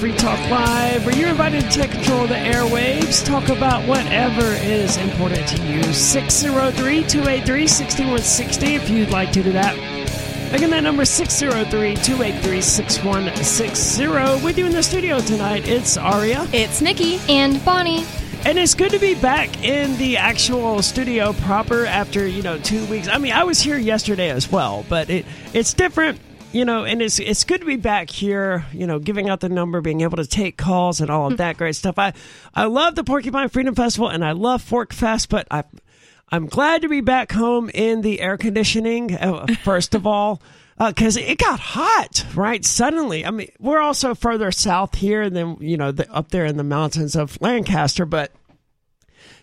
Free Talk Live, where you're invited to take control of the airwaves, talk about whatever is important to you. 603 283 6160 if you'd like to do that. Again, that number 603 283 6160. With you in the studio tonight, it's Aria. It's Nikki. And Bonnie. And it's good to be back in the actual studio proper after, you know, two weeks. I mean, I was here yesterday as well, but it it's different, you know, and it's it's good to be back here, you know, giving out the number, being able to take calls and all of that great stuff. I I love the Porcupine Freedom Festival and I love PorcFest, but I I'm glad to be back home in the air conditioning, uh, first of all, because it got hot, right? Suddenly. I mean, we're also further south here than, you know, the, up there in the mountains of Lancaster, but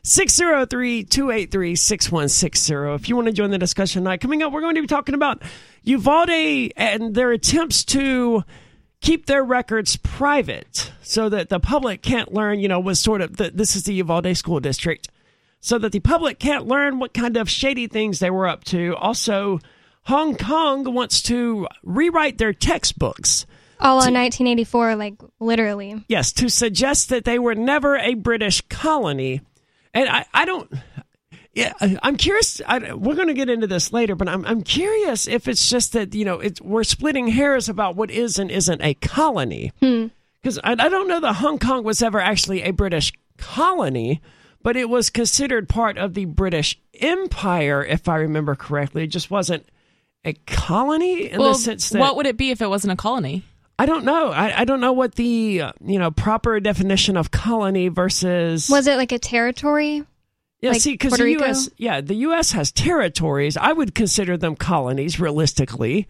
603 283 6160. If you want to join the discussion tonight, coming up, we're going to be talking about Uvalde and their attempts to keep their records private so that the public can't learn, you know, was sort of the, this is the Uvalde School District so that the public can't learn what kind of shady things they were up to. Also, Hong Kong wants to rewrite their textbooks. All in 1984, like literally. Yes, to suggest that they were never a British colony. And I, I don't. Yeah, I'm curious. I, we're going to get into this later, but I'm, I'm curious if it's just that you know it's, we're splitting hairs about what is and isn't a colony. Hmm. Because I, I don't know that Hong Kong was ever actually a British colony but it was considered part of the British Empire, if I remember correctly. It just wasn't a colony in well, the sense that what would it be if it wasn't a colony? I don't know. I, I don't know what the uh, you know proper definition of colony versus Was it like a territory? yeah. like see, because the? U.S. yeah the U.S. has territories. I would consider them colonies realistically.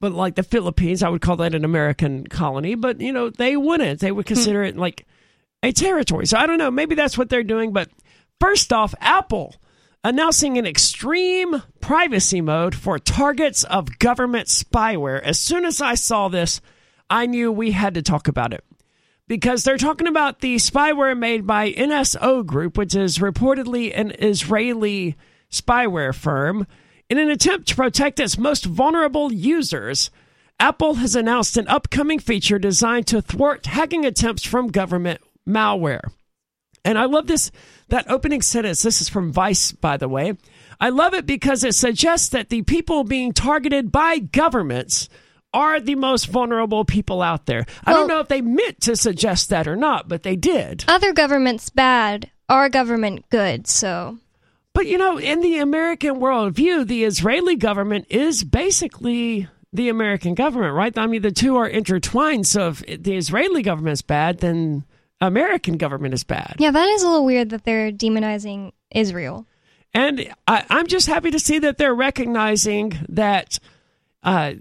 But like the Philippines, I would call that an American colony. But you know, they wouldn't. They would Hmm. consider it like a territory. So I don't know. Maybe that's what they're doing. But first off, Apple announcing an extreme privacy mode for targets of government spyware. As soon as I saw this, I knew we had to talk about it. Because they're talking about the spyware made by NSO Group, which is reportedly an Israeli spyware firm. In an attempt to protect its most vulnerable users, Apple has announced an upcoming feature designed to thwart hacking attempts from government malware. And I love this that opening sentence. This is from Vice, by the way. I love it because it suggests that the people being targeted by governments are the most vulnerable people out there. I don't know if they meant to suggest that or not, but they did. Other government's bad, our government good, so. But you know, in the American worldview, the Israeli government is basically the American government, right? I mean, the two are intertwined. So if the Israeli government's bad, then American government is bad. Yeah, that is a little weird that they're demonizing Israel. And I, I'm just happy to see that they're recognizing that uh,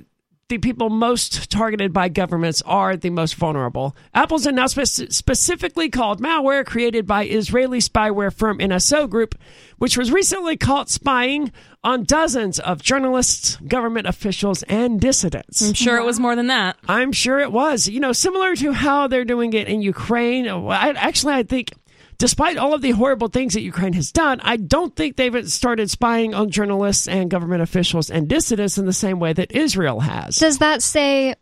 the people most targeted by governments are the most vulnerable. Apple's announcement specifically called malware created by Israeli spyware firm NSO Group, which was recently caught spying on dozens of journalists, government officials, and dissidents. I'm sure it was more than that. I'm sure it was. You know, similar to how they're doing it in Ukraine. Uh, I, actually, I think, despite all of the horrible things that Ukraine has done, I don't think they've started spying on journalists and government officials and dissidents in the same way that Israel has. Does that say,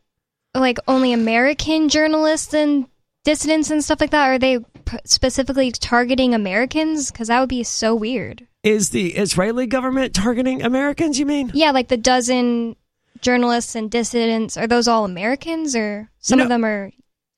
like, only American journalists and dissidents and stuff like that? Are they p- specifically targeting Americans? Because that would be so weird. Is the Israeli government targeting Americans, you mean? Yeah, like the dozen journalists and dissidents, are those all Americans or some of them are.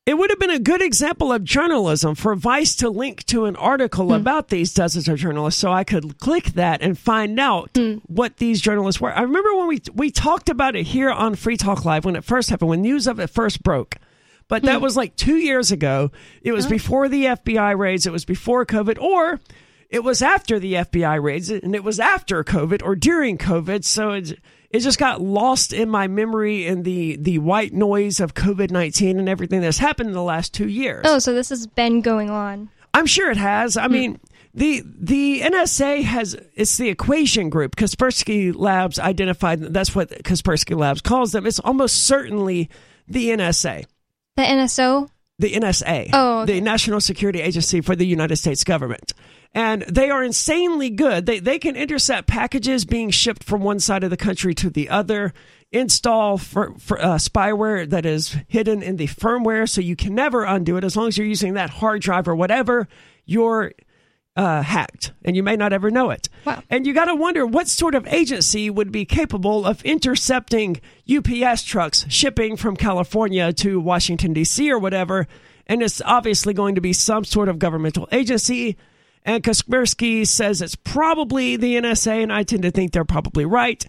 It would have been a good example of journalism for Vice to link to an article hmm. about these dozens of journalists so I could click that and find out hmm. what these journalists were. I remember when we we talked about it here on Free Talk Live when it first happened, when news of it first broke. But that hmm. was like two years ago. It was before the FBI raids, it was before COVID, or it was after the FBI raids, and it was after COVID or during COVID. So it, it just got lost in my memory in the, the white noise of COVID 19 and everything that's happened in the last two years. Oh, so this has been going on. I'm sure it has. I hmm. mean, the the NSA has it's the equation group. Kaspersky Labs identified that's what Kaspersky Labs calls them. It's almost certainly the NSA. The NSO? The NSA, Oh, okay. the National Security Agency for the United States government. And they are insanely good. They, they can intercept packages being shipped from one side of the country to the other install for, for uh, spyware that is hidden in the firmware, so you can never undo it as long as you're using that hard drive or whatever. You're uh, hacked, and you may not ever know it. Wow. And you got to wonder what sort of agency would be capable of intercepting UPS trucks shipping from California to Washington, D.C. or whatever. And it's obviously going to be some sort of governmental agency. And Kaspersky says it's probably the NSA, and I tend to think they're probably right.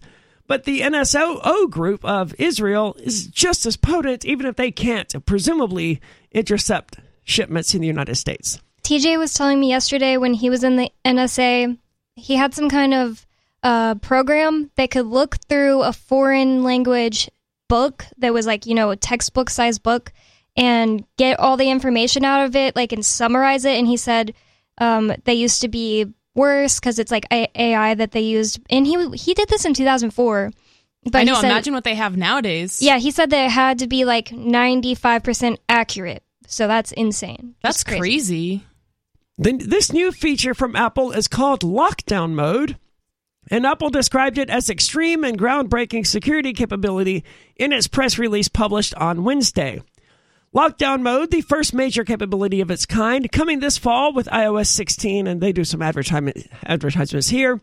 But the NSO group of Israel is just as potent, even if they can't presumably intercept shipments in the United States. TJ was telling me yesterday when he was in the NSA, he had some kind of uh, program that could look through a foreign language book that was like, you know, a textbook size book and get all the information out of it, like, and summarize it. And he said um, they used to be worse because it's like AI that they used. And he he did this in 2004. But I know. said, imagine what they have nowadays. Yeah, he said that it had to be like 95% accurate. So that's insane. that's Just crazy. Then this new feature from Apple is called Lockdown Mode, and Apple described it as extreme and groundbreaking security capability in its press release published on Wednesday. Lockdown Mode, the first major capability of its kind, coming this fall with iOS 16, and they do some advertisement, advertisements here,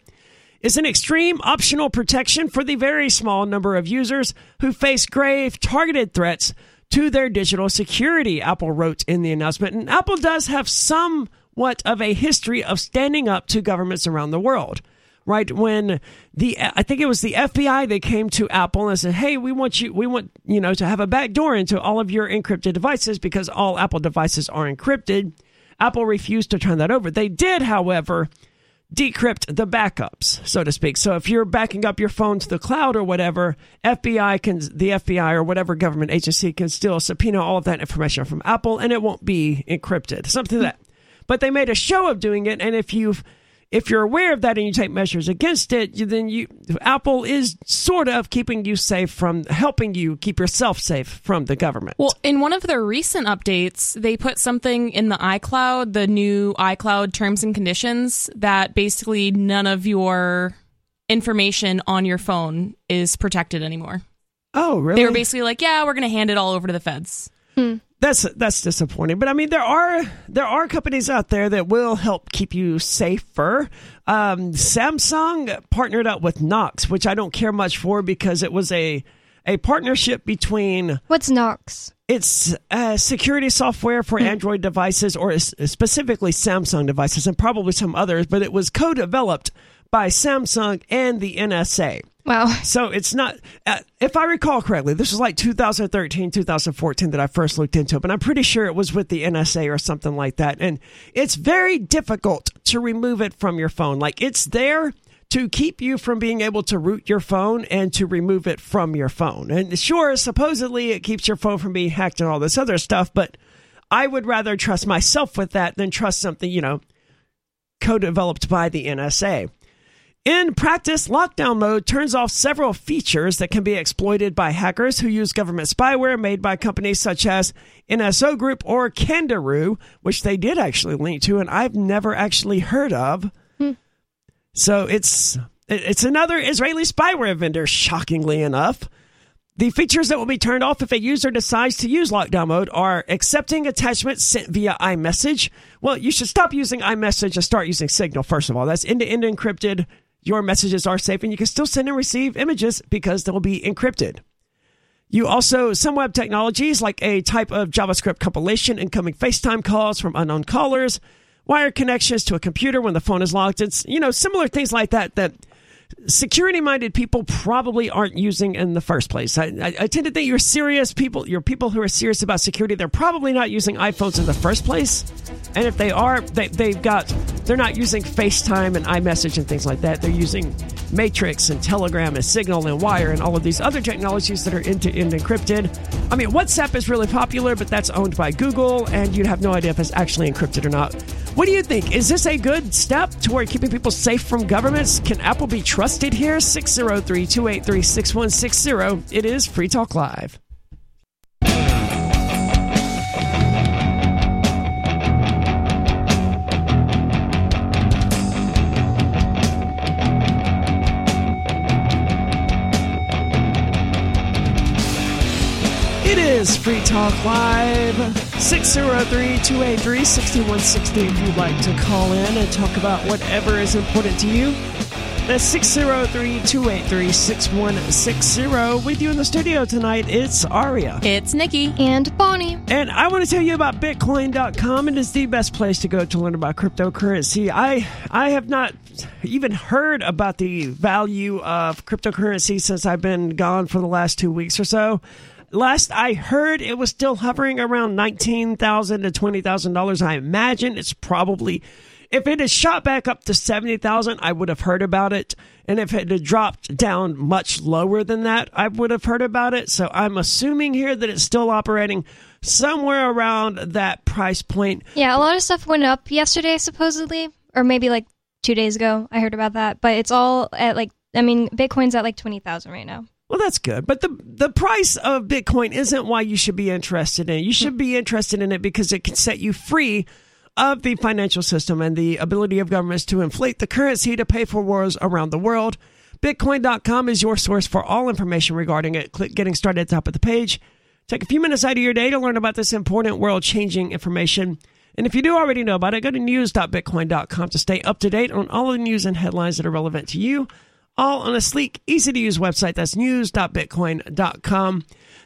is an extreme optional protection for the very small number of users who face grave targeted threats to their digital security, Apple wrote in the announcement. And Apple does have somewhat of a history of standing up to governments around the world. Right when the I think it was the FBI they came to Apple and said, "Hey, we want you we want, you know, to have a back door into all of your encrypted devices because all Apple devices are encrypted." Apple refused to turn that over. They did, however, decrypt the backups, so to speak. So if you're backing up your phone to the cloud or whatever, FBI can the FBI or whatever government agency can still subpoena all of that information from Apple and it won't be encrypted. Something that. But they made a show of doing it and if you've if you're aware of that and you take measures against it, you- then you Apple is sort of keeping you safe from helping you keep yourself safe from the government. Well, in one of their recent updates, they put something in the iCloud, the new iCloud terms and conditions, that basically none of your information on your phone is protected anymore. oh, really? They were basically like, yeah, we're going to hand it all over to the feds. Hmm. That's that's disappointing. But I mean, there are there are companies out there that will help keep you safer. Um, Samsung partnered up with Knox, which I don't care much for because it was a a partnership between What's Knox? it's uh, security software for Android devices or specifically Samsung devices and probably some others, but it was co-developed by Samsung and the NSA. Wow. So it's not, uh, if I recall correctly, this was like 2013, 2014 that I first looked into it, but I'm pretty sure it was with the NSA or something like that. And it's very difficult to remove it from your phone. Like it's there to keep you from being able to root your phone and to remove it from your phone. And sure, supposedly it keeps your phone from being hacked and all this other stuff, but I would rather trust myself with that than trust something, you know, co developed by the NSA. In practice, lockdown mode turns off several features that can be exploited by hackers who use government spyware made by companies such as NSO Group or Candiru, which they did actually link to, and I've never actually heard of. Hmm. So it's it's another Israeli spyware vendor, shockingly enough. The features that will be turned off if a user decides to use lockdown mode are accepting attachments sent via iMessage. Well, you should stop using iMessage and start using Signal, first of all. That's end to end encrypted. Your messages are safe and you can still send and receive images because they'll be encrypted. You also, some web technologies like a type of JavaScript compilation, incoming FaceTime calls from unknown callers, wire connections to a computer when the phone is locked. It's, you know, similar things like that that security minded people probably aren't using in the first place. I, I, I tend to think you're serious people, you're people who are serious about security, they're probably not using iPhones in the first place. And if they are, they, they've got, they're not using FaceTime and iMessage and things like that. They're using Matrix and Telegram and Signal and Wire and all of these other technologies that are end to end encrypted. I mean, WhatsApp is really popular, but that's owned by Google, and you'd have no idea if it's actually encrypted or not. What do you think? Is this a good step toward keeping people safe from governments? Can Apple be trusted here? 603 283 6160. It is Free Talk Live. It is Free Talk Live, 603 283 6160 if you'd like to call in and talk about whatever is important to you. That's 603 283 6160. With you in the studio tonight, it's Aria. It's Nikki. And Bonnie. And I want to tell you about Bitcoin.com. It is the best place to go to learn about cryptocurrency. I I have not even heard about the value of cryptocurrency since I've been gone for the last two weeks or so. Last I heard, it was still hovering around nineteen thousand to twenty thousand dollars. I imagine it's probably if it had shot back up to 70,000, I would have heard about it. And if it had dropped down much lower than that, I would have heard about it. So I'm assuming here that it's still operating somewhere around that price point. Yeah, a lot of stuff went up yesterday, supposedly, or maybe like two days ago. I heard about that, but it's all at like, I mean, Bitcoin's at like 20,000 right now. Well, that's good. But the the price of Bitcoin isn't why you should be interested in it. You should be interested in it because it can set you free of the financial system and the ability of governments to inflate the currency to pay for wars around the world. Bitcoin.com is your source for all information regarding it. Click getting started at the top of the page. Take a few minutes out of your day to learn about this important world changing information. And if you do already know about it, go to news.bitcoin.com to stay up to date on all the news and headlines that are relevant to you all on a sleek, easy to use website. That's news.bitcoin.com.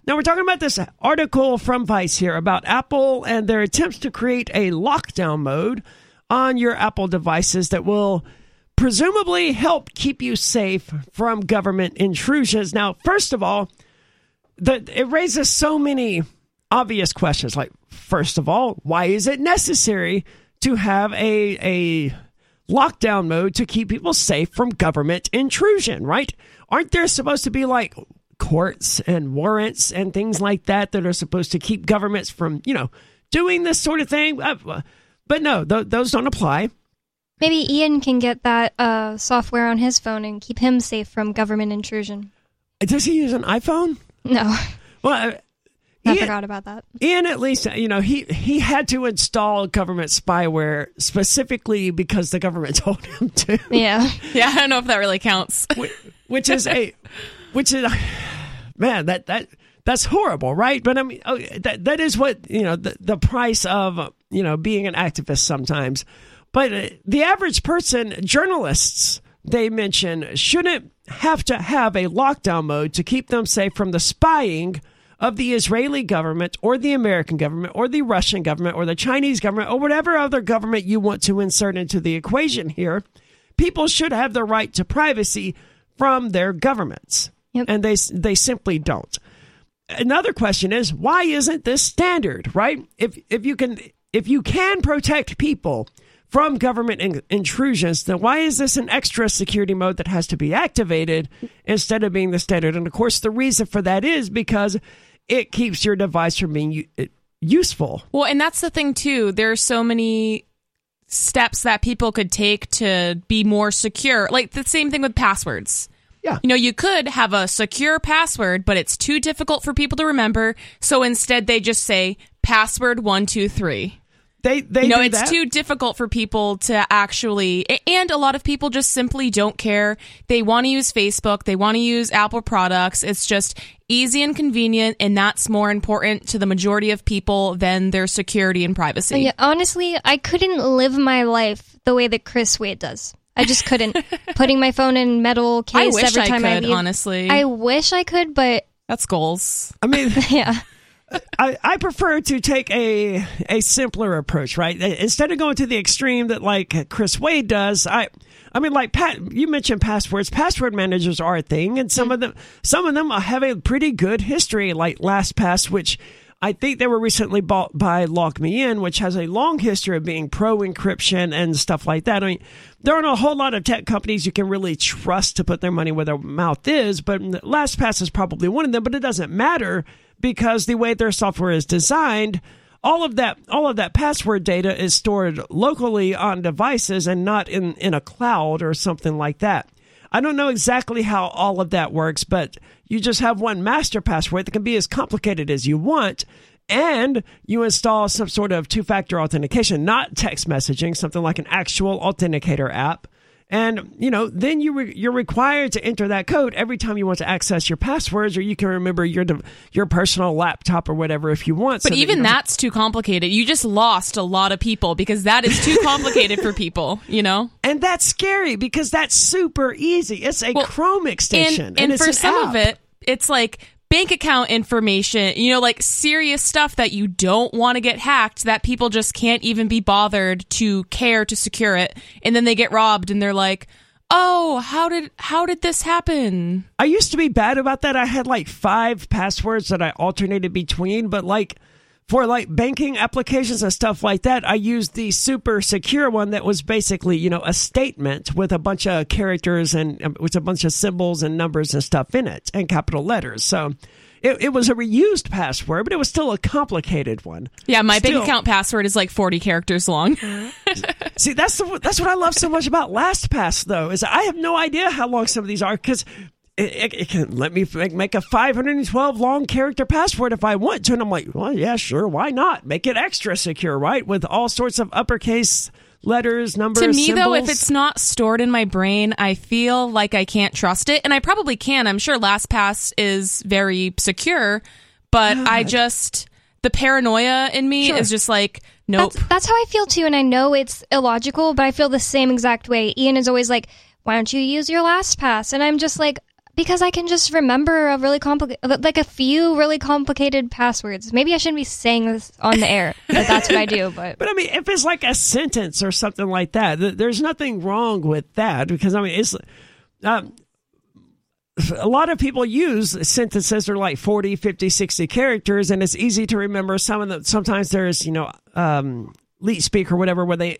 Now, we're talking about this article from Vice here about Apple and their attempts to create a lockdown mode on your Apple devices that will presumably help keep you safe from government intrusions. Now, first of all, the, it raises so many obvious questions. Like, first of all, why is it necessary to have a, a lockdown mode to keep people safe from government intrusion, right? Aren't there supposed to be like courts and warrants and things like that that are supposed to keep governments from, you know, doing this sort of thing? Uh, but no, th- those don't apply. Maybe Ian can get that uh, software on his phone and keep him safe from government intrusion. Does he use an iPhone? No. Well, uh, I Ian- forgot about that. Ian, at least, you know, he, he had to install government spyware specifically because the government told him to. Yeah. Yeah, I don't know if that really counts. Wh- which is a which is man that that that's horrible right? But i mean oh, that that is what you know the, the price of you know being an activist sometimes. But uh, the average person journalists they mention shouldn't have to have a lockdown mode to keep them safe from the spying of the Israeli government or the American government or the Russian government or the Chinese government or whatever other government you want to insert into the equation here. People should have the right to privacy from their governments, Yep. and they they simply don't. Another question is why isn't this standard? Right? If if you can if you can protect people from government in- intrusions, then why is this an extra security mode that has to be activated instead of being the standard? And of course, the reason for that is because it keeps your device from being u- useful. Well, and that's the thing too. There are so many steps that people could take to be more secure. Like the same thing with passwords. Yeah. You know, you could have a secure password, but it's too difficult for people to remember. So instead, they just say password one two three. They they You know, do it's that. too difficult for people to actually, and a lot of people just simply don't care. They want to use Facebook, they want to use Apple products. It's just easy and convenient, and that's more important to the majority of people than their security and privacy. Yeah, honestly, I couldn't live my life the way that Chris Wade does. I just couldn't. Putting my phone in metal I case wish every I time I could, leave. honestly. I wish I could, but that's goals. I mean. yeah. I, I prefer to take a a simpler approach, right? Instead of going to the extreme that like Chris Wade does, I I mean like Pat you mentioned passwords. Password managers are a thing and some mm. of them some of them have a pretty good history like LastPass which I think they were recently bought by LogMeIn, which has a long history of being pro encryption and stuff like that. I mean, there aren't a whole lot of tech companies you can really trust to put their money where their mouth is, but LastPass is probably one of them. But it doesn't matter because the way their software is designed, all of that all of that password data is stored locally on devices and not in in a cloud or something like that. I don't know exactly how all of that works, but you just have one master password that can be as complicated as you want. And you install some sort of two factor authentication, not text messaging, something like an actual authenticator app. And you know, then you re- you're required to enter that code every time you want to access your passwords, or you can remember your de- your personal laptop or whatever if you want. But so even don't- that's too complicated. You just lost a lot of people because that is too complicated for people, you know? and that's scary because that's super easy. It's a Well, Chrome extension, and, and, and for an some app. of it it's like bank account information you know like serious stuff that you don't want to get hacked that people just can't even be bothered to care to secure it and then they get robbed and they're like oh how did how did this happen I used to be bad about that. I had like five passwords that I alternated between, but like for like banking applications and stuff like that, I used the super secure one that was basically, you know, a statement with a bunch of characters and um, with a bunch of symbols and numbers and stuff in it and capital letters. So it, it was a reused password, but it was still a complicated one. yeah my Still- bank account password is like 40 characters long See, that's the, that's what I love so much about LastPass, though, is I have no idea how long some of these are because it, it, it can let me make, make a 512 long character password if I want to, and I'm like, well, yeah, sure, why not? Make it extra secure, right? With all sorts of uppercase letters, numbers. to me though if it's not stored in my brain i feel like i can't trust it and i probably can i'm sure lastpass is very secure but i just the paranoia in me Sure. is just like nope That's, that's how I feel too, and I know it's illogical, but I feel the same exact way. Ian is always like, "Why don't you use your LastPass?" And I'm just like, because I can just remember a really complicated, like a few really complicated passwords. Maybe I shouldn't be saying this on the air, but that's what I do. But But I mean, if it's like a sentence or something like that, th- there's nothing wrong with that because I mean, it's um, a lot of people use sentences that are like 40, 50, 60 characters, and it's easy to remember some of them. Sometimes there's, you know, um, leet speak or whatever where they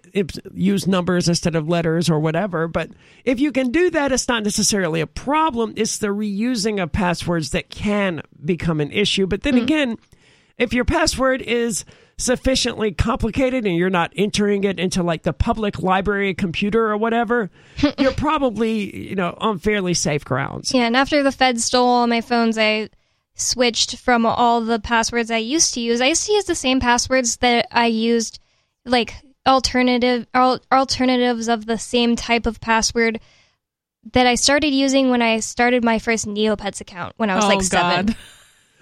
use numbers instead of letters or whatever. But if you can do that, it's not necessarily a problem. It's the reusing of passwords that can become an issue. But then mm-hmm. again, if your password is sufficiently complicated and you're not entering it into like the public library computer or whatever, you're probably, you know, on fairly safe grounds. yeah, and after the Fed stole all my phones, I switched from all the passwords I used to use. I used to use the same passwords that I used, like alternative al- alternatives of the same type of password that I started using when I started my first Neopets account when I was oh like seven. god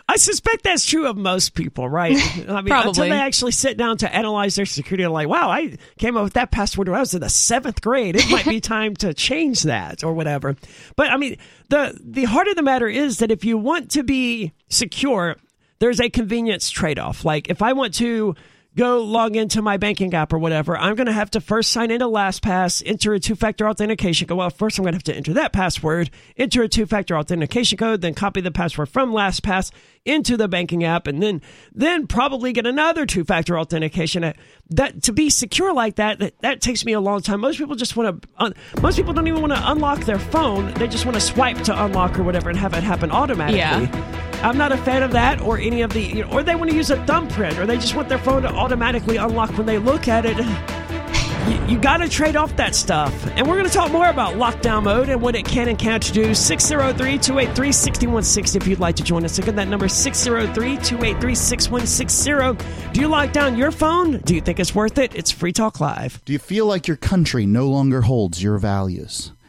I suspect that's true of most people, right? I mean, until they actually sit down to analyze their security, they're like, wow, I came up with that password when I was in the seventh grade. It might be time to change that or whatever. But I mean, the the heart of the matter is that if you want to be secure, there's a convenience trade off. Like if I want to go log into my banking app or whatever, I'm going to have to first sign into LastPass, enter a two factor authentication code. Well, first I'm going to have to enter that password, enter a two factor authentication code, then copy the password from LastPass into the banking app, and then then probably get another two factor authentication. Uh, That to be secure like that, that, that takes me a long time. Most people just want to. Un- most people don't even want to unlock their phone. They just want to swipe to unlock or whatever and have it happen automatically. Yeah. I'm not a fan of that or any of the, you know, or they want to use a thumbprint or they just want their phone to automatically unlock when they look at it. You, you got to trade off that stuff. And we're going to talk more about lockdown mode and what it can and can't do. 603 283 6160 if you'd like to join us. Again, that number 603 283 6160. Do you lock down your phone? Do you think it's worth it? It's Free Talk Live. Do you feel like your country no longer holds your values?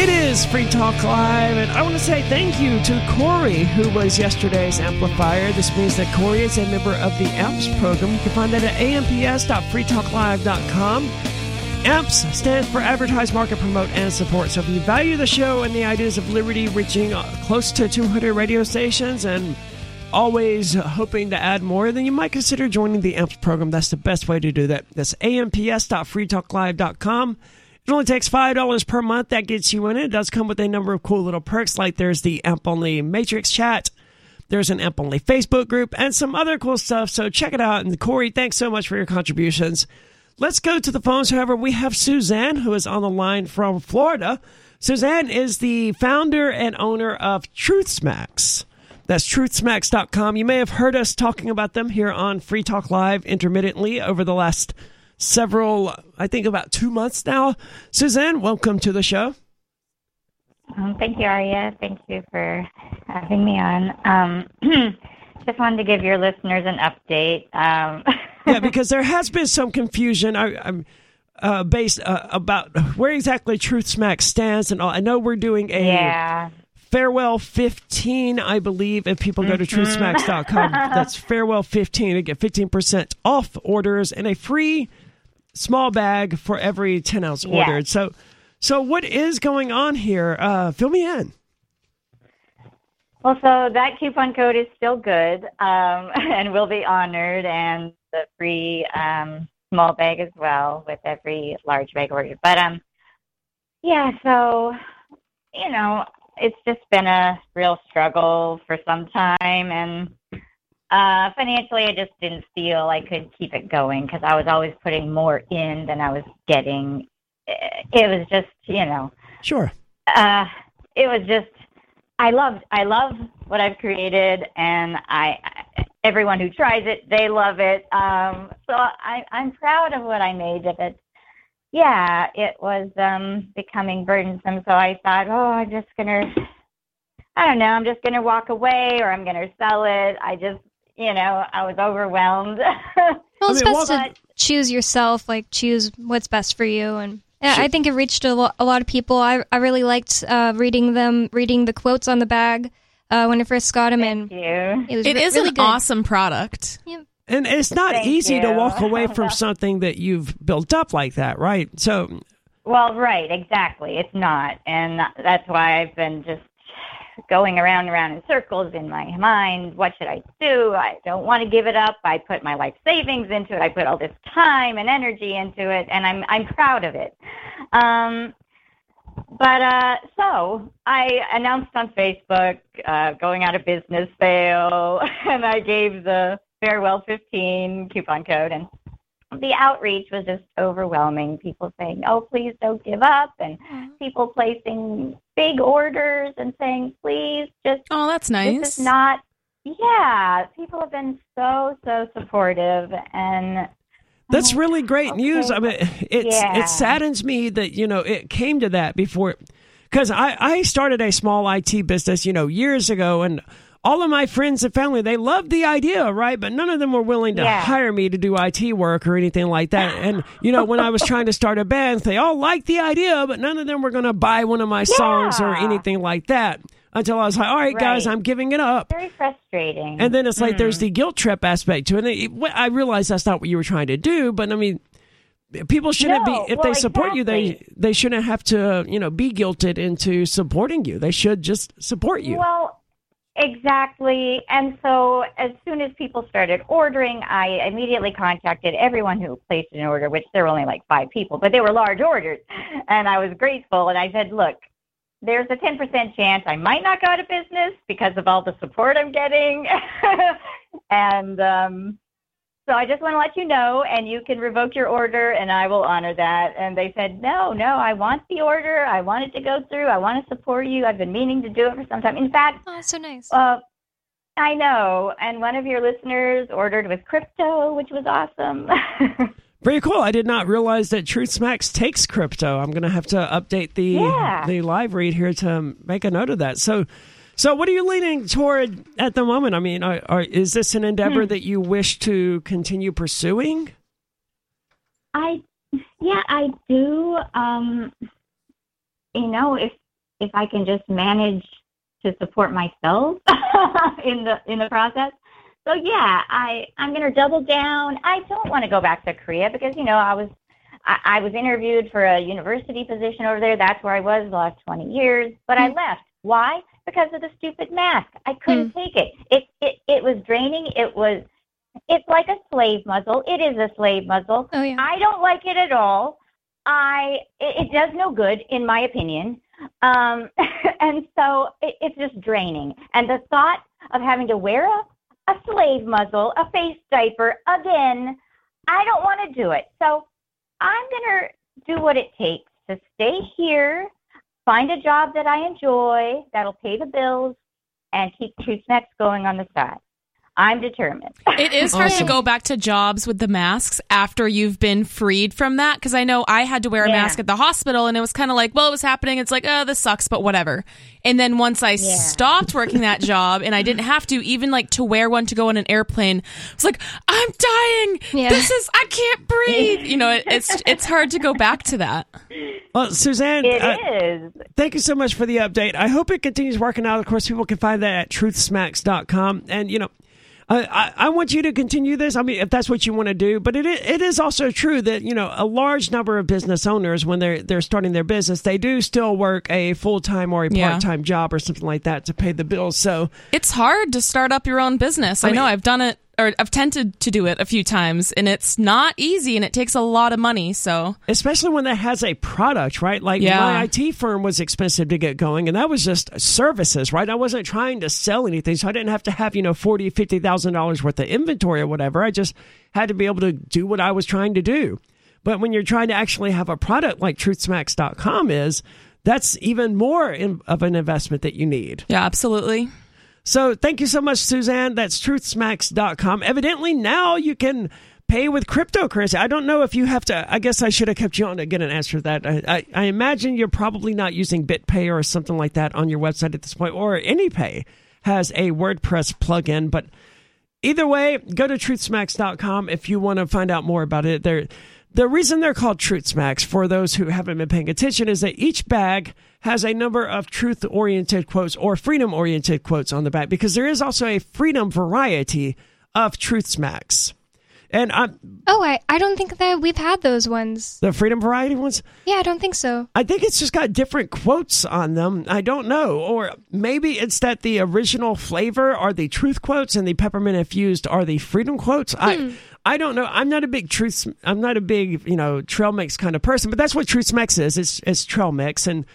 It is Free Talk Live, and I want to say thank you to Corey, who was yesterday's amplifier. This means that Corey is a member of the AMPS program. You can find that at amps.freetalklive.com. AMPS stands for Advertise, Market, Promote, and Support. So if you value the show and the ideas of liberty reaching uh, close to 200 radio stations and always hoping to add more, then you might consider joining the AMPS program. That's the best way to do that. That's amps.freetalklive.com. It only takes $5 per month. That gets you in it. Does come with a number of cool little perks, like there's the Amp Only Matrix chat, there's an Amp Only Facebook group, and some other cool stuff. So check it out. And Corey, thanks so much for your contributions. Let's go to the phones. However, we have Suzanne, who is on the line from Florida. Suzanne is the founder and owner of Truth Smacks. That's truthsmacks.com. You may have heard us talking about them here on Free Talk Live intermittently over the last several, I think about two months now. Suzanne, welcome to the show. Um, thank you, Aria. Thank you for having me on. Um, just wanted to give your listeners an update. Um, yeah, because there has been some confusion. I, am uh, based uh, about where exactly Truth Smack stands and all. I know we're doing a yeah. farewell 15, I believe. If people go to Mm-hmm. truthsmacks.com, that's farewell 15 to get 15% off orders and a free small bag for every 10 ounce Yeah. ordered. So, so what is going on here? Uh, fill me in. Well, so that coupon code is still good um, and will be honored, and the free um, small bag as well with every large bag ordered. But um, yeah, so you know, it's just been a real struggle for some time, and uh, financially, I just didn't feel I could keep it going because I was always putting more in than I was getting. It was just, you know, Sure. uh, it was just I loved, I love what I've created, and I everyone who tries it they love it. Um, so I I'm proud of what I made of it. Yeah, it was um, becoming burdensome, so I thought, oh, I'm just gonna I don't know, I'm just gonna walk away or I'm gonna sell it. I just you know I was overwhelmed. Well, it's I mean, best what- to choose yourself, like choose what's best for you, and yeah, Sure. I think it reached a, lo- a lot of people. I I really liked uh, reading them, reading the quotes on the bag uh, when I first got them, and Thank you. it was It re- is really an good. awesome product. And it's not Thank easy to walk away from something that you've built up like that, right? So, Well, right, exactly. It's not, and that's why I've been just going around and around in circles in my mind. What should I do? I don't want to give it up. I put my life savings into it. I put all this time and energy into it, and I'm I'm proud of it. Um, but uh, so I announced on Facebook uh, going out of business sale, and I gave the farewell 15 coupon code, and the outreach was just overwhelming. People saying, "Oh, please don't give up," and mm-hmm. people placing big orders and saying, "Please, just Oh, that's nice. this is not." Yeah, people have been so so supportive, and That's oh, really great news. I mean, it's Yeah. it saddens me that you know it came to that before, because I I started a small IT business you know years ago, and all of my friends and family they loved the idea, right? But none of them were willing to Yeah. hire me to do IT work or anything like that. And you know, when I was trying to start a band, they all liked the idea, but none of them were going to buy one of my songs or anything like that. Until I was like, all right, guys, I'm giving it up. very frustrating. And then it's like Mm. there's the guilt trip aspect to it. And it- I realize that's not what you were trying to do, but I mean, people shouldn't No, be if well, they support you. they they shouldn't have to you know be guilted into supporting you. They should just support you. Well, exactly. And so as soon as people started ordering, I immediately contacted everyone who placed an order, which there were only like five people, but they were large orders. And I was grateful. And I said, look, there's a 10% chance I might not go out of business because of all the support I'm getting. and um, so I just want to let you know, and you can revoke your order, and I will honor that. And they said, no, no, I want the order. I want it to go through. I want to support you. I've been meaning to do it for some time. In fact, Oh, that's so nice. uh, I know. And one of your listeners ordered with crypto, which was awesome. Very cool. I did not realize that Truth Smacks takes crypto. I'm going to have to update the Yeah. the live read here to make a note of that. So. So, what are you leaning toward at the moment? I mean, are, are, is this an endeavor Hmm. that you wish to continue pursuing? I, yeah, I do. Um, you know, if if I can just manage to support myself in the in the process. So yeah, I I'm gonna double down. I don't want to go back to Korea because you know I was I, I was interviewed for a university position over there. That's where I was the last 20 years, but I left. Why? Because of the stupid mask. I couldn't take it. It it it was draining. It was. It's like a slave muzzle. It is a slave muzzle. Oh yeah. I don't like it at all. I it, it does no good, in my opinion. Um, and so it, it's just draining. And the thought of having to wear a, a slave muzzle, a face diaper again, I don't want to do it. So I'm going to do what it takes to stay here, find a job that I enjoy, that'll pay the bills, and keep Truth Smacks going on the side. I'm determined. It is hard Awesome. to go back to jobs with the masks after you've been freed from that because I know I had to wear a Yeah. mask at the hospital and it was kind of like, well, it was happening. It's like, oh, this sucks, but whatever. And then once I stopped working that job and I didn't have to, even like to wear one to go on an airplane, it's like, I'm dying. Yeah. This is, I can't breathe. You know, it, it's it's hard to go back to that. Well, Suzanne, It uh, is. thank you so much for the update. I hope it continues working out. Of course, people can find that at truthsmacks.com. And, you know, I, I, I want you to continue this. I mean, if that's what you want to do, but it, it is also true that, you know, a large number of business owners, when they're, they're starting their business, they do still work a full time or a Yeah. part time job or something like that to pay the bills. So, It's hard to start up your own business. I, mean- know I've done it or I've tempted to do it a few times and it's not easy and it takes a lot of money. So especially when that has a product, right? Like Yeah. my IT firm was expensive to get going, and that was just services, right? I wasn't trying to sell anything, so I didn't have to have you know forty, fifty thousand dollars worth of inventory or whatever. I just had to be able to do what I was trying to do. But when you're trying to actually have a product like TruthSmacks.com is, that's even more in, of an investment that you need. yeah, absolutely. So thank you so much, Suzanne. That's truthsmacks.com. Evidently, now you can pay with cryptocurrency. I don't know if you have to. I guess I should have kept you on to get an answer to that. I, I, I imagine you're probably not using BitPay or something like that on your website at this point, or AnyPay has a WordPress plugin. But either way, go to truthsmacks.com if you want to find out more about it. They're, the reason they're called Truth Smacks, for those who haven't been paying attention, is that each bag has a number of truth oriented quotes or freedom oriented quotes on the back because there is also a freedom variety of Truth Smacks. And I'm, Oh, I, I don't think that we've had those ones. the freedom variety ones, Yeah, I don't think so. I think it's just got different quotes on them. I don't know. Or maybe it's that the original flavor are the truth quotes and the peppermint infused are the freedom quotes. I hmm. I don't know. I'm not a big truth I'm not a big, you know, trail mix kind of person, but that's what truth mix is. It's it's trail mix and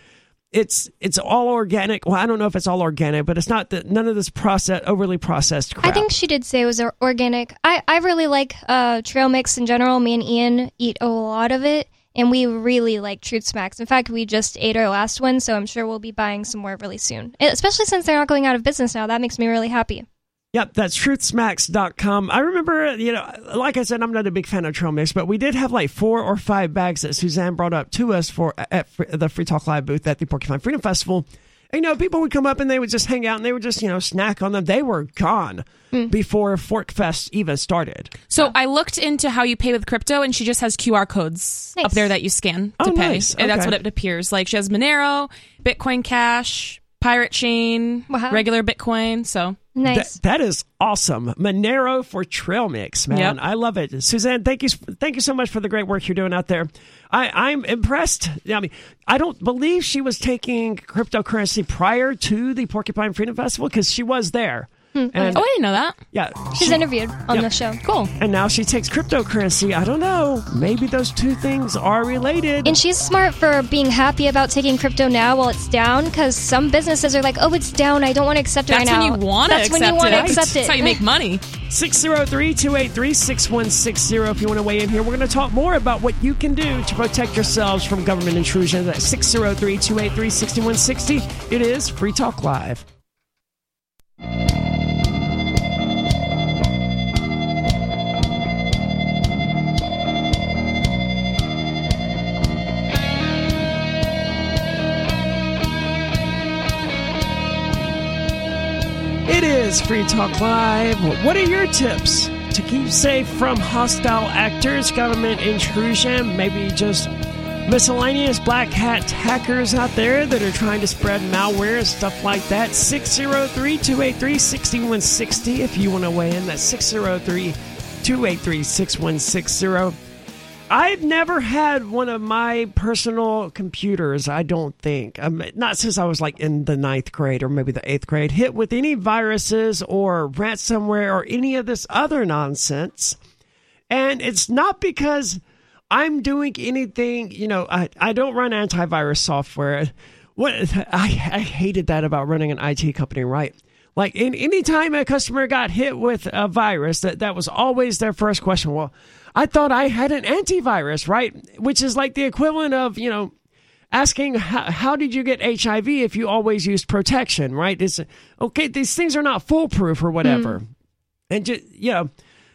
it's it's all organic. Well, I don't know if it's all organic, but it's not the, none of this process overly processed crap. I think she did say it was organic. I, I really like uh, trail mix in general. Me and Ian eat a lot of it, and we really like Truth Smacks. In fact, we just ate our last one, so I'm sure we'll be buying some more really soon. Especially since they're not going out of business now. That makes me really happy. Yep, that's truthsmacks.com. I remember, you know, like I said, I'm not a big fan of trail mix, but we did have like four or five bags that Suzanne brought up to us for at the Free Talk Live booth at the Porcupine Freedom Festival. And, you know, people would come up and they would just hang out and they would just, you know, snack on them. They were gone mm. before PorcFest even started. So I looked into how you pay with crypto, and she just has QR codes Nice. up there that you scan to Oh, pay, nice. and that's what it appears. Like she has Monero, Bitcoin Cash, Pirate Chain, Wow. regular Bitcoin. So Nice. That, that is awesome. Monero for trail mix, man. Yep. I love it. Suzanne, thank you thank you so much for the great work you're doing out there. I, I'm impressed. I mean, I don't believe she was taking cryptocurrency prior to the Porcupine Freedom Festival because she was there. Hmm. And oh, I didn't know that. yeah, She's she- interviewed on Yep. the show. Cool. and now she takes cryptocurrency. I don't know. Maybe those two things are related. And she's smart for being happy about taking crypto now while it's down, because some businesses are like, "Oh, it's down. I don't want to accept it That's right when now." you want to That's when you want it. to accept it. That's how you make money. 603 283 6160 if you want to weigh in here. We're going to talk more about what you can do to protect yourselves from government intrusion. That's 603 283 6160. It is Free Talk Live. It is Free Talk Live. What are your tips to keep safe from hostile actors, government intrusion, maybe just miscellaneous black hat hackers out there that are trying to spread malware and stuff like that? 603 283 6160 if you want to weigh in. That's 603 283 6160. I've never had one of my personal computers, I don't think, um, not since I was like in the ninth grade or maybe the eighth grade, hit with any viruses or ransomware or any of this other nonsense. And it's not because I'm doing anything, you know, I, I don't run antivirus software. What I, I hated that about running an IT company, right? Like in any time a customer got hit with a virus, that, that was always their first question. Well, I thought I had an antivirus, right? Which is like the equivalent of, you know, asking how, how did you get HIV if you always used protection, right? It's okay, these things are not foolproof or whatever. Mm. And just, you know,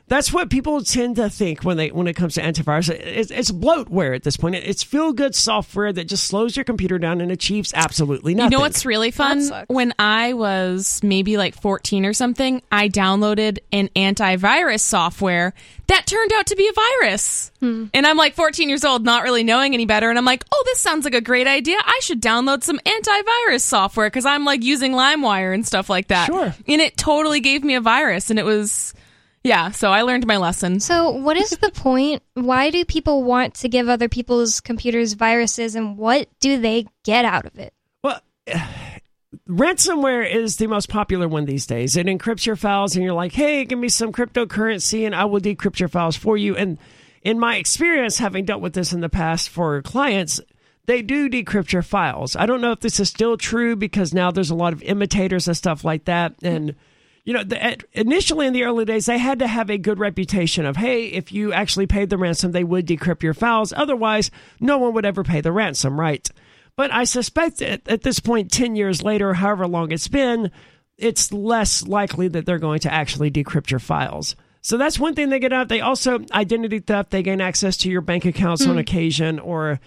that's what people tend to think when they when it comes to antivirus. It's, it's bloatware at this point. It's feel good software that just slows your computer down and achieves absolutely nothing. You know what's really fun? When I was maybe like 14 or something, I downloaded an antivirus software that turned out to be a virus. Hmm. And I'm like 14 years old, not really knowing any better. And I'm like, oh, this sounds like a great idea. I should download some antivirus software because I'm like using LimeWire and stuff like that. Sure. And it totally gave me a virus. And it was, yeah, so I learned my lesson. So, what is the point? Why do people want to give other people's computers viruses, and what do they get out of it? Well, ransomware is the most popular one these days. It encrypts your files, and you're like, hey, give me some cryptocurrency, and I will decrypt your files for you. And in my experience, having dealt with this in the past for clients, they do decrypt your files. I don't know if this is still true because now there's a lot of imitators and stuff like that. And, you know, the, at- initially in the early days, they had to have a good reputation of, hey, if you actually paid the ransom, they would decrypt your files. Otherwise, no one would ever pay the ransom, right? But I suspect that at this point, 10 years later, however long it's been, it's less likely that they're going to actually decrypt your files. So that's one thing they get out. They also, identity theft, they gain access to your bank accounts on hmm. occasion or,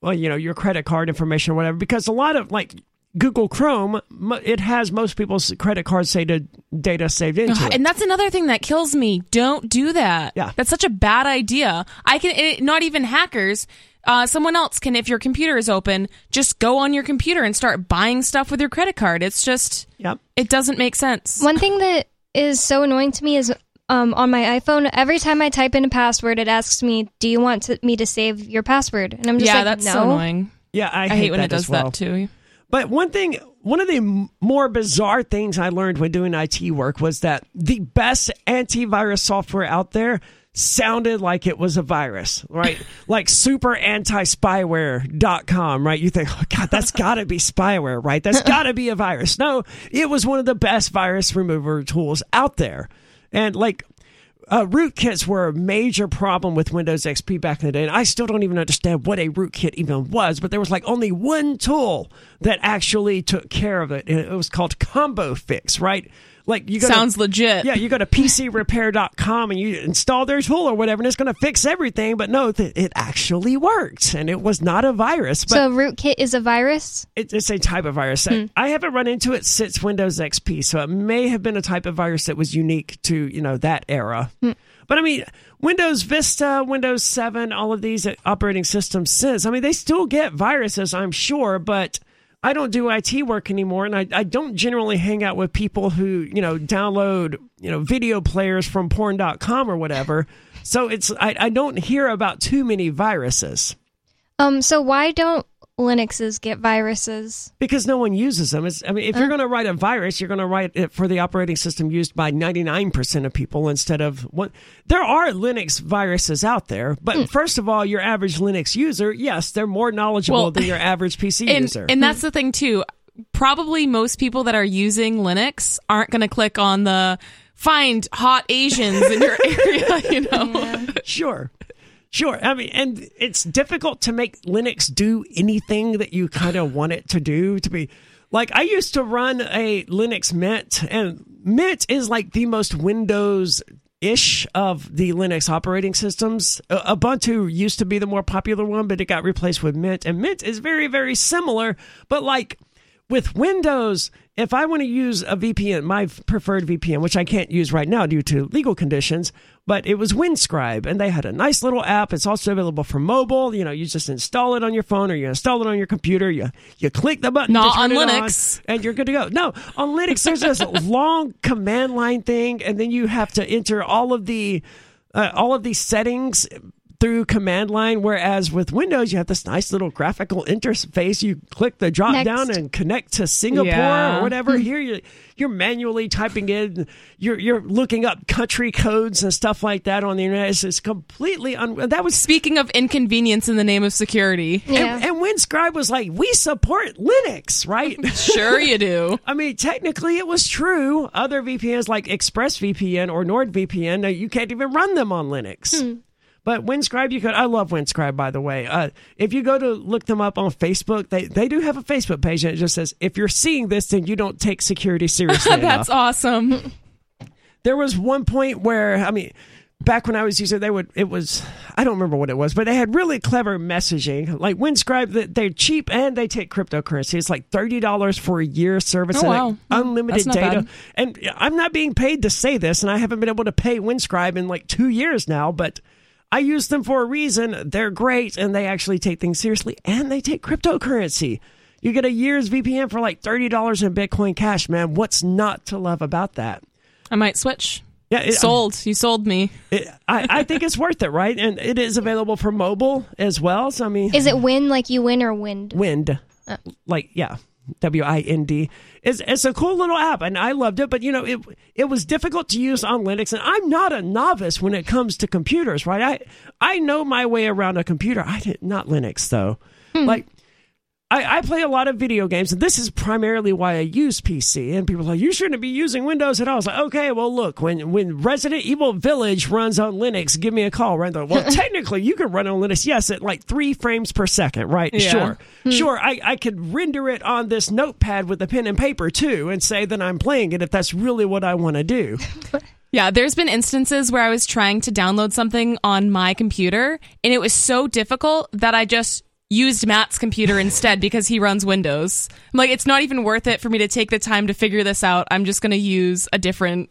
well, you know, your credit card information or whatever. Because a lot of, like, Google Chrome, it has most people's credit card data, data saved into it. And that's another thing that kills me. Don't do that. Yeah. That's such a bad idea. I can, it, not even hackers. Uh, someone else can, if your computer is open, just go on your computer and start buying stuff with your credit card. It's just, Yep. it doesn't make sense. One thing that is so annoying to me is um, on my iPhone, every time I type in a password, it asks me, "Do you want to, me to save your password?" And I'm just yeah, like, that's "No." so annoying. Yeah, I, I hate when that it does as well. that too. But one thing, one of the more bizarre things I learned when doing IT work was that the best antivirus software out there sounded like it was a virus, right? like super anti-spyware.com, right? You think, oh God, that's gotta be spyware, right? That's gotta be a virus. No, it was one of the best virus remover tools out there. And like, uh, rootkits were a major problem with Windows XP back in the day, and I still don't even understand what a rootkit even was. But there was like only one tool that actually took care of it, and it was called ComboFix, right? Like you go to- Sounds legit. yeah, you go to PCRepair.com and you install their tool or whatever, and it's going to fix everything. But no, th- it actually worked, and it was not a virus. But So rootkit is a virus. it, it's a type of virus. Hmm. I haven't run into it since Windows XP, so it may have been a type of virus that was unique to you know that era. Hmm. But I mean, Windows Vista, Windows Seven, all of these operating systems since I mean they still get viruses, I'm sure, but. I don't do IT work anymore, and I, I don't generally hang out with people who, you know, download, you know, video players from porn.com or whatever. So it's I, I don't hear about too many viruses. Um, so why don't Linuxes get viruses? because no one uses them. It's, I mean, if you're uh. going to write a virus, you're going to write it for the operating system used by 99% of people instead of one. There are Linux viruses out there, but hmm. first of all, your average Linux user, yes, they're more knowledgeable Well, than your average PC and, user. and that's the thing too. Probably most people that are using Linux aren't going to click on the find hot Asians in your area, you know. Sure. Sure. I mean, and it's difficult to make Linux do anything that you kind of want it to do to be like I used to run a Linux Mint and Mint is like the most Windows ish of the Linux operating systems. Uh, Ubuntu used to be the more popular one, but it got replaced with Mint and Mint is very very similar, but like with Windows, if I want to use a VPN, my preferred VPN, which I can't use right now due to legal conditions, but it was Windscribe, and they had a nice little app. It's also available for mobile. You know, you just install it on your phone or you install it on your computer. You you click the button, Not on Linux. and you're good to go. No, on Linux, there's this long command line thing, and then you have to enter all of the uh, all of these settings through command line. Whereas with Windows, you have this nice little graphical interface. You click the drop Next. down and connect to Singapore Yeah. or whatever. Hmm. Here, you're, you're manually typing in, you're, you're looking up country codes and stuff like that on the internet. It's, it's completely, un- that was Speaking of inconvenience in the name of security, Yeah. and, and Windscribe was like, we support Linux, right? sure you do. I mean, technically, it was true. Other VPNs like ExpressVPN or NordVPN, you can't even run them on Linux. Hmm. But Windscribe, you could. I love Windscribe, by the way. Uh, if you go to look them up on Facebook, they, they do have a Facebook page, and it just says, if you're seeing this, then you don't take security seriously enough. That's awesome. There was one point where, I mean, back when I was using, it, they would. It was I don't remember what it was, but they had really clever messaging. Like Windscribe, that they're cheap and they take cryptocurrency. It's like thirty dollars for a year service Oh, and wow. unlimited data. bad. And I'm not being paid to say this, and I haven't been able to pay Windscribe in like two years now, but. I use them for a reason. They're great, and they actually take things seriously, and they take cryptocurrency. You get a year's VPN for like thirty dollars in Bitcoin Cash, man. What's not to love about that? I might switch. Yeah, it- Sold. You sold me. it, I, I think it's worth it, right? And it is available for mobile as well. So I mean, Is it win like you win or wind? Wind, uh, like yeah, W I N D. It's it's a cool little app, and I loved it. But you know, it it was difficult to use on Linux, and I'm not a novice when it comes to computers, right? I I know my way around a computer. I did not Linux though, hmm. like. I, I play a lot of video games, and this is primarily why I use PC. And people are like, you shouldn't be using Windows at all. I was like, okay, well, look, when when Resident Evil Village runs on Linux, give me a call. Right? Like, well, technically, you can run on Linux, yes, at like three frames per second, right? Yeah. Sure, hmm. sure. I, I could render it on this notepad with a pen and paper too, and say that I'm playing it if that's really what I want to do. Yeah, there's been instances where I was trying to download something on my computer and it was so difficult that I just used Matt's computer instead because he runs Windows. I'm like, it's not even worth it for me to take the time to figure this out. I'm just going to use a different,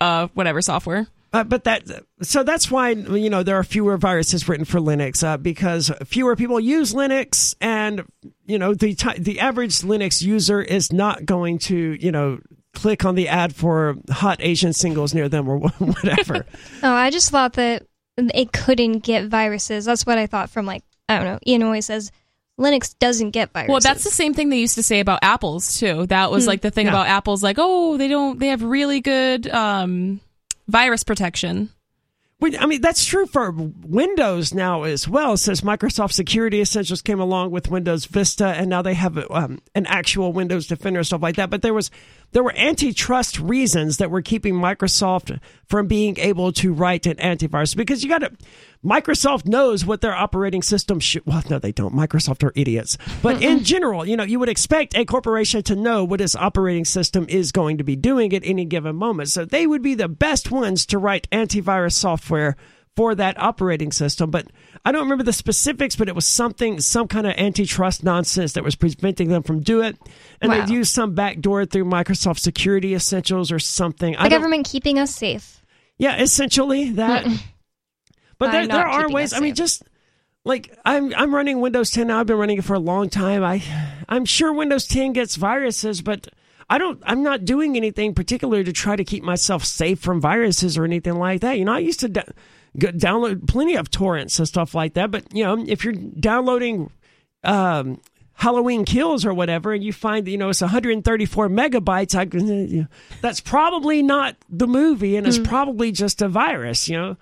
uh, whatever software. Uh, but that so that's why you know there are fewer viruses written for Linux uh, because fewer people use Linux, and you know the ti the average Linux user is not going to you know click on the ad for hot Asian singles near them or whatever. Oh, I just thought that it couldn't get viruses. That's what I thought from like I don't know. Ian always says Linux doesn't get viruses. Well, that's the same thing they used to say about apples too. That was like the thing Yeah. about apples, like, oh, they don't, they have really good um, virus protection. I mean, that's true for Windows now as well. Since Microsoft Security Essentials came along with Windows Vista, and now they have um, an actual Windows Defender stuff like that. But there was there were antitrust reasons that were keeping Microsoft from being able to write an antivirus because you got to. Microsoft knows what their operating system should. Well, no, they don't. Microsoft are idiots. But in general, you know, you would expect a corporation to know what its operating system is going to be doing at any given moment. So they would be the best ones to write antivirus software for that operating system. But I don't remember the specifics, but it was something, some kind of antitrust nonsense that was preventing them from do it. And Wow. they used some backdoor through Microsoft Security Essentials or something. The government keeping us safe. yeah, essentially that. But there, there are ways. I mean, just like I'm I'm running Windows 10 now. I've been running it for a long time. I I'm sure Windows 10 gets viruses, but I don't. I'm not doing anything particular to try to keep myself safe from viruses or anything like that. You know, I used to. Da- download plenty of torrents and stuff like that, but you know, if you're downloading um, Halloween Kills or whatever, and you find that, you know it's 134 megabytes, I, you know, that's probably not the movie, and it's probably just a virus, you know.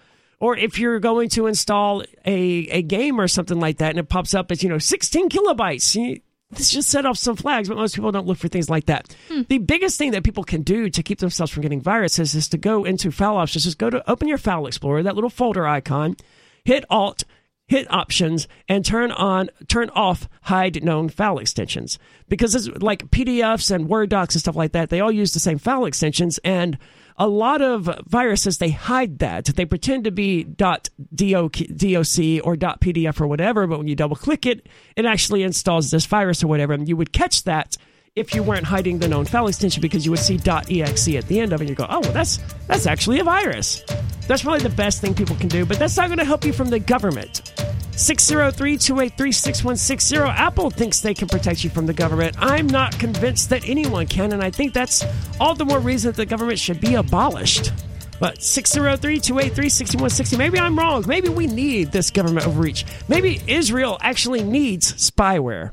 Or if you're going to install a, a game or something like that, and it pops up as you know 16 kilobytes, you, this just set off some flags. But most people don't look for things like that. Hmm. The biggest thing that people can do to keep themselves from getting viruses is to go into file options. Just go to open your file explorer, that little folder icon, hit Alt, hit options and turn on turn off hide known file extensions because it's like pdfs and word docs and stuff like that they all use the same file extensions and a lot of viruses they hide that. They pretend to be doc or pdf or whatever but when you double click it it actually installs this virus or whatever. And you would catch that if you weren't hiding the known file extension because you would see exe at the end of it. And you go oh well that's that's actually a virus. That's probably the best thing people can do but that's not going to help you from the government 603-283-6160 apple thinks they can protect you from the government i'm not convinced that anyone can and i think that's all the more reason that the government should be abolished But 603 283 6160. Maybe I'm wrong. Maybe we need this government overreach. Maybe Israel actually needs spyware.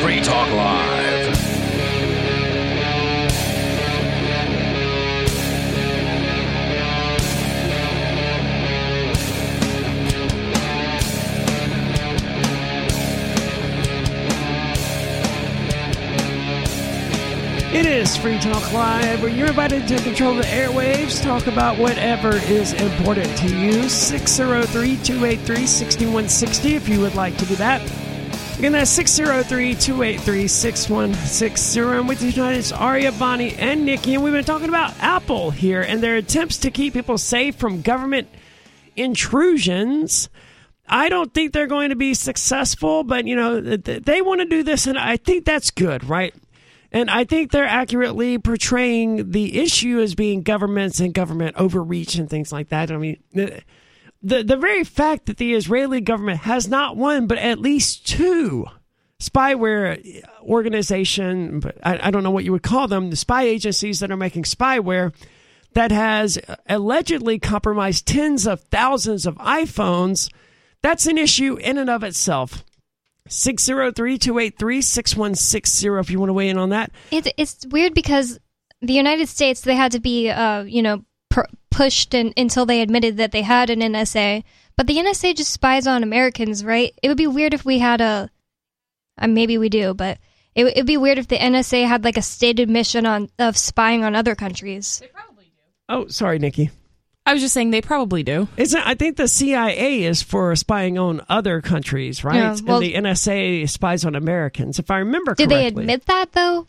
Free Talk Live. It is Free Talk Live, where you're invited to control the airwaves, talk about whatever is important to you. 603 283 6160 if you would like to do that. Again, that's 603 283 6160. And with you tonight is Aria, Bonnie, and Nikki. And we've been talking about Apple here and their attempts to keep people safe from government intrusions. I don't think they're going to be successful, but you know, they want to do this, and I think that's good, right? And I think they're accurately portraying the issue as being governments and government overreach and things like that. I mean, the, the, very fact that the Israeli government has not one, but at least two spyware organization, but I, I don't know what you would call them, the spy agencies that are making spyware that has allegedly compromised tens of thousands of iPhones, that's an issue in and of itself. 603-283-6160 if you want to weigh in on that. It's it's weird because the United States they had to be uh you know pr- pushed in, until they admitted that they had an NSA, but the NSA just spies on Americans, right? It would be weird if we had a, uh, maybe we do, but it would be weird if the NSA had like a stated mission on of spying on other countries. They probably do. Oh, sorry, Nikki. I was just saying they probably do. Isn't I think the CIA is for spying on other countries, right? Yeah, well- and the NSA spies on Americans, if I remember Did correctly. they admit that though?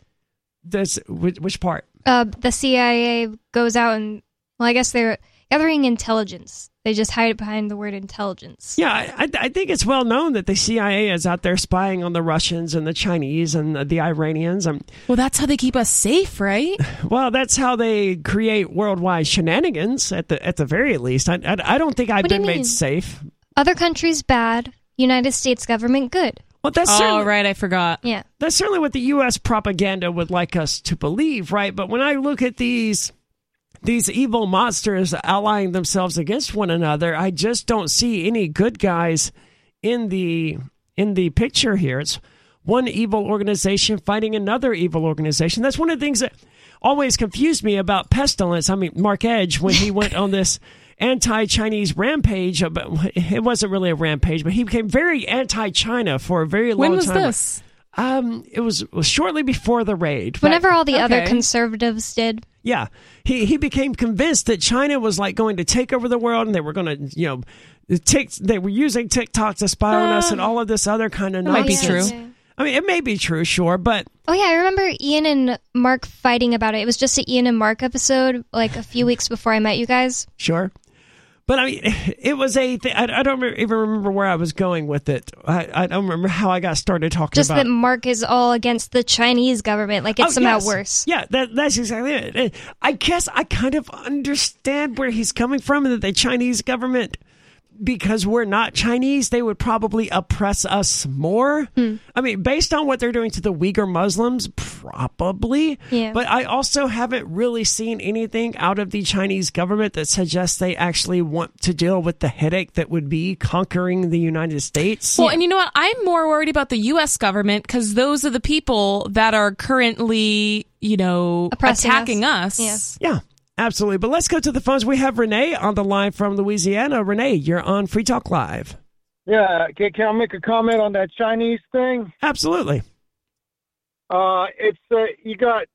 This, which, which part? Uh, the CIA goes out and well, I guess they're gathering intelligence. They just hide it behind the word intelligence. Yeah, I, I think it's well known that the CIA is out there spying on the Russians and the Chinese and the, the Iranians. And Well, that's how they keep us safe, right? well, that's how they create worldwide shenanigans. At the at the very least, I I, I don't think I've What been made safe. Other countries bad, United States government good. Well, that's Oh, right, I forgot. Yeah. that's certainly what the U.S. propaganda would like us to believe, right? But when I look at these these evil monsters allying themselves against one another, I just don't see any good guys in the in the picture here. It's one evil organization fighting another evil organization. That's one of the things that always confused me about pestilence. I mean, Mark Edge when he went on this anti-Chinese rampage. But it wasn't really a rampage, but he became very anti-China for a very long time. When was time. this? Um, it was, was shortly before the raid. Whenever all the other conservatives did. Yeah, he he became convinced that China was like going to take over the world, and they were going to, you know, tick. They were using TikTok to spy on us, and ah. all of this other kind of That might be true. I mean, it may be true, sure, but Oh yeah, I remember Ian and Mark fighting about it. It was just an Ian and Mark episode, like a few weeks before I met you guys. sure. But I mean, it was a. Th- I, I don't even remember where I was going with it. I, I don't remember how I got started talking Just about. that Mark is all against the Chinese government, like it's Oh, somehow yes. worse. Yeah, that, that's exactly it. I guess I kind of understand where he's coming from, and that the Chinese government because we're not Chinese, they would probably oppress us more. Hmm. I mean, based on what they're doing to the Uyghur Muslims, probably. Yeah. But I also haven't really seen anything out of the Chinese government that suggests they actually want to deal with the headache that would be conquering the United States. Well, and you know what? I'm more worried about the U.S. government because those are the people that are currently, you know, Oppressing attacking us. us. Yeah. Yeah, absolutely. But let's go to the phones. We have Renee on the line from Louisiana. Renee, you're on Free Talk Live. Yeah, can, can I make a comment on that Chinese thing? Absolutely. Uh, it's uh, you got,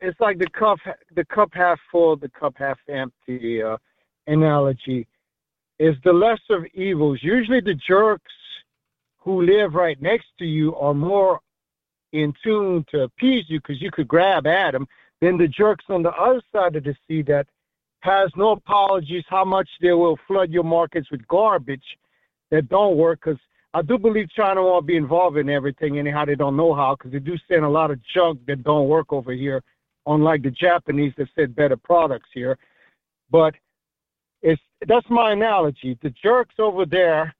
it's like the cup, the cup half full, the cup half empty uh, analogy. Is the lesser of evils. Usually, the jerks who live right next to you are more in tune to appease you because you could grab at them than the jerks on the other side of the sea that has no apologies how much they will flood your markets with garbage that don't work because I do believe China won't be involved in everything anyhow. They don't know how because they do send a lot of junk that don't work over here, unlike the Japanese that send better products here. But it's that's my analogy. The jerks over there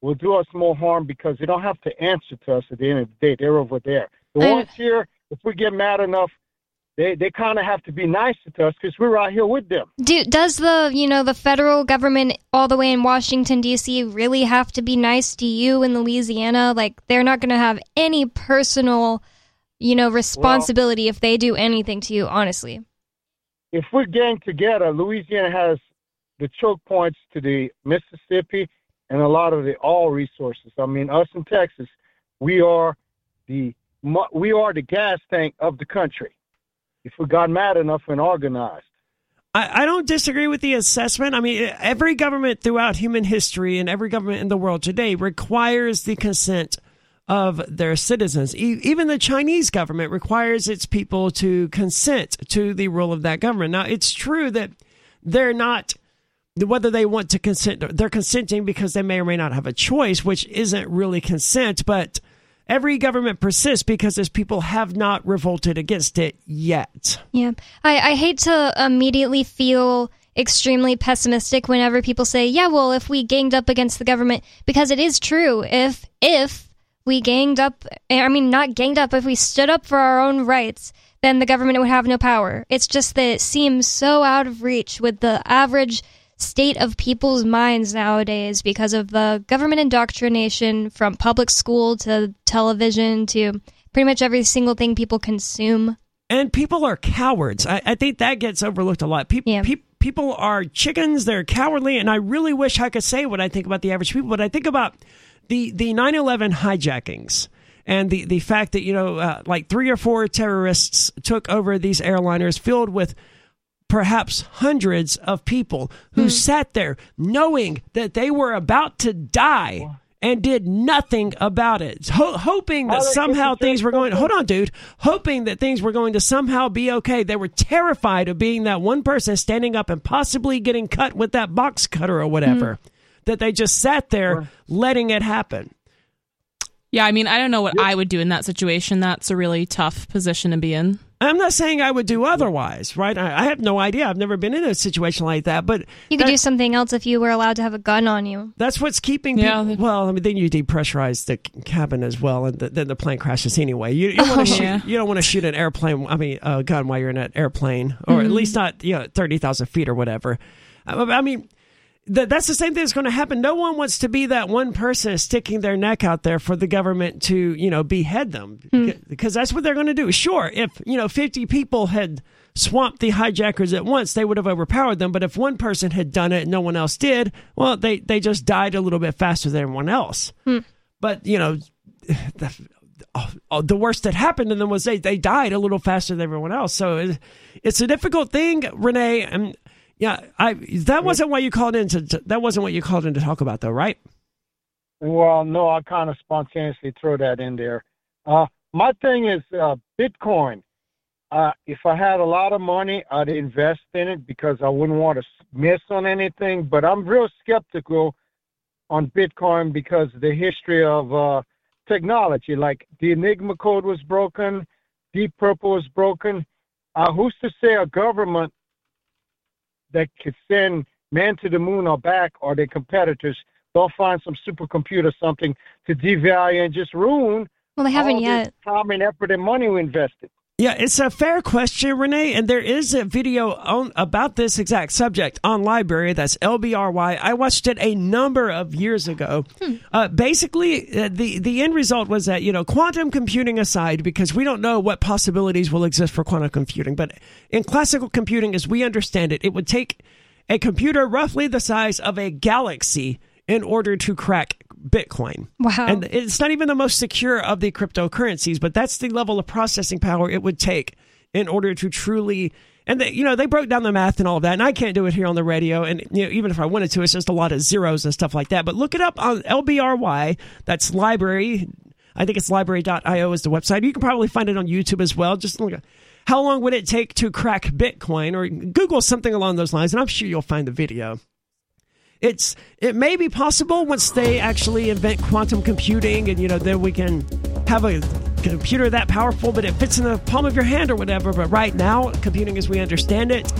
will do us more harm because they don't have to answer to us at the end of the day. They're over there. The ones here, if we get mad enough, they they kind of have to be nicer to us because we're right here with them. Do, does the you know the federal government all the way in Washington D.C. really have to be nice to you in Louisiana? Like they're not going to have any personal, you know, responsibility if they do anything to you. Honestly, if we're gang together, Louisiana has the choke points to the Mississippi and a lot of the all resources. I mean, us in Texas, we are the we are the gas tank of the country. If we got mad enough and organized. I, don't disagree with the assessment. I mean, every government throughout human history and every government in the world today requires the consent of their citizens. Even the Chinese government requires its people to consent to the rule of that government. Now, it's true that they're not whether they want to consent they're consenting because they may or may not have a choice which isn't really consent but every government persists because its people have not revolted against it yet yeah. I I hate to immediately feel extremely pessimistic whenever people say, "Yeah, well, if we ganged up against the government," because it is true. If if we ganged up, I mean, not ganged up, if we stood up for our own rights, then the government would have no power. It's just that it seems so out of reach with the average state of people's minds nowadays because of the government indoctrination from public school to television to pretty much every single thing people consume. and people are cowards. I, I think that gets overlooked a lot. People, Yeah. people are chickens. They're cowardly, and I really wish I could say what I think about the average people. But I think about the the nine eleven hijackings and the the fact that you know uh, like three or four terrorists took over these airliners filled with perhaps hundreds of people who hmm. sat there knowing that they were about to die and did nothing about it, Ho- hoping that somehow things were going. Hold on, dude. Hoping that things were going to somehow be okay. They were terrified of being that one person standing up and possibly getting cut with that box cutter or hmm. whatever. That they just sat there letting it happen. Yeah, I mean, I don't know what I would do in that situation. That's a really tough position to be in. I'm not saying I would do otherwise, right? I, I have no idea. I've never been in a situation like that, but You could that- do something else if you were allowed to have a gun on you. That's what's keeping Yeah, people. they- Well, I mean, then you depressurize the cabin as well, and th- then the plane crashes anyway. You, you don't want to oh, shoot. Yeah. You don't want to shoot an airplane. I mean, a gun while you're in an airplane, or at mm-hmm. least not you know thirty thousand feet or whatever. I, I mean. That, that's the same thing that's going to happen. No one wants to be that one person sticking their neck out there for the government to, you know, behead them hmm. because that's what they're going to do. Sure, if, you know, 50 people had swamped the hijackers at once, they would have overpowered them. But if one person had done it and no one else did, well, they, they just died a little bit faster than everyone else. Hmm. But, you know, the, oh, the worst that happened to them was they, they died a little faster than everyone else. So it, it's a difficult thing, Renee. And yeah, I that wasn't what you called in to, that wasn't what you called in to talk about though, right? Well, no, I kind of spontaneously throw that in there. Uh, my thing is uh, Bitcoin. Uh, if I had a lot of money, I'd invest in it because I wouldn't want to miss on anything. But I'm real skeptical on Bitcoin because the history of uh, technology. Like the Enigma code was broken, Deep Purple was broken. Uh, who's to say a government that could send man to the moon or back or their competitors, they'll find some supercomputer something to devalue and just ruin Well, they haven't all yet. time and effort and money we invested. Yeah, it's a fair question, Renee, and there is a video on about this exact subject on LBRY. That's LBRY. I watched it a number of years ago. Uh, basically, uh, the the end result was that you know quantum computing aside, because we don't know what possibilities will exist for quantum computing, but in classical computing, as we understand it, it would take a computer roughly the size of a galaxy in order to crack Bitcoin. Wow. And it's not even the most secure of the cryptocurrencies, but that's the level of processing power it would take in order to truly. And they, you know they broke down the math and all of that, and I can't do it here on the radio. And you know, even if I wanted to, it's just a lot of zeros and stuff like that. But look it up on LBRY. That's library. I think it's library.io is the website. You can probably find it on YouTube as well. Just look at how long would it take to crack Bitcoin, or Google something along those lines, and I'm sure you'll find the video it's it may be possible once they actually invent quantum computing and you know then we can have a computer that powerful but it fits in the palm of your hand or whatever. But right now computing as we understand it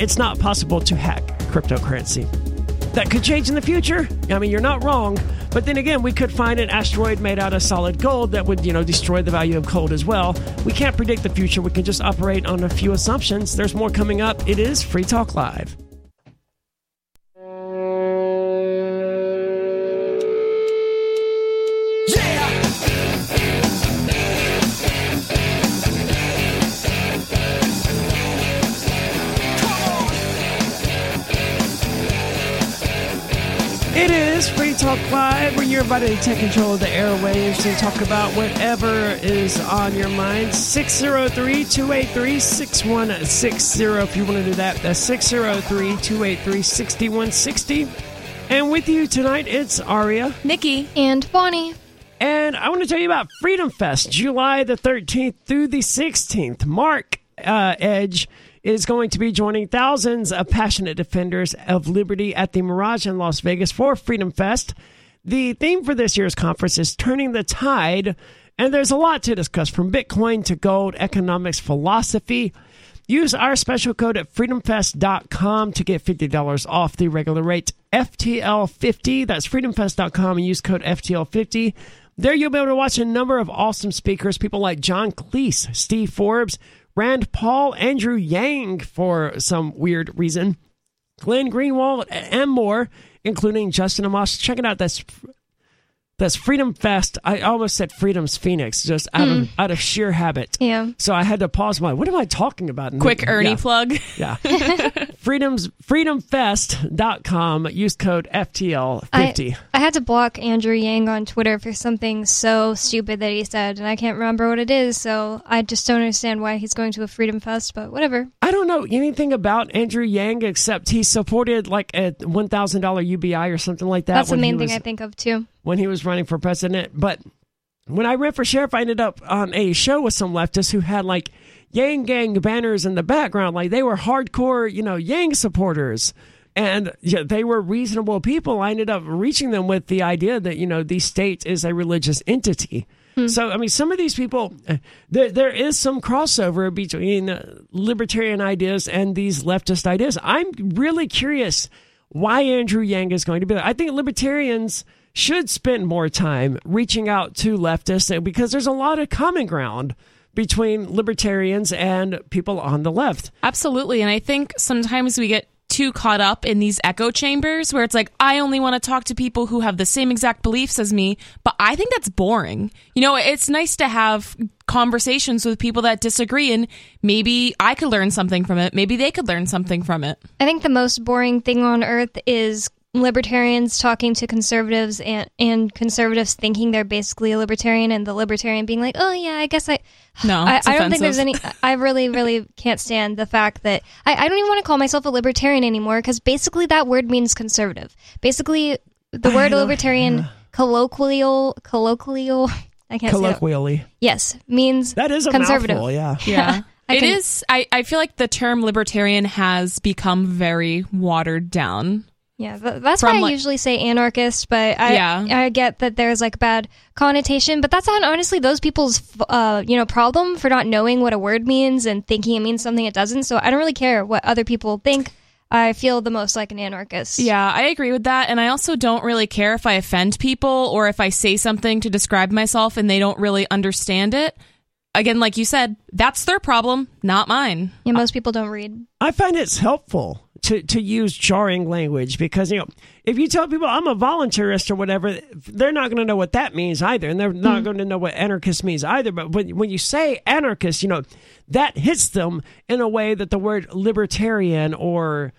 it's not possible to hack cryptocurrency. That could change in the future. I mean you're not wrong. But then again we could find an asteroid made out of solid gold that would you know destroy the value of gold as well. We can't predict the future. We can just operate on a few assumptions. There's more coming up. It is free talk live is Free Talk Live, where you're invited to take control of the airwaves and talk about whatever is on your mind. 603 283 6160. If you want to do that, that's 603 283 6160. And with you tonight, it's Aria. Nikki. And Bonnie. And I want to tell you about Freedom Fest, July the 13th through the 16th. Mark uh, Edge is going to be joining thousands of passionate defenders of liberty at the Mirage in Las Vegas for Freedom Fest. The theme for this year's conference is Turning the Tide, and there's a lot to discuss from Bitcoin to gold, economics, philosophy. Use our special code at freedomfest.com to get $50 off the regular rate FTL50. That's freedomfest.com and use code FTL50. There you'll be able to watch a number of awesome speakers, people like John Cleese, Steve Forbes, Rand Paul, Andrew Yang for some weird reason, Glenn Greenwald, and more, including Justin Amash. Check it out. That's that's Freedom Fest. I almost said Freedom's Phoenix, just out of hmm. out of sheer habit. Yeah. So I had to pause my. What am I talking about? And Quick then- Ernie yeah. plug. Yeah. Freedom's freedomfest.com. Use code FTL50. I, I had to block Andrew Yang on Twitter for something so stupid that he said, and I can't remember what it is, so I just don't understand why he's going to a Freedom Fest, but whatever. I don't know anything about Andrew Yang except he supported like a $1,000 UBI or something like that. That's the when he main thing was- I think of, too. When he was running for president. But when I ran for sheriff, I ended up on a show with some leftists who had like Yang Gang banners in the background. Like they were hardcore, you know, Yang supporters. And yeah, they were reasonable people. I ended up reaching them with the idea that, you know, the state is a religious entity. Hmm. So, I mean, some of these people, there, there is some crossover between libertarian ideas and these leftist ideas. I'm really curious why Andrew Yang is going to be there. I think libertarians should spend more time reaching out to leftists because there's a lot of common ground between libertarians and people on the left. Absolutely. And I think sometimes we get too caught up in these echo chambers where it's like, I only want to talk to people who have the same exact beliefs as me. But I think that's boring. You know, it's nice to have conversations with people that disagree and maybe I could learn something from it. Maybe they could learn something from it. I think the most boring thing on earth is libertarians talking to conservatives and, and conservatives thinking they're basically a libertarian and the libertarian being like, oh, yeah, I guess I. No, I, I don't think there's any. I really, really can't stand the fact that I, I don't even want to call myself a libertarian anymore because basically that word means conservative. Basically, the word know. libertarian, colloquial, colloquial, I can't say that. Colloquially. Yes, means That is a conservative. mouthful, yeah. Yeah. I It can- is. I, I feel like the term libertarian has become very watered down. Yeah, th- that's From, why I like- usually say anarchist, but I Yeah. I get that there's like bad connotation, but that's not honestly those people's uh you know problem for not knowing what a word means and thinking it means something it doesn't. So I don't really care what other people think. I feel the most like an anarchist. Yeah, I agree with that. And I also don't really care if I offend people or if I say something to describe myself and they don't really understand it. Again, like you said, that's their problem, not mine. Yeah, most people don't read. I find it's helpful to, to use jarring language because, you know, if you tell people I'm a voluntarist or whatever, they're not going to know what that means either. And they're not going to know what anarchist means either. But when, when you say anarchist, you know, that hits them in a way that the word libertarian or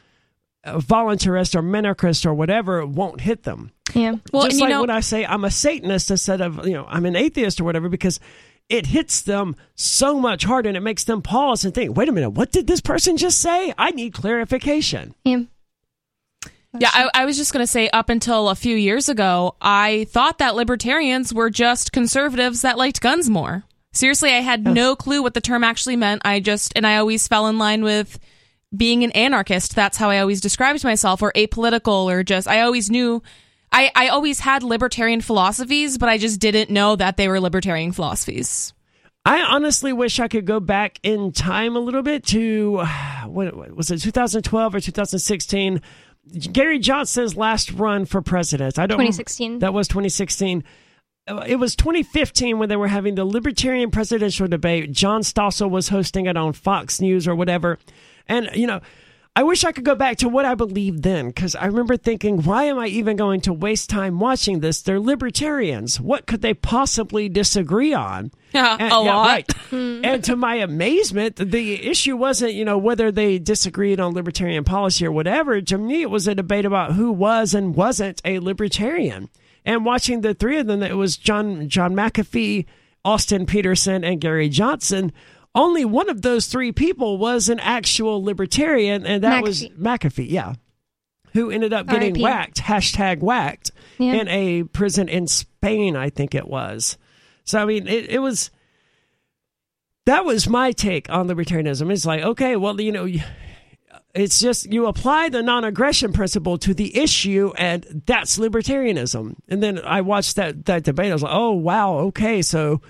uh, voluntarist or minarchist or whatever won't hit them. Yeah. Well, Just and you like know, when I say I'm a Satanist instead of, you know, I'm an atheist or whatever, because it hits them so much harder and it makes them pause and think, wait a minute, what did this person just say? I need clarification. Yeah. Yeah, I, I was just going to say, up until a few years ago, I thought that libertarians were just conservatives that liked guns more. Seriously, I had no clue what the term actually meant. I just, and I always fell in line with being an anarchist. That's how I always described myself, or apolitical, or just, I always knew, I, I always had libertarian philosophies, but I just didn't know that they were libertarian philosophies. I honestly wish I could go back in time a little bit to, what what was it, 2012 or 2016? Gary Johnson's last run for president. I don't 2016. That was 2016. Uh, It was 2015 when they were having the Libertarian presidential debate. John Stossel was hosting it on Fox News or whatever. And, you know, I wish I could go back to what I believed then because I remember thinking, why am I even going to waste time watching this? They're libertarians. What could they possibly disagree on? Yeah, And- a lot. right. Hmm. and to my amazement, the issue wasn't, you know, whether they disagreed on libertarian policy or whatever. To me, it was a debate about who was and wasn't a libertarian. And watching the three of them, it was John John McAfee, Austin Petersen, and Gary Johnson. Only one of those three people was an actual libertarian, and that was McAfee. McAfee. Yeah, who ended up getting R.I.P.. whacked, hashtag whacked, Yeah. in a prison in Spain, I think it was. So I mean, it, it was that was my take on libertarianism. It's like, okay, well, you know, it's just you apply the non-aggression principle to the issue, and that's libertarianism. And then I watched that that debate. I was like, oh wow, okay, so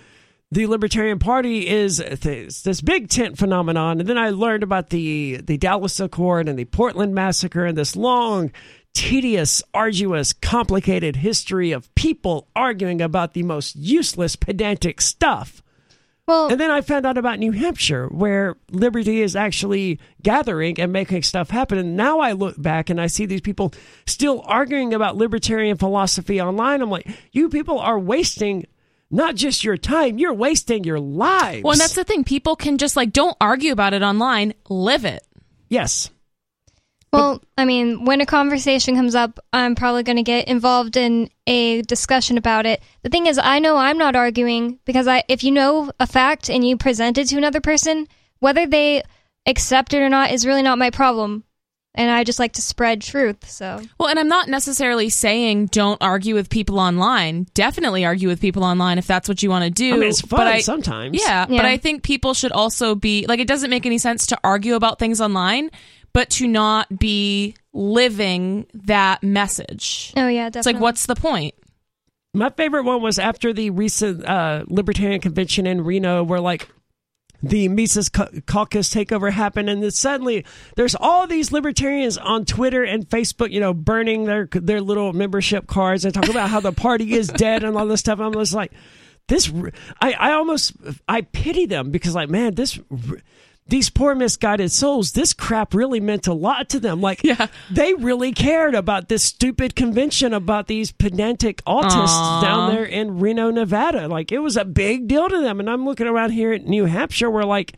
the Libertarian Party is this, this big tent phenomenon. And then I learned about the the Dallas Accord and the Portland massacre and this long, tedious, arduous, complicated history of people arguing about the most useless, pedantic stuff. Well, And then I found out about New Hampshire, where liberty is actually gathering and making stuff happen. And now I look back and I see these people still arguing about libertarian philosophy online. I'm like, you people are wasting not just your time, you're wasting your lives. Well, and that's the thing. People can just like, don't argue about it online, live it. yes. Well, I mean, when a conversation comes up, I'm probably going to get involved in a discussion about it. The thing is, I know I'm not arguing because I, if you know a fact and you present it to another person, whether they accept it or not is really not my problem. And I just like to spread truth. So, Well, and I'm not necessarily saying don't argue with people online. Definitely argue with people online if that's what you want to do. I mean, it's fun but I, sometimes. Yeah, Yeah. but I think people should also be like, it doesn't make any sense to argue about things online, but to not be living that message. oh yeah, It's definitely. like, what's the point? My favorite one was after the recent uh, Libertarian convention in Reno, where like the Mises Caucus takeover happened, and then suddenly there's all these libertarians on Twitter and Facebook, you know, burning their their little membership cards and talking about how the party is dead and all this stuff. I'm just like, this. I I almost I pity them because like, man, this. These poor misguided souls, this crap really meant a lot to them. Like, Yeah. they really cared about this stupid convention about these pedantic autists Aw. down there in Reno, Nevada. Like it was a big deal to them. And I'm looking around here at New Hampshire where like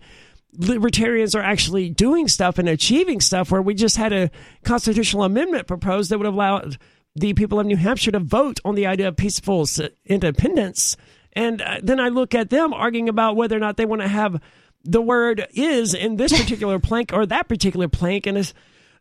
libertarians are actually doing stuff and achieving stuff where we just had a constitutional amendment proposed that would allow the people of New Hampshire to vote on the idea of peaceful independence. And uh, then I look at them arguing about whether or not they want to have the word is in this particular plank or that particular plank. And it's,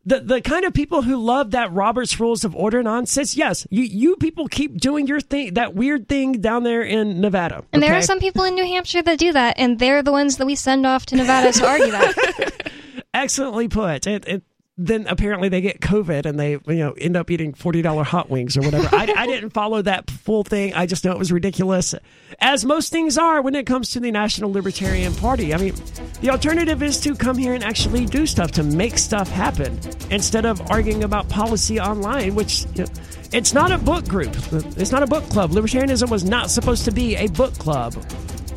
the the kind of people who love that Robert's Rules of Order nonsense, yes, you you people keep doing your thing, that weird thing down there in Nevada. and there are some people in New Hampshire that do that, and they're the ones that we send off to Nevada to argue that. excellently put. It, it then apparently they get COVID and they you know end up eating forty dollar hot wings or whatever. I, I didn't follow that full thing. I just know it was ridiculous, as most things are when it comes to the National Libertarian Party. I mean, the alternative is to come here and actually do stuff to make stuff happen instead of arguing about policy online, which. You know, it's not a book group. It's not a book club. Libertarianism was not supposed to be a book club.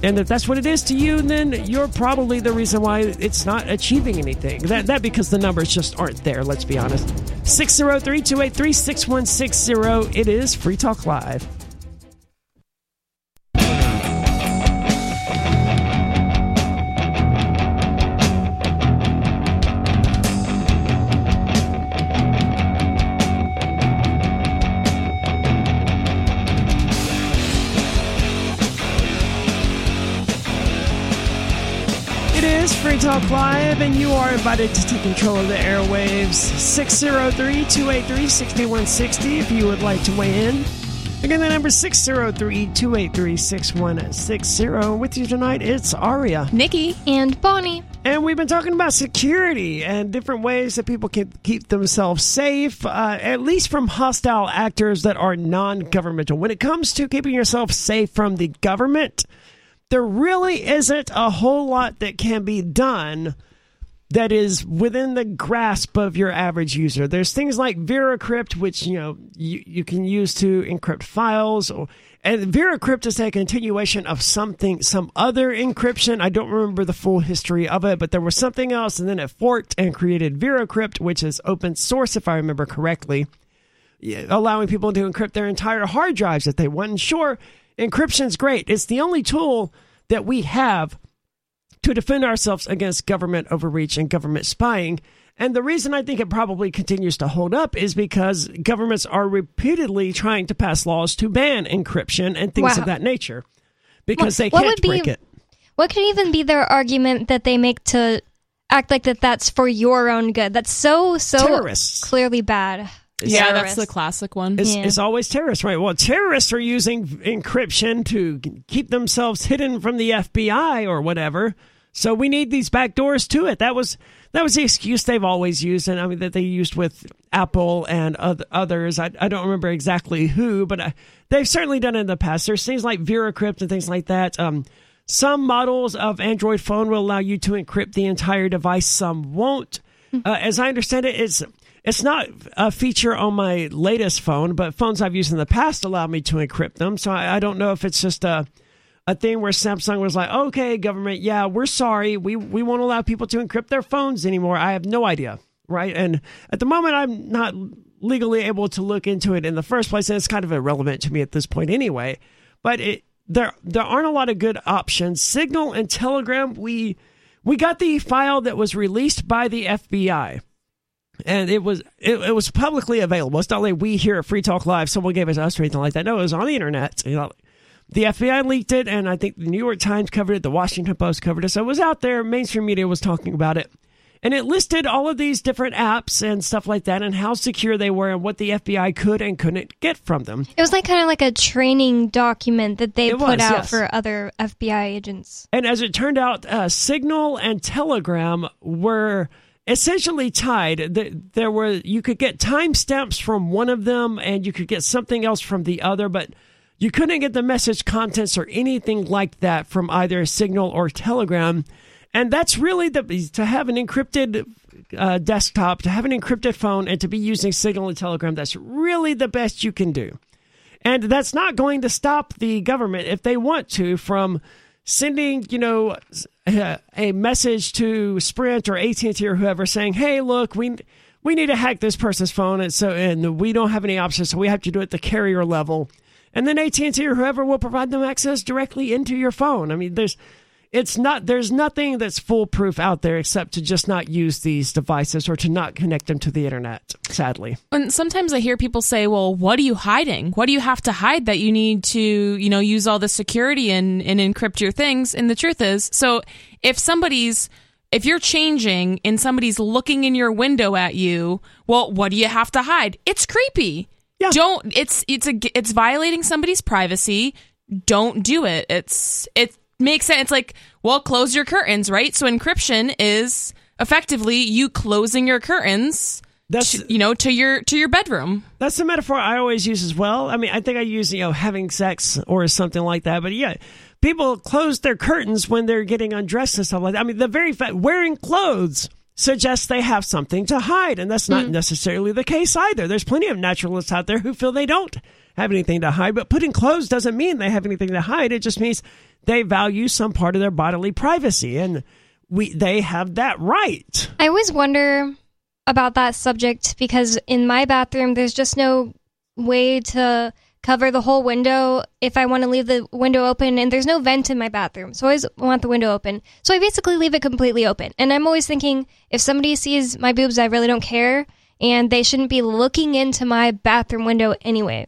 And if that's what it is to you, then you're probably the reason why it's not achieving anything. That that because the numbers just aren't there, let's be honest. 603-283-6160. It is Free Talk Live. Talk Live, and you are invited to take control of the airwaves. 603 283 6160 if you would like to weigh in. Again, the number 603 283 6160. With you tonight, it's Aria. Nikki. And Bonnie. And we've been talking about security and different ways that people can keep themselves safe, uh, at least from hostile actors that are non governmental. When it comes to keeping yourself safe from the government, there really isn't a whole lot that can be done that is within the grasp of your average user. There's things like VeraCrypt, which you know you, you can use to encrypt files, or, and VeraCrypt is a continuation of something, some other encryption. I don't remember the full history of it, but there was something else, and then it forked and created VeraCrypt, which is open source, if I remember correctly, allowing people to encrypt their entire hard drives if they want. Sure, encryption's great. It's the only tool that we have to defend ourselves against government overreach and government spying. And the reason I think it probably continues to hold up is because governments are repeatedly trying to pass laws to ban encryption and things Wow. of that nature because they can't be- break it. What could even be their argument that they make to act like that that's for your own good? That's so, so Terrorists. clearly bad. Yeah, that's the classic one. It's, Yeah. it's always terrorists, right? Well, terrorists are using encryption to keep themselves hidden from the FBI or whatever. So we need these back doors to it. That was that was the excuse they've always used, and I mean that they used with Apple and oth- others. I, I don't remember exactly who, but I, they've certainly done it in the past. There's things like VeraCrypt and things like that. Um, some models of Android phone will allow you to encrypt the entire device. Some won't. Uh, as I understand it, it's it's not a feature on my latest phone, but phones I've used in the past allow me to encrypt them. So I, I don't know if it's just a a thing where Samsung was like, "Okay, government, yeah, we're sorry, we we won't allow people to encrypt their phones anymore." I have no idea, right? And at the moment, I'm not legally able to look into it in the first place, and it's kind of irrelevant to me at this point anyway. But it there there aren't a lot of good options. Signal and Telegram, we we got the file that was released by the FBI and it was it, it was publicly available. It's not like we here at Free Talk Live, someone gave it to us or anything like that. No, it was on the internet. You know, the FBI leaked it, and I think the New York Times covered it, the Washington Post covered it. So it was out there. Mainstream media was talking about it, and it listed all of these different apps and stuff like that, and how secure they were, and what the FBI could and couldn't get from them. It was like kind of like a training document that they It put was, out yes. for other FBI agents. And as it turned out, uh, Signal and Telegram were essentially tied. There were you could get timestamps from one of them, and you could get something else from the other, but you couldn't get the message contents or anything like that from either Signal or Telegram. And that's really the to have an encrypted uh, desktop, to have an encrypted phone, and to be using Signal and Telegram. That's really the best you can do. And that's not going to stop the government if they want to from sending, you know, a, a message to Sprint or AT&T or whoever saying, "Hey, look, we we need to hack this person's phone and so and we don't have any options, so we have to do it at the carrier level." And then AT&T or whoever will provide them access directly into your phone. I mean, there's it's not there's nothing that's foolproof out there except to just not use these devices or to not connect them to the internet, sadly. And sometimes I hear people say, "Well, what are you hiding? What do you have to hide that you need to, you know, use all the security and, and encrypt your things?" And the truth is, so if somebody's if you're changing and somebody's looking in your window at you, well, what do you have to hide? It's creepy. Yeah. Don't it's it's a it's violating somebody's privacy. Don't do it. It's it makes sense. It's like, well, close your curtains, right? So encryption is effectively you closing your curtains That's to, you know to your to your bedroom That's the metaphor I always use as well. I mean, I think I use, you know, having sex or something like that. But yeah, people close their curtains when they're getting undressed and stuff like that. I mean, the very fact wearing clothes suggests they have something to hide. And that's not mm. necessarily the case either. There's plenty of naturalists out there who feel they don't have anything to hide. But putting clothes doesn't mean they have anything to hide. It just means they value some part of their bodily privacy. And we, they have that right. I always wonder about that subject because in my bathroom, there's just no way to cover the whole window if I want to leave the window open, and there's no vent in my bathroom. So I always want the window open. So I basically leave it completely open. And I'm always thinking if somebody sees my boobs, I really don't care, and they shouldn't be looking into my bathroom window anyway.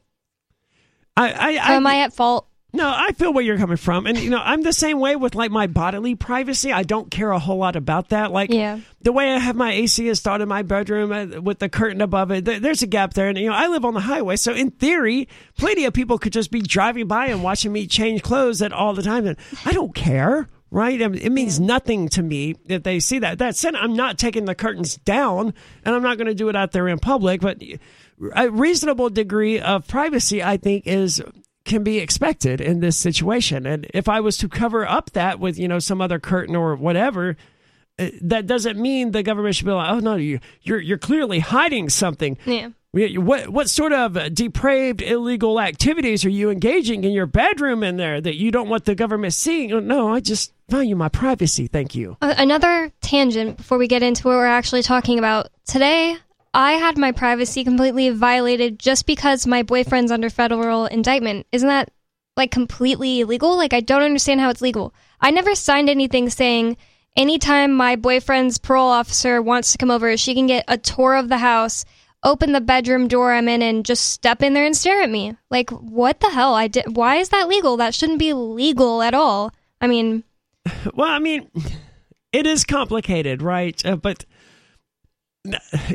I, I, So am I at fault? No, I feel where you're coming from. And, you know, I'm the same way with like my bodily privacy. I don't care a whole lot about that. Like, Yeah. the way I have my AC installed in my bedroom uh, with the curtain above it, there's a gap there. And, you know, I live on the highway. So, in theory, plenty of people could just be driving by and watching me change clothes at all the time. And I don't care. Right? I mean, it means nothing to me if they see that. That said, I'm not taking the curtains down and I'm not going to do it out there in public. But a reasonable degree of privacy, I think, is can be expected in this situation. And if I was to cover up that with, you know, some other curtain or whatever, uh, that doesn't mean the government should be like, oh no, you, you're you're clearly hiding something. Yeah. What what sort of depraved illegal activities are you engaging in your bedroom in there that you don't want the government seeing? No, I just value my privacy. Thank you. Uh, another tangent before we get into what we're actually talking about today i had my privacy completely violated just because my boyfriend's under federal indictment. Isn't that like completely illegal? Like i don't understand how it's legal. I never signed anything saying anytime my boyfriend's parole officer wants to come over she can get a tour of the house open the bedroom door i'm in and just step in there and stare at me. Like what the hell? I did why is that legal? That shouldn't be legal at all. I mean Well, I mean, it is complicated, right? Uh, but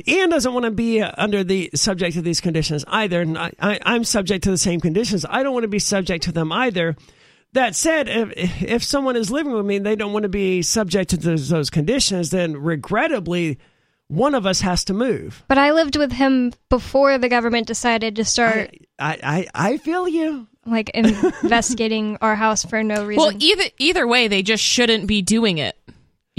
Ian doesn't want to be under the subject of these conditions either. And I, I, I'm subject to the same conditions. I don't want to be subject to them either. That said, if, if someone is living with me and they don't want to be subject to those, those conditions, then regrettably, one of us has to move. But I lived with him before the government decided to start I, I, I feel you. like investigating our house for no reason. well either either way they just shouldn't be doing it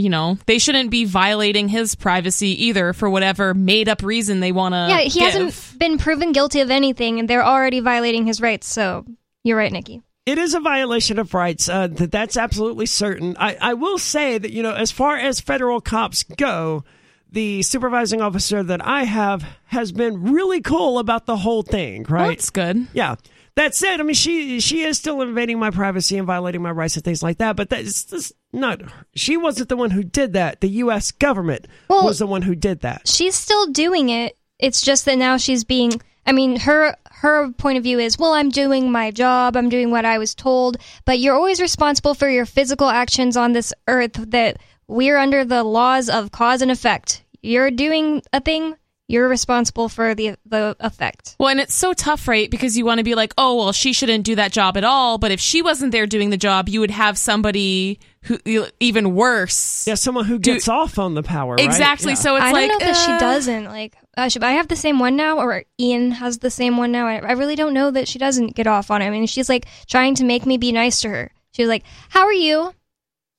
you know they shouldn't be violating his privacy either for whatever made up reason they want to yeah, he hasn't been proven guilty of anything, and they're already violating his rights. So you're right, Nikki. It is a violation of rights. Uh, th- that's absolutely certain. I, I will say that, you know, as far as federal cops go, the supervising officer that I have has been really cool about the whole thing, right? that's good Yeah. That said, I mean, she she is still invading my privacy and violating my rights and things like that. But that's, that's not. She wasn't the one who did that. The U.S. government Well- was the one who did that. She's still doing it. It's just that now she's being. I mean, her her point of view is, well, I'm doing my job. I'm doing what I was told. But you're always responsible for your physical actions on this earth. That we're under the laws of cause and effect. You're doing a thing. You're responsible for the the effect. Well, and it's so tough, right? Because you want to be like, oh, well, she shouldn't do that job at all. But if she wasn't there doing the job, you would have somebody who even worse. Yeah, someone who gets off on the power. right? Exactly. Yeah. So it's like. I like don't know that she uh, doesn't. Like, uh, should I have the same one now, or Ian has the same one now? I, I really don't know that she doesn't get off on it. I mean, she's like trying to make me be nice to her. She's like, "How are you?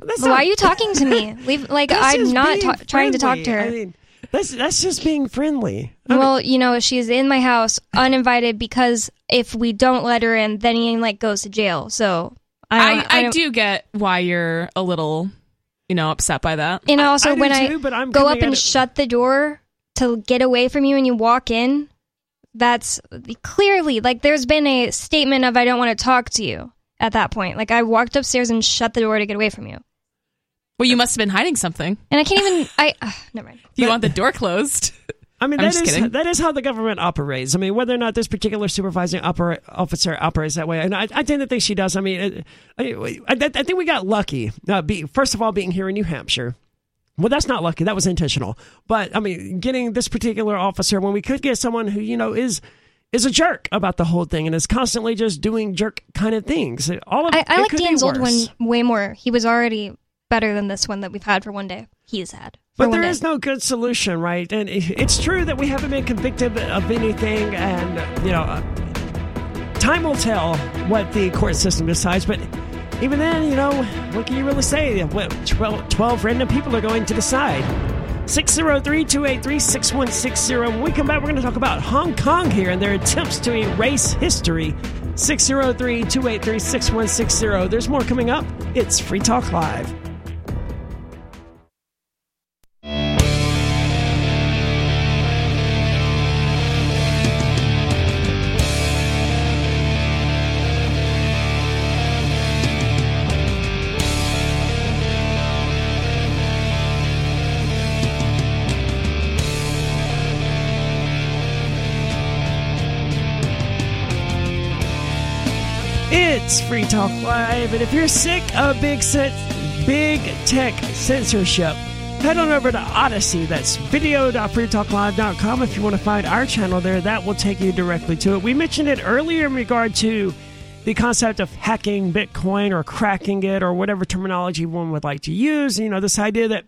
That's Why not- are you talking to me? Leave like I'm not ta- trying to talk to her." I mean, that's that's just being friendly. I mean, well, you know, she's in my house uninvited because if we don't let her in, then he like goes to jail. So I I, don't, I, don't- get why you're a little, you know, upset by that. And also, I do when too, but I I'm go up and it- shut the door to get away from you and you walk in, that's clearly like there's been a statement of I don't want to talk to you at that point. Like I walked upstairs and shut the door to get away from you. Well, you must have been hiding something. And I can't even I uh, never mind. You want the door closed. I mean, I'm that just is kidding. that is how the government operates. I mean, whether or not this particular supervising opera, officer operates that way, and I, I tend to think she does. I mean, I, I, I think we got lucky. Uh, be, first of all, being here in New Hampshire. Well, that's not lucky. That was intentional. But I mean, getting this particular officer when we could get someone who you know is is a jerk about the whole thing and is constantly just doing jerk kind of things. All of I, I it like could Dan's old one way more. He was already better than this one that we've had for one day. He's had. But there is no good solution, right? And it's true that we haven't been convicted of anything, and, you know, uh, time will tell what the court system decides. But even then, you know, what can you really say? What 12, 12 random people are going to decide. 603 283 6160. When we come back, we're going to talk about Hong Kong here and their attempts to erase history. 603 283 6160. There's more coming up. It's Free Talk Live. It's Free Talk Live, and if you're sick of big set, big tech censorship, head on over to Odysee. That's video.freetalklive.com. If you want to find our channel there, that will take you directly to it. We mentioned it earlier in regard to the concept of hacking Bitcoin or cracking it or whatever terminology one would like to use. You know, this idea that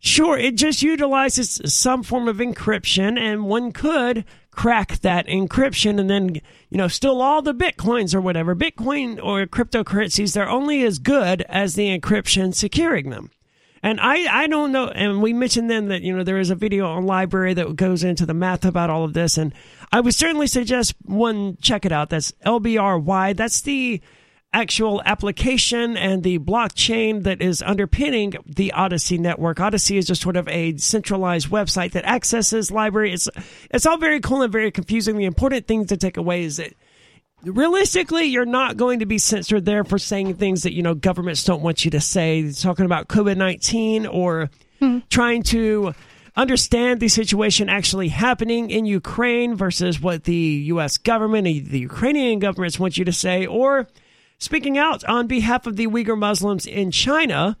Sure, it just utilizes some form of encryption, and one could crack that encryption and then, you know, steal all the bitcoins or whatever. Bitcoin or cryptocurrencies, they're only as good as the encryption securing them. And I, I don't know. And we mentioned then that, you know, there is a video on LBRY that goes into the math about all of this. And I would certainly suggest one check it out. That's LBRY. That's the actual application and the blockchain that is underpinning the Odysee network. Odysee is just sort of a centralized website that accesses LBRY. It's it's all very cool and very confusing. The important thing to take away is that realistically you're not going to be censored there for saying things that you know governments don't want you to say talking about covid-19 or hmm. trying to understand the situation actually happening in ukraine versus what the us government and the ukrainian governments want you to say or speaking out on behalf of the uyghur muslims in china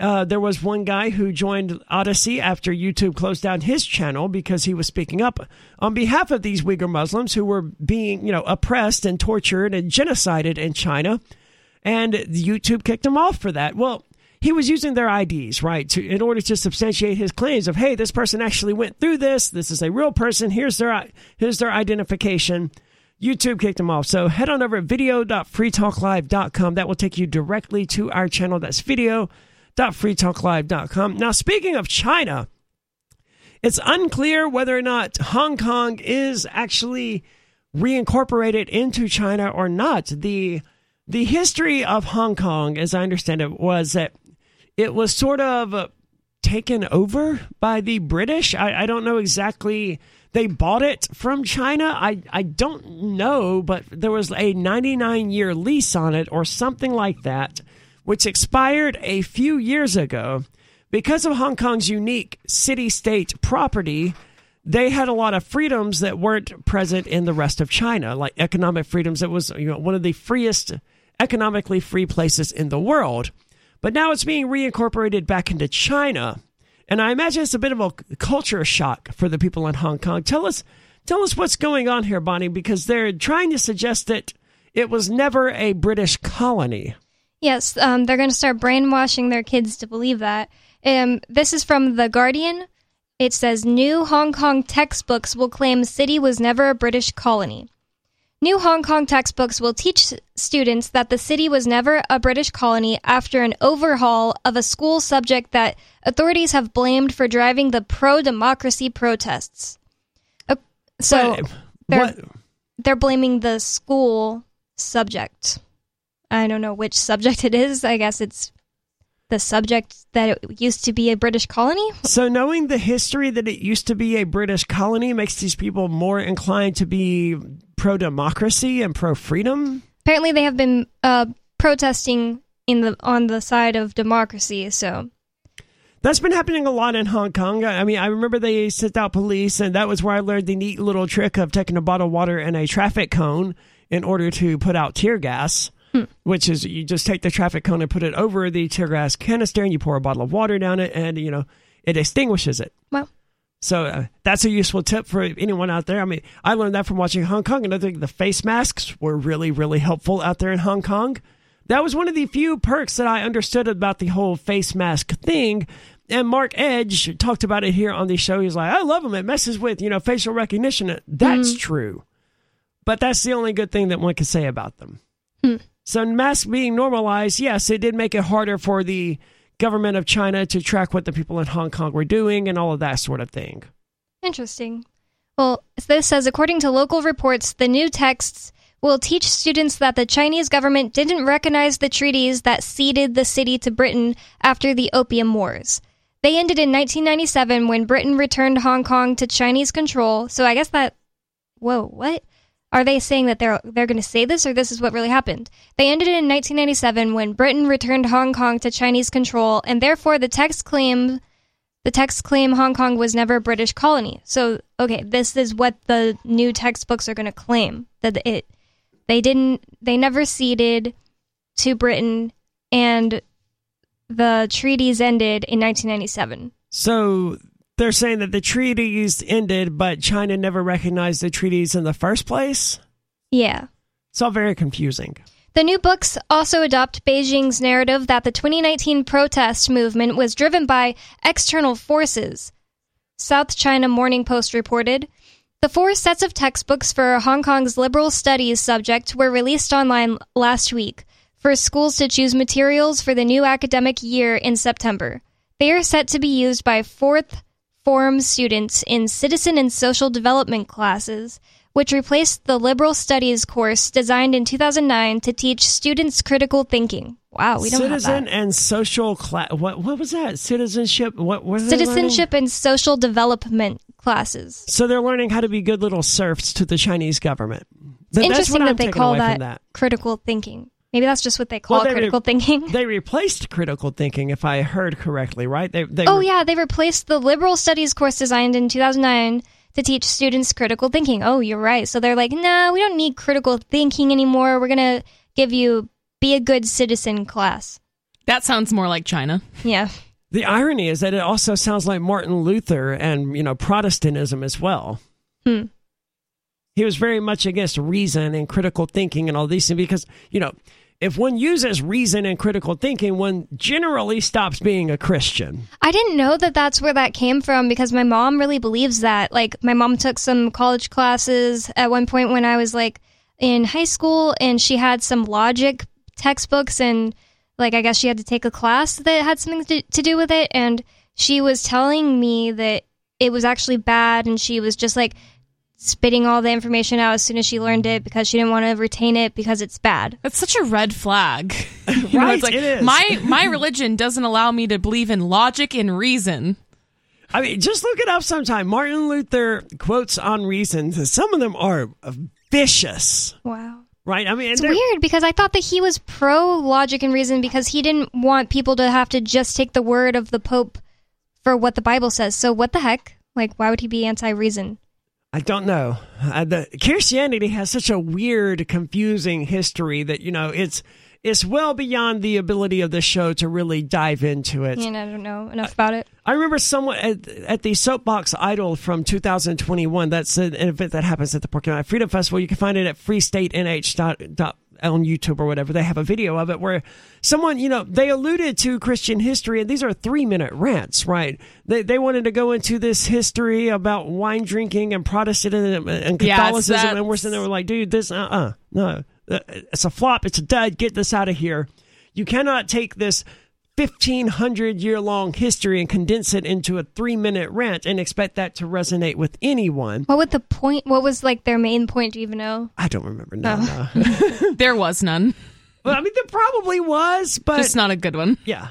uh, there was one guy who joined Odysee after YouTube closed down his channel because he was speaking up on behalf of these Uyghur Muslims who were being, you know, oppressed and tortured and genocided in China, and YouTube kicked him off for that. Well, he was using their IDs, right, to in order to substantiate his claims of, hey, this person actually went through this. This is a real person. Here's their here's their identification. YouTube kicked them off. So head on over at video.freetalklive.com. That will take you directly to our channel. That's video.freetalklive.com. Now, speaking of China, it's unclear whether or not Hong Kong is actually reincorporated into China or not. The the history of Hong Kong, as I understand it, was that it was sort of taken over by the British. I, I don't know exactly. They bought it from China. I, I don't know, but there was a 99 year lease on it or something like that, which expired a few years ago. Because of Hong Kong's unique city state property, they had a lot of freedoms that weren't present in the rest of China, like economic freedoms. It was you know, one of the freest, economically free places in the world. But now it's being reincorporated back into China. And I imagine it's a bit of a culture shock for the people in Hong Kong. Tell us, tell us what's going on here, Bonnie, because they're trying to suggest that it was never a British colony. Yes, um, they're going to start brainwashing their kids to believe that. Um, this is from The Guardian. It says New Hong Kong textbooks will claim city was never a British colony. New Hong Kong textbooks will teach students that the city was never a British colony after an overhaul of a school subject that authorities have blamed for driving the pro democracy protests. Uh, so But they're, what? they're blaming the school subject. I don't know which subject it is. I guess it's the subject that it used to be a British colony. So, knowing the history that it used to be a British colony makes these people more inclined to be pro democracy and pro freedom. Apparently, they have been uh, protesting in the on the side of democracy. So That's been happening a lot in Hong Kong. I I mean, I remember they sent out police, and that was where I learned the neat little trick of taking a bottle of water and a traffic cone in order to put out tear gas. Hmm. Which is you just take the traffic cone and put it over the tear gas canister, and you pour a bottle of water down it, and you know it extinguishes it. well, So uh, that's a useful tip for anyone out there. I mean, I learned that from watching Hong Kong, and I think the face masks were really, really helpful out there in Hong Kong. That was one of the few perks that I understood about the whole face mask thing and Mark Edge talked about it here on the show. He's like, I love them. It messes with, you know, facial recognition. That's mm. true. But that's the only good thing that one can say about them. Hmm. So masks being normalized, yes, it did make it harder for the government of China to track what the people in Hong Kong were doing and all of that sort of thing. Interesting. Well, this says according to local reports, the new texts will teach students that the Chinese government didn't recognize the treaties that ceded the city to Britain after the Opium Wars. They ended in 1997 when Britain returned Hong Kong to Chinese control. So I guess that whoa, what? Are they saying that they're they're going to say this or this is what really happened? They ended in 1997 when Britain returned Hong Kong to Chinese control and therefore the text claim the text claim Hong Kong was never a British colony. So, okay, this is what the new textbooks are going to claim that it they didn't they never ceded to Britain and the treaties ended in 1997. So they're saying that the treaties ended, but China never recognized the treaties in the first place. Yeah. It's all very confusing. The new books also adopt Beijing's narrative that the 2019 protest movement was driven by external forces. South China Morning Post reported The four sets of textbooks for Hong Kong's liberal studies subject were released online last week for schools to choose materials for the new academic year in September. They are set to be used by fourth form students in citizen and social development classes, which replaced the liberal studies course designed in 2009 to teach students critical thinking. Wow, we don't Citizen and social class. What what was that? Citizenship. What was Citizenship and social development classes. So they're learning how to be good little serfs to the Chinese government. Th- that's Interesting I'm that they call that, that. critical thinking. Maybe that's just what they call Well, they re- critical thinking. They replaced critical thinking, if I heard correctly, right? They, they Oh re- yeah, they replaced the liberal studies course designed in 2009 to teach students critical thinking. Oh, you're right. So they're like, "Nah, we don't need critical thinking anymore. We're going to give you be a good citizen class." That sounds more like China. Yeah. The irony is that it also sounds like Martin Luther and you know Protestantism as well. Hmm. He was very much against reason and critical thinking and all these things because you know if one uses reason and critical thinking, one generally stops being a Christian. I didn't know that that's where that came from because my mom really believes that. Like, my mom took some college classes at one point when I was like in high school, and she had some logic textbooks, and like, I guess she had to take a class that had something to, to do with it. And she was telling me that it was actually bad, and she was just like spitting all the information out as soon as she learned it because she didn't want to retain it because it's bad. That's such a red flag. You know, Right, it's like, it is. My my religion doesn't allow me to believe in logic and reason. I mean, just look it up sometime. Martin Luther quotes on reason. Some of them are vicious, Wow. right? I mean, It's weird because I thought that he was pro logic and reason because he didn't want people to have to just take the word of the Pope for what the Bible says. So what the heck? Like, why would he be anti reason? I don't know. Uh, the Christianity has such a weird, confusing history that you know it's it's well beyond the ability of the show to really dive into it. And I don't know enough about it. I remember someone at, at the Soapbox Idol from 2021. That's an event that happens at the Porcupine Freedom Festival. You can find it at freestatenh dot, dot on YouTube or whatever. They have a video of it where someone, you know, they alluded to Christian history, and these are three minute rants, right? They they wanted to go into this history about wine drinking and Protestantism and Yes, Catholicism, and we're sitting there we're like, dude, this uh uh no, Uh, it's a flop, it's a dud. Get this out of here. You cannot take this 1500 year long history and condense it into a three minute rant and expect that to resonate with anyone. What would the point? What was like their main point? Do you even know? I don't remember now. no. Oh. There was none. well, I mean, there probably was, but Just not a good one. yeah.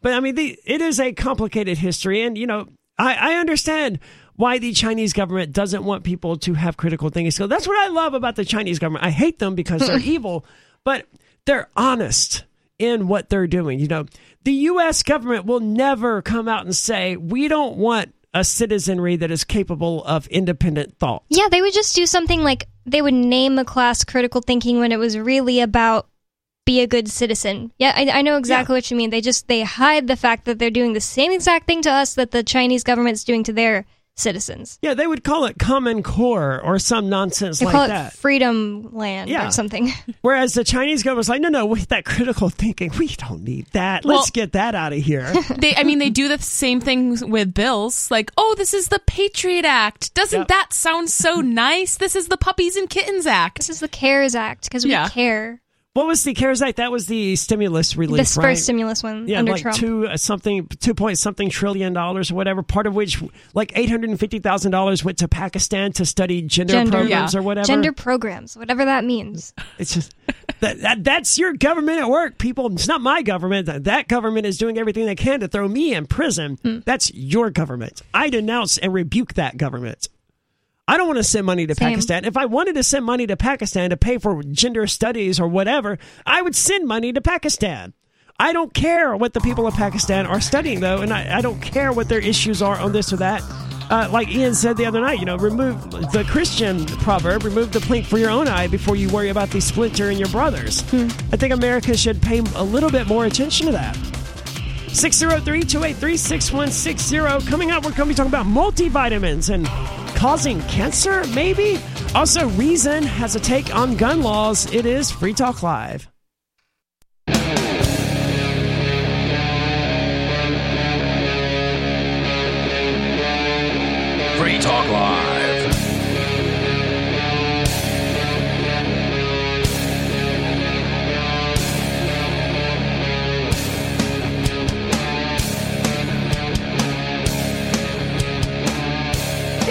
But I mean, the, it is a complicated history, and you know, I, I understand why the Chinese government doesn't want people to have critical thinking skills. That's what I love about the Chinese government. I hate them because they're evil, but they're honest in what they're doing. You know, the U.S. government will never come out and say we don't want a citizenry that is capable of independent thought. Yeah, they would just do something like they would name a class critical thinking when it was really about be a good citizen. Yeah, I, I know exactly what you mean. They just they hide the fact that they're doing the same exact thing to us that the Chinese government's doing to their citizens. Yeah, they would call it Common Core or some nonsense They like call it that. Freedom Land Yeah. or something. Whereas the Chinese government's like, no, no, with that critical thinking, we don't need that. Let's get that out of here. They, I mean, they do the same thing with bills. Like, oh, this is the Patriot Act. Doesn't Yep. that sound so nice? This is the Puppies and Kittens Act. This is the CARES Act because we Yeah. care. What was the CARES Act? That was the stimulus relief, This right? first stimulus one yeah, under like Trump. two uh, something, two point something trillion dollars or whatever. Part of which, like eight hundred and fifty thousand dollars, went to Pakistan to study gender, Gender. programs Yeah. or whatever. Gender programs, whatever that means. It's just that, that that's your government at work, people. It's not my government. That, government is doing everything they can to throw me in prison. Hmm. That's your government. I denounce and rebuke that government. I don't want to send money to Same. Pakistan. If I wanted to send money to Pakistan to pay for gender studies or whatever, I would send money to Pakistan. I don't care what the people of Pakistan are studying, though, and I, I don't care what their issues are on this or that. Uh, like Ian said the other night, you know, remove the Christian proverb, remove the plank for your own eye before you worry about the splinter in your brother's. I think America should pay a little bit more attention to that. 603-283-6160. Coming up, we're going to be talking about multivitamins and causing cancer, maybe? Also, Reason has a take on gun laws. It is Free Talk Live. Free Talk Live.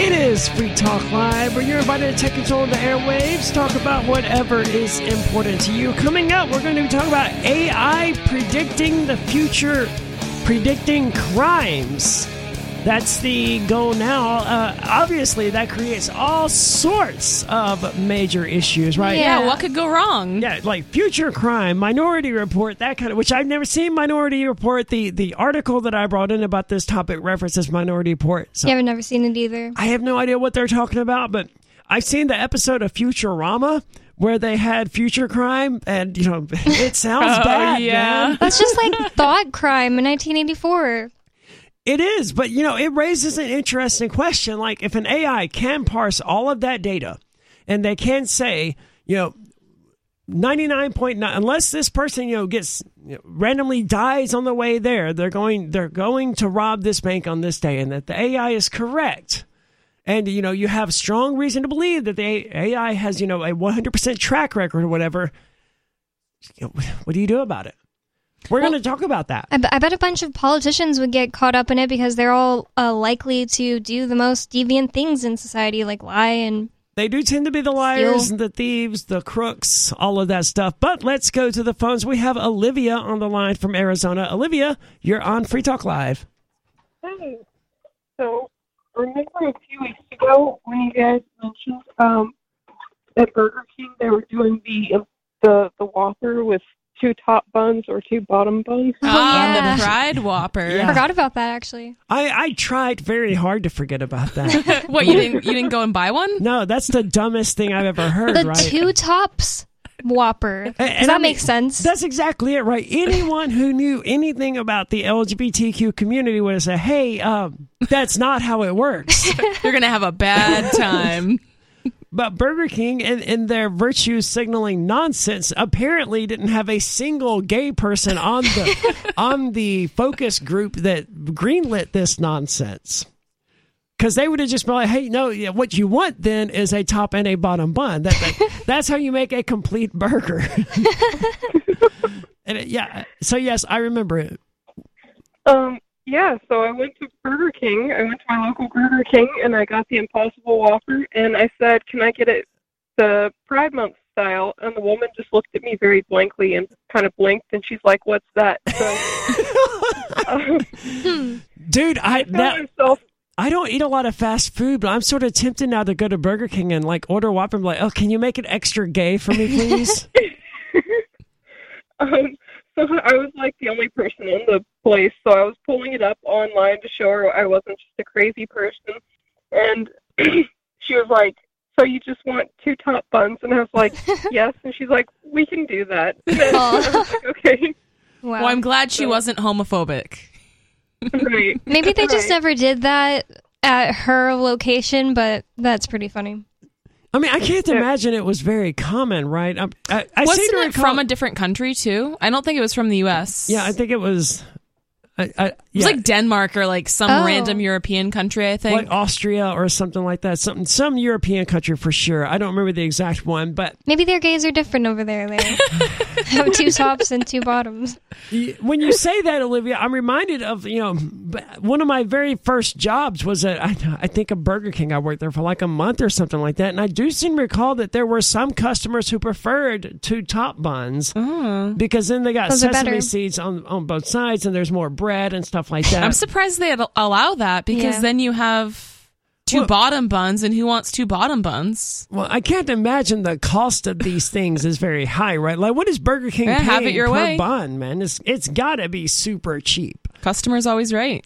It is Free Talk Live, where you're invited to take control of the airwaves, talk about whatever is important to you. Coming up, we're going to be talking about AI predicting the future, predicting crimes. That's the goal now. Uh, obviously, that creates all sorts of major issues, right? Yeah. Yeah, what could go wrong? Yeah, like future crime, Minority Report, that kind of. Which I've never seen Minority Report. The the article that I brought in about this topic references Minority Report. So Yeah, I've never seen it either. I have no idea what they're talking about, but I've seen the episode of Futurama where they had future crime, and you know it sounds Oh, bad. yeah. man. That's just like thought crime in 1984. It is, but you know, it raises an interesting question. Like, if an AI can parse all of that data, and they can say, you know, ninety nine point nine, unless this person you know gets you know, randomly dies on the way there, they're going they're going to rob this bank on this day, and that the AI is correct. And you know, you have strong reason to believe that the AI has you know a one hundred percent track record or whatever. You know, what do you do about it? We're going to talk about that. I, b- I bet a bunch of politicians would get caught up in it because they're all uh, likely to do the most deviant things in society, like lie and They do tend to be the liars, Steal. the thieves, the crooks, all of that stuff. But let's go to the phones. We have Olivia on the line from Arizona. Olivia, you're on Free Talk Live. Hey, so remember a few weeks ago when you guys mentioned um, at Burger King they were doing the the the Whopper with two top buns or two bottom buns? Ah, yeah. the Pride Whopper. Yeah. forgot about that actually. I, I tried very hard to forget about that. what you didn't you didn't go and buy one? no, that's the dumbest thing I've ever heard, The right? two tops Whopper. Does and that I mean, make sense? That's exactly it, right? Anyone who knew anything about the LGBTQ community would have said, hey, um, that's not how it works. You're gonna have a bad time. But Burger King, in, in their virtue signaling nonsense, apparently didn't have a single gay person on the on the focus group that greenlit this nonsense. Because they would have just been like, "Hey, no, yeah, what you want then is a top and a bottom bun. That, that- that's how you make a complete burger." and it, yeah, so yes, I remember it. Um, yeah, so I went to Burger King. I went to my local Burger King and I got the Impossible Whopper and I said, "Can I get it the Pride Month style?" And the woman just looked at me very blankly and kind of blinked and she's like, "What's that?" So um, Dude, I that, myself I don't eat a lot of fast food, but I'm sort of tempted now to go to Burger King and like order Whopper. and be like, oh, can you make it extra gay for me, please? Um, so I was like the only person in the place, so I was pulling it up online to show her I wasn't just a crazy person. And she was like, "So you just want two top buns?" And I was like, "Yes." And she's like, "We can do that." And I was like, "Okay, wow. Well, I'm glad she wasn't homophobic. right." Maybe they just never did that at her location, but that's pretty funny. I mean, I can't imagine it was very common, right? I, I, I Wasn't to it recall- from a different country too? I don't think it was from the U.S. Yeah, I think it was. I, I, It was like Denmark or like some Oh. random European country. I think. like Austria or something like that. Something, some European country for sure. I don't remember the exact one, but Maybe their gays are different over there. They have two tops and two bottoms. When you say that, Olivia, I'm reminded of you know one of my very first jobs was at I, I think a Burger King. I worked there for like a month or something like that, and I do seem to recall that there were some customers who preferred two top buns oh. because then they got Those sesame seeds on on both sides, and there's more bread and stuff like that. I'm surprised they allow that because Yeah. then you have two Well- bottom buns, and who wants two bottom buns? well, I can't imagine the cost of these things is very high, right? Like, what is Burger King Yeah, paying have it your per way. bun, man? It's it's got to be super cheap. Customer's always right.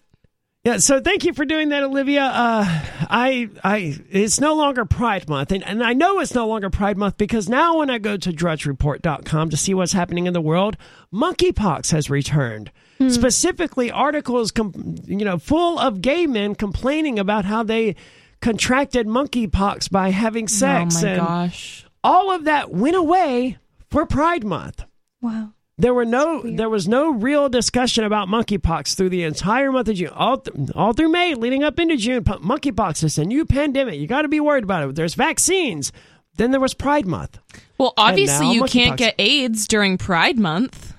Yeah, so thank you for doing that, Olivia. Uh, I, I, it's no longer Pride Month, and, and I know it's no longer Pride Month because now when I go to DrudgeReport.com to see what's happening in the world, monkeypox has returned. Specifically, articles, com- you know, full of gay men complaining about how they contracted monkeypox by having sex, oh my and gosh. all of that went away for Pride Month. Wow. There were no, there was no real discussion about monkeypox through the entire month of June, all, th- all through May, leading up into June. P- monkeypox is a new pandemic. You got to be worried about it. There's vaccines. Then there was Pride Month. Well, obviously now you can't get AIDS during Pride Month.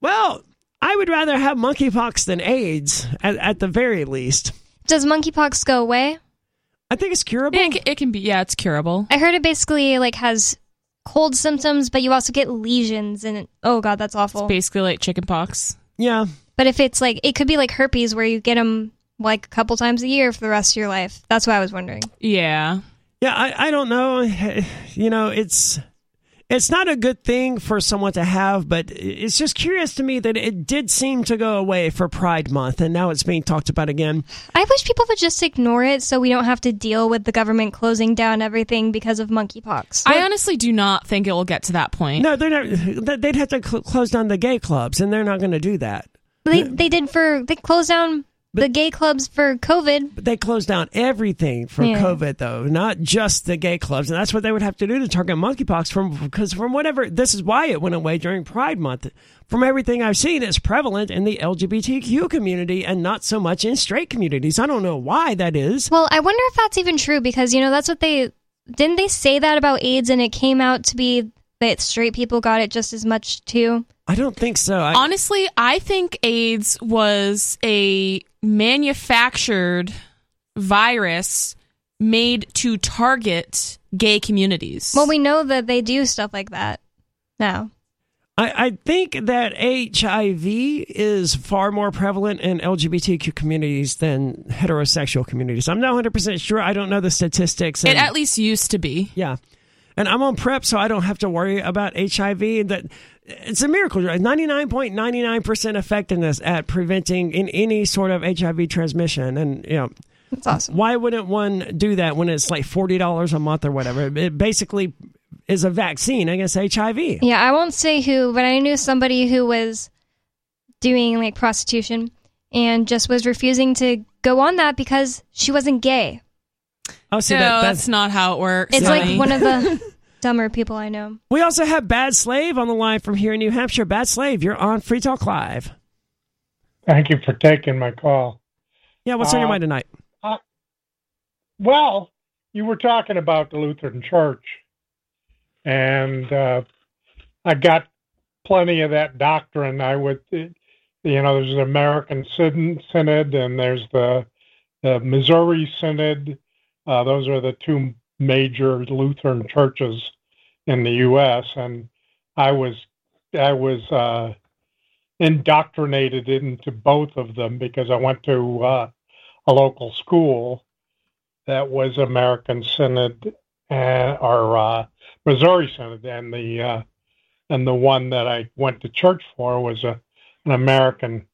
Well, I would rather have monkeypox than AIDS, at, at the very least. Does monkeypox go away? I think it's curable. It, it can be, yeah, it's curable. I heard it basically like has cold symptoms, but you also get lesions, and oh god, that's awful. Basically like chickenpox. yeah. But if it's like it could be like herpes, where you get them like a couple times a year for the rest of your life. That's what I was wondering. Yeah. Yeah, I, I don't know. You know, it's it's not a good thing for someone to have, but it's just curious to me that it did seem to go away for Pride Month, and now it's being talked about again. I wish people would just ignore it so we don't have to deal with the government closing down everything because of monkeypox. I honestly do not think it will get to that point. No, they're not. They'd have to cl- close down the gay clubs, and they're not going to do that. they they did for they closed down the gay clubs for COVID. But they closed down everything for Yeah. COVID, though, not just the gay clubs, and that's what they would have to do to target monkeypox. From because from whatever this is why it went away during Pride Month. From everything I've seen, it's prevalent in the LGBTQ community and not so much in straight communities. I don't know why that is. Well, I wonder if that's even true because you know that's what they didn't they say that about AIDS and it came out to be that straight people got it just as much too. I don't think so. I, Honestly, I think AIDS was a manufactured virus made to target gay communities. Well, we know that they do stuff like that now. I, I think that HIV is far more prevalent in LGBTQ communities than heterosexual communities. I'm not 100% sure. I don't know the statistics. it at least used to be. Yeah. And I'm on PrEP, so I don't have to worry about HIV. That it's a miracle, right? 99.99% effectiveness at preventing in any sort of HIV transmission. And, you know, That's awesome. why wouldn't one do that when it's like $40 a month or whatever? It basically is a vaccine against HIV. Yeah, I won't say who, but I knew somebody who was doing like prostitution and just was refusing to go on that because she wasn't gay. Oh, see, no, that, that's that's, not how it works. It's honey. like one of the dumber people I know. we also have Bad Slave on the line from here in New Hampshire. Bad Slave, you're on Free Talk Live. Thank you for taking my call. Yeah, what's on your Uh, mind tonight? Well, you were talking about the Lutheran Church, and uh, I got plenty of that doctrine. I would, you know, there's the American Synod and there's the, the Missouri Synod. Uh, those are the two major Lutheran churches in the U.S. And I was, I was uh, indoctrinated into both of them because I went to uh, a local school that was American Synod uh, or uh, Missouri Synod, and the uh, and the one that I went to church for was a an American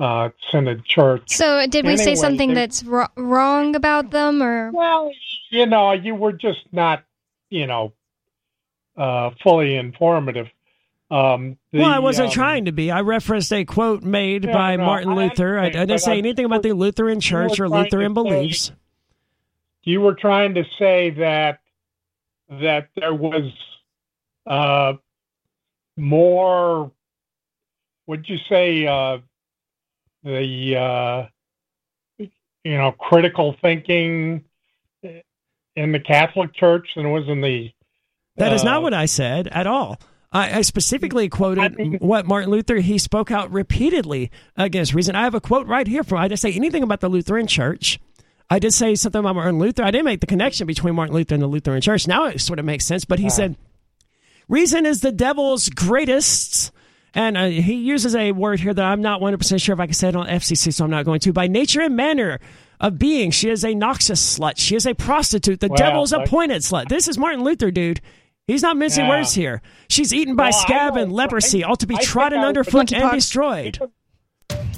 uh, Synod church. So, did we say something they- that's ro- wrong about them or Well, you know, you were just not, you know, uh, fully informative. Um, the, well, I wasn't um, trying to be. I referenced a quote made Yeah, by no, Martin I Luther. I, I didn't say I- anything about the Lutheran Church or Lutheran to say- beliefs. You were trying to say that that there was uh, more. Would you say uh, the uh, you know critical thinking in the Catholic Church than it was in the That is not uh, what I said at all. I, I specifically quoted what Martin Luther he spoke out repeatedly against reason. I have a quote right here from. I didn't say anything about the Lutheran Church. I did say something about Martin Luther. I didn't make the connection between Martin Luther and the Lutheran Church. Now it sort of makes sense. But he said, "Reason is the devil's greatest." And uh, he uses a word here that I'm not 100% sure if I can say it on FCC, so I'm not going to. By nature and manner of being, she is a noxious slut. She is a prostitute. The devil's like- appointed slut. This is Martin Luther, dude. He's not mincing Yeah. words here. She's eaten by Well, scab and leprosy, I- all to be I trodden underfoot and destroyed.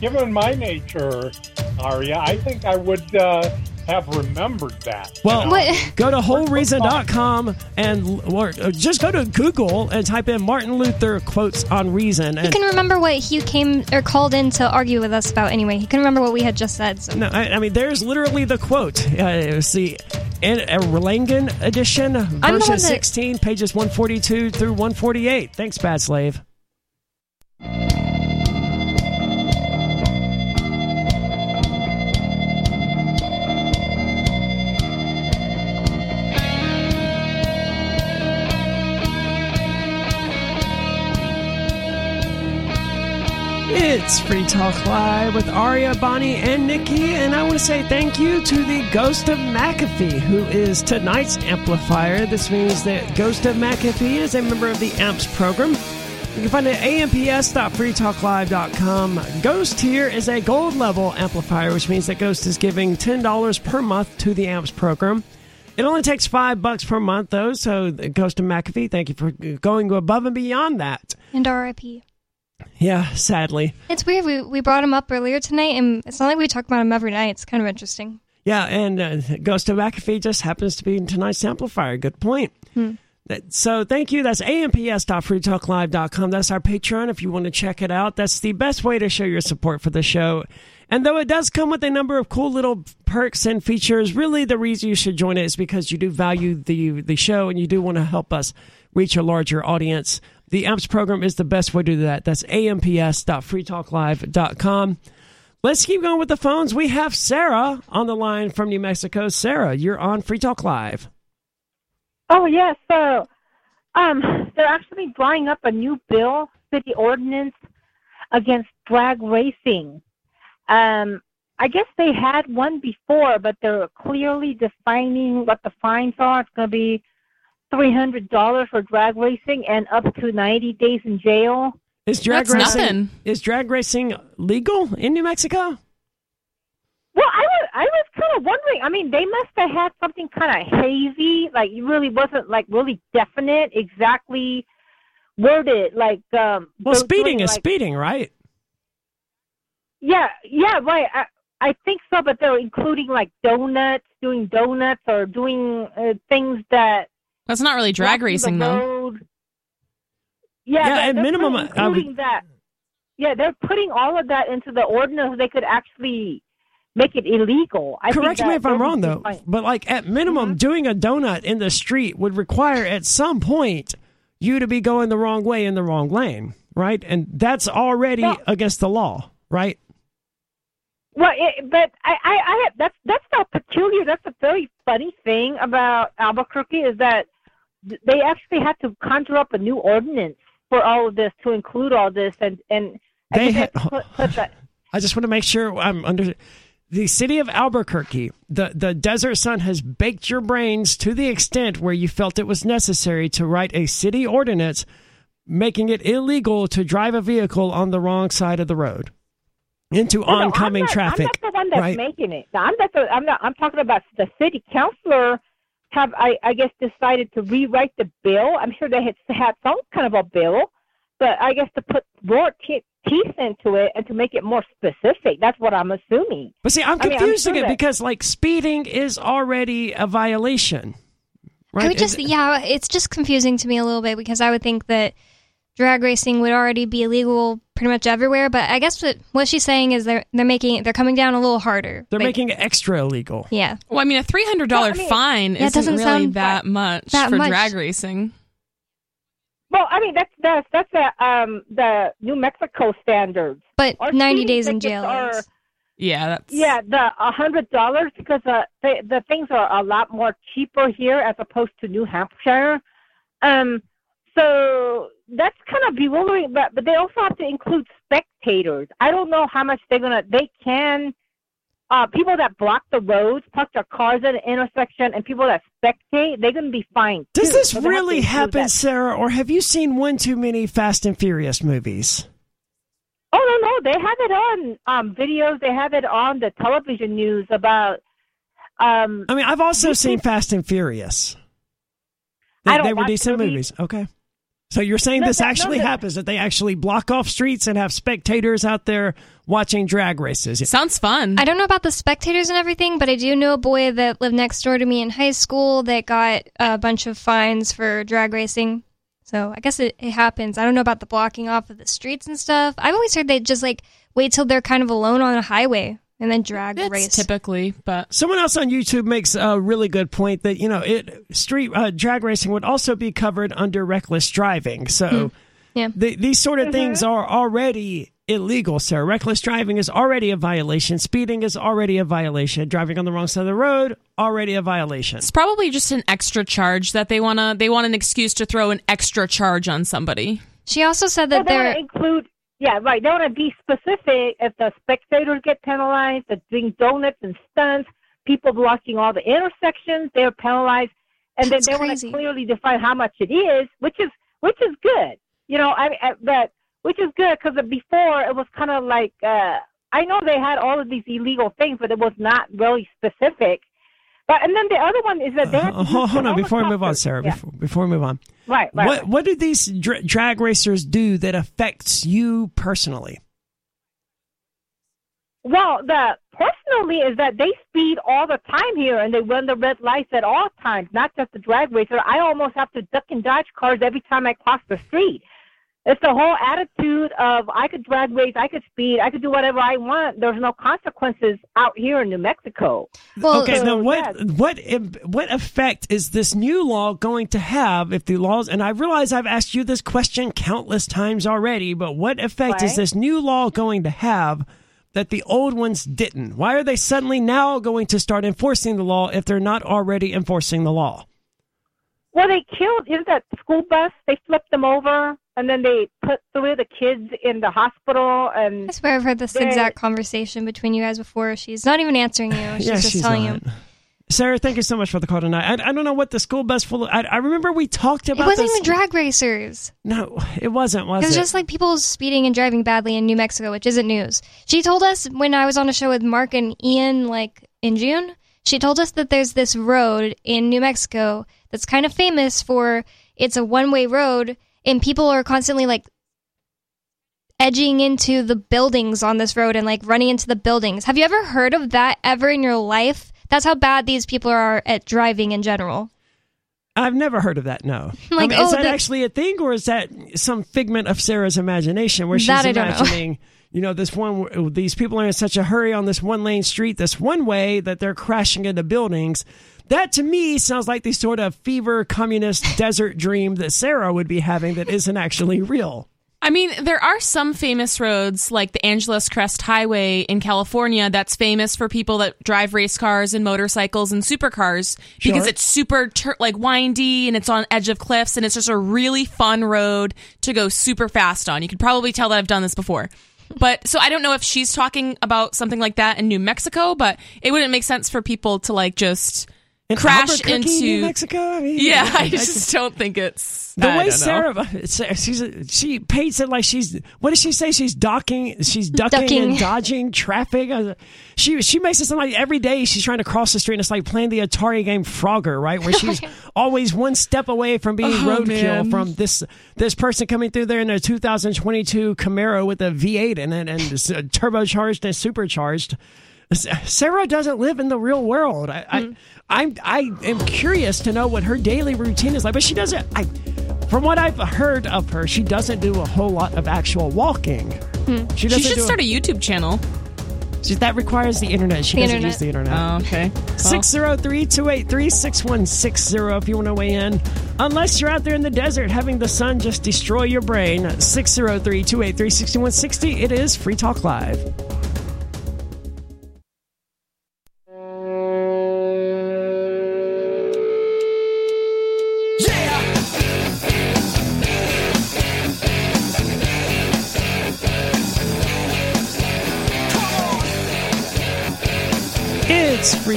given my nature, Aria, I think I would uh, have remembered that. Well. What? go to wholereason.com and or uh, just go to Google and type in Martin Luther quotes on reason. He And can remember what he came or called in to argue with us about anyway. He can remember what we had just said. So. no, I, I mean, there's literally the quote. Uh, it's the in a Erlangen edition, the version one that- 16, pages 142 through 148. Thanks, Bad Slave. It's Free Talk Live with Aria, Bonnie, and Nikki, and I want to say thank you to the Ghost of McAfee, who is tonight's amplifier. This means that Ghost of McAfee is a member of the AMPS program. You can find it at amps.freetalklive.com. Ghost here is a gold level amplifier, which means that Ghost is giving $10 per month to the AMPS program. It only takes five bucks per month, though, so Ghost of McAfee, thank you for going above and beyond that. And RIP. Yeah, sadly. It's weird. We, we brought him up earlier tonight, and it's not like we talk about him every night. It's kind of interesting. Yeah, and uh, Ghost of McAfee just happens to be tonight's amplifier. Good point. That- So thank you. That's amps.freetalklive.com. That's our Patreon if you want to check it out. That's the best way to show your support for the show. And though it does come with a number of cool little perks and features, really the reason you should join it is because you do value the the show and you do want to help us reach a larger audience. The AMPS program is the best way to do that. That's amps.freetalklive.com. Let's keep going with the phones. We have Sarah on the line from New Mexico. Sarah, you're on Free Talk Live. Oh yes, so um, they're actually drawing up a new bill, city ordinance against drag racing. Um, I guess they had one before, but they're clearly defining what the fines are. It's going to be three hundred dollars for drag racing and up to ninety days in jail. Is drag That's racing nothing. is drag racing legal in New Mexico? Well, I was I was kind of wondering. I mean, they must have had something kind of hazy, like it really wasn't like really definite, exactly worded. Like um, Well, speeding doing, is like- speeding, right? Yeah, yeah, right. I, I think so, but they're including like donuts, doing donuts, or doing uh, things that That's not really drag blocking racing, though. Yeah, Yeah, they're- at minimum, putting- I would- including that. Yeah, they're putting all of that into the ordinance. They could actually make it illegal. I think Correct me if I'm wrong though, is fine. Mm-hmm. but like at minimum, doing a donut in the street would require at some point you to be going the wrong way in the wrong lane, right? And that's already Well- against the law, right? Well, it, but I, I, I have, that's that's not peculiar. That's a very funny thing about Albuquerque is that th- they actually had to conjure up a new ordinance for all of this to include all this, and and They guess had- put, put oh, that. I just want to make sure I'm under the city of Albuquerque. The the desert sun has baked your brains to the extent where you felt it was necessary to write a city ordinance making it illegal to drive a vehicle on the wrong side of the road into no, oncoming I'm not, traffic. I'm not the one that's right? making it. No, I'm not. The, I'm not. I'm talking about the city councilor. Have I? I guess decided to rewrite the bill. I'm sure they had had some kind of a bill, but I guess to put more te- teeth into it and to make it more specific. That's what I'm assuming. But see, I'm I mean, I'm confusing sure it because like speeding is already a violation. Right? I would just, yeah, it's just confusing to me a little bit because I would think that drag racing would already be illegal pretty much everywhere. But I guess what what she's saying is they're they're making they're coming down a little harder. They're Like, making it extra illegal. yeah. Well, I mean, a three hundred dollar Well, I mean- fine Yeah, it isn't doesn't really sound that much that for much. drag racing. Well, I mean that's that's that's the um the New Mexico standards. But Our 90 days in jail. are- is- Yeah, that's Yeah, the a hundred dollars because uh, the the things are a lot more cheaper here as opposed to New Hampshire. Um, so that's kind of bewildering. But but they also have to include spectators. I don't know how much they're gonna. They can. Uh, people that block the roads, park their cars at an intersection, and people that spectate, they're going to be fined. Does too. this So to really happen. Sarah, or have you seen one too many Fast and Furious movies? Oh no, no, they have it on um, videos. They have it on the television news about. Um, I mean, I've also seen Fast and Furious. They, I don't they were decent movies. movies. Okay. So you're saying No, this no, actually that- happens that they actually block off streets and have spectators out there watching drag races. sounds fun. I don't know about the spectators and everything, but I do know a boy that lived next door to me in high school that got a bunch of fines for drag racing. So I guess it, it happens. I don't know about the blocking off of the streets and stuff. I've always heard they just like wait till they're kind of alone on a highway and then drag That's race. typically, but Someone else on YouTube makes a really good point that you know it street uh, drag racing would also be covered under reckless driving. So Yeah. the, these sort of things are already illegal, sir. Reckless driving is already a violation. Speeding is already a violation. Driving on the wrong side of the road already a violation. it's probably just an extra charge that they wanna. They want an excuse to throw an extra charge on somebody. She also said that they want they're include, yeah, right. They want to be specific. If the spectators get penalized, the doing donuts and stunts, people blocking all the intersections, they're penalized, and That's then they want to clearly define how much it is, which is which is good. You know, I, I but which is good because before it was kind of like uh, I know they had all of these illegal things, but it was not really specific. But and then the other one is that they Uh, hold, on, before we move on. Sarah. Yeah. Before, before we move on, Right, right. what what do these dra- drag racers do that affects you personally? Well, the personally is that they speed all the time here, and they run the red lights at all times. Not just the drag racer. I almost have to duck and dodge cars every time I cross the street. It's the whole attitude of I could drag race, I could speed, I could do whatever I want. There's no consequences out here in New Mexico. well. okay, so, now what yes. what what effect is this new law going to have if the laws? And I realize I've asked you this question countless times already, but what effect is this new law going to have that the old ones didn't? Why are they suddenly now going to start enforcing the law if they're not already enforcing the law? Well, they killed isn't that school bus? They flipped them over, and then they put three of the kids in the hospital. And I swear I've heard this They- exact conversation between you guys before. She's not even answering you. She's yeah, just she's telling not. you. Sarah, thank you so much for the call tonight. I, I don't know what the school bus full. Of, I, I remember we talked about. It wasn't this. even drag racers. No, it wasn't. Was It was it? just like people speeding and driving badly in New Mexico, which isn't news. She told us when I was on a show with Mark and Ian, like in June, she told us that there's this road in New Mexico that's kind of famous for it's a one way road, and people are constantly like edging into the buildings on this road and like running into the buildings. Have you ever heard of that ever in your life? That's how bad these people are at driving in general. I've never heard of that. No, Like, I mean, is oh, that the- actually a thing, or is that some figment of Sarah's imagination, where she's That know. imagining, you know, this one, these people are in such a hurry on this one lane street, this one way that they're crashing into buildings. That to me sounds like the sort of fever communist desert dream that Sarah would be having that isn't actually real. I mean, there are some famous roads like the Angeles Crest Highway in California that's famous for people that drive race cars and motorcycles and supercars because it's super tur- like windy and it's on edge of cliffs and it's just a really fun road to go super fast on. You could probably tell that I've done this before. But so I don't know if she's talking about something like that in New Mexico, but it wouldn't make sense for people to like just In crash Albuquerque, into New Mexico. I mean, Yeah, I I just don't think it's The I way don't. Sarah, Sarah- she's she paints it like she's what does she say? She's docking, she's ducking, Ducking. and dodging traffic. Uh, She she makes it sound like every day she's trying to cross the street. and It's like playing the Atari game Frogger, right? Where she's always one step away from being Oh, roadkill man. from this this person coming through there in a 2022 Camaro with a V8 in it and uh, turbocharged and supercharged. Sarah doesn't live in the real world. I, Hmm. I, I'm, I am curious to know what her daily routine is like, but she doesn't. I, from what I've heard of her, she doesn't do a whole lot of actual walking. She She doesn't should start a YouTube channel. She, that requires the internet. She The doesn't internet. use the internet. Oh, okay. Well, 603 283 6160 if you want to weigh in. Unless you're out there in the desert having the sun just destroy your brain. 603 283 6160. It is Free Talk Live.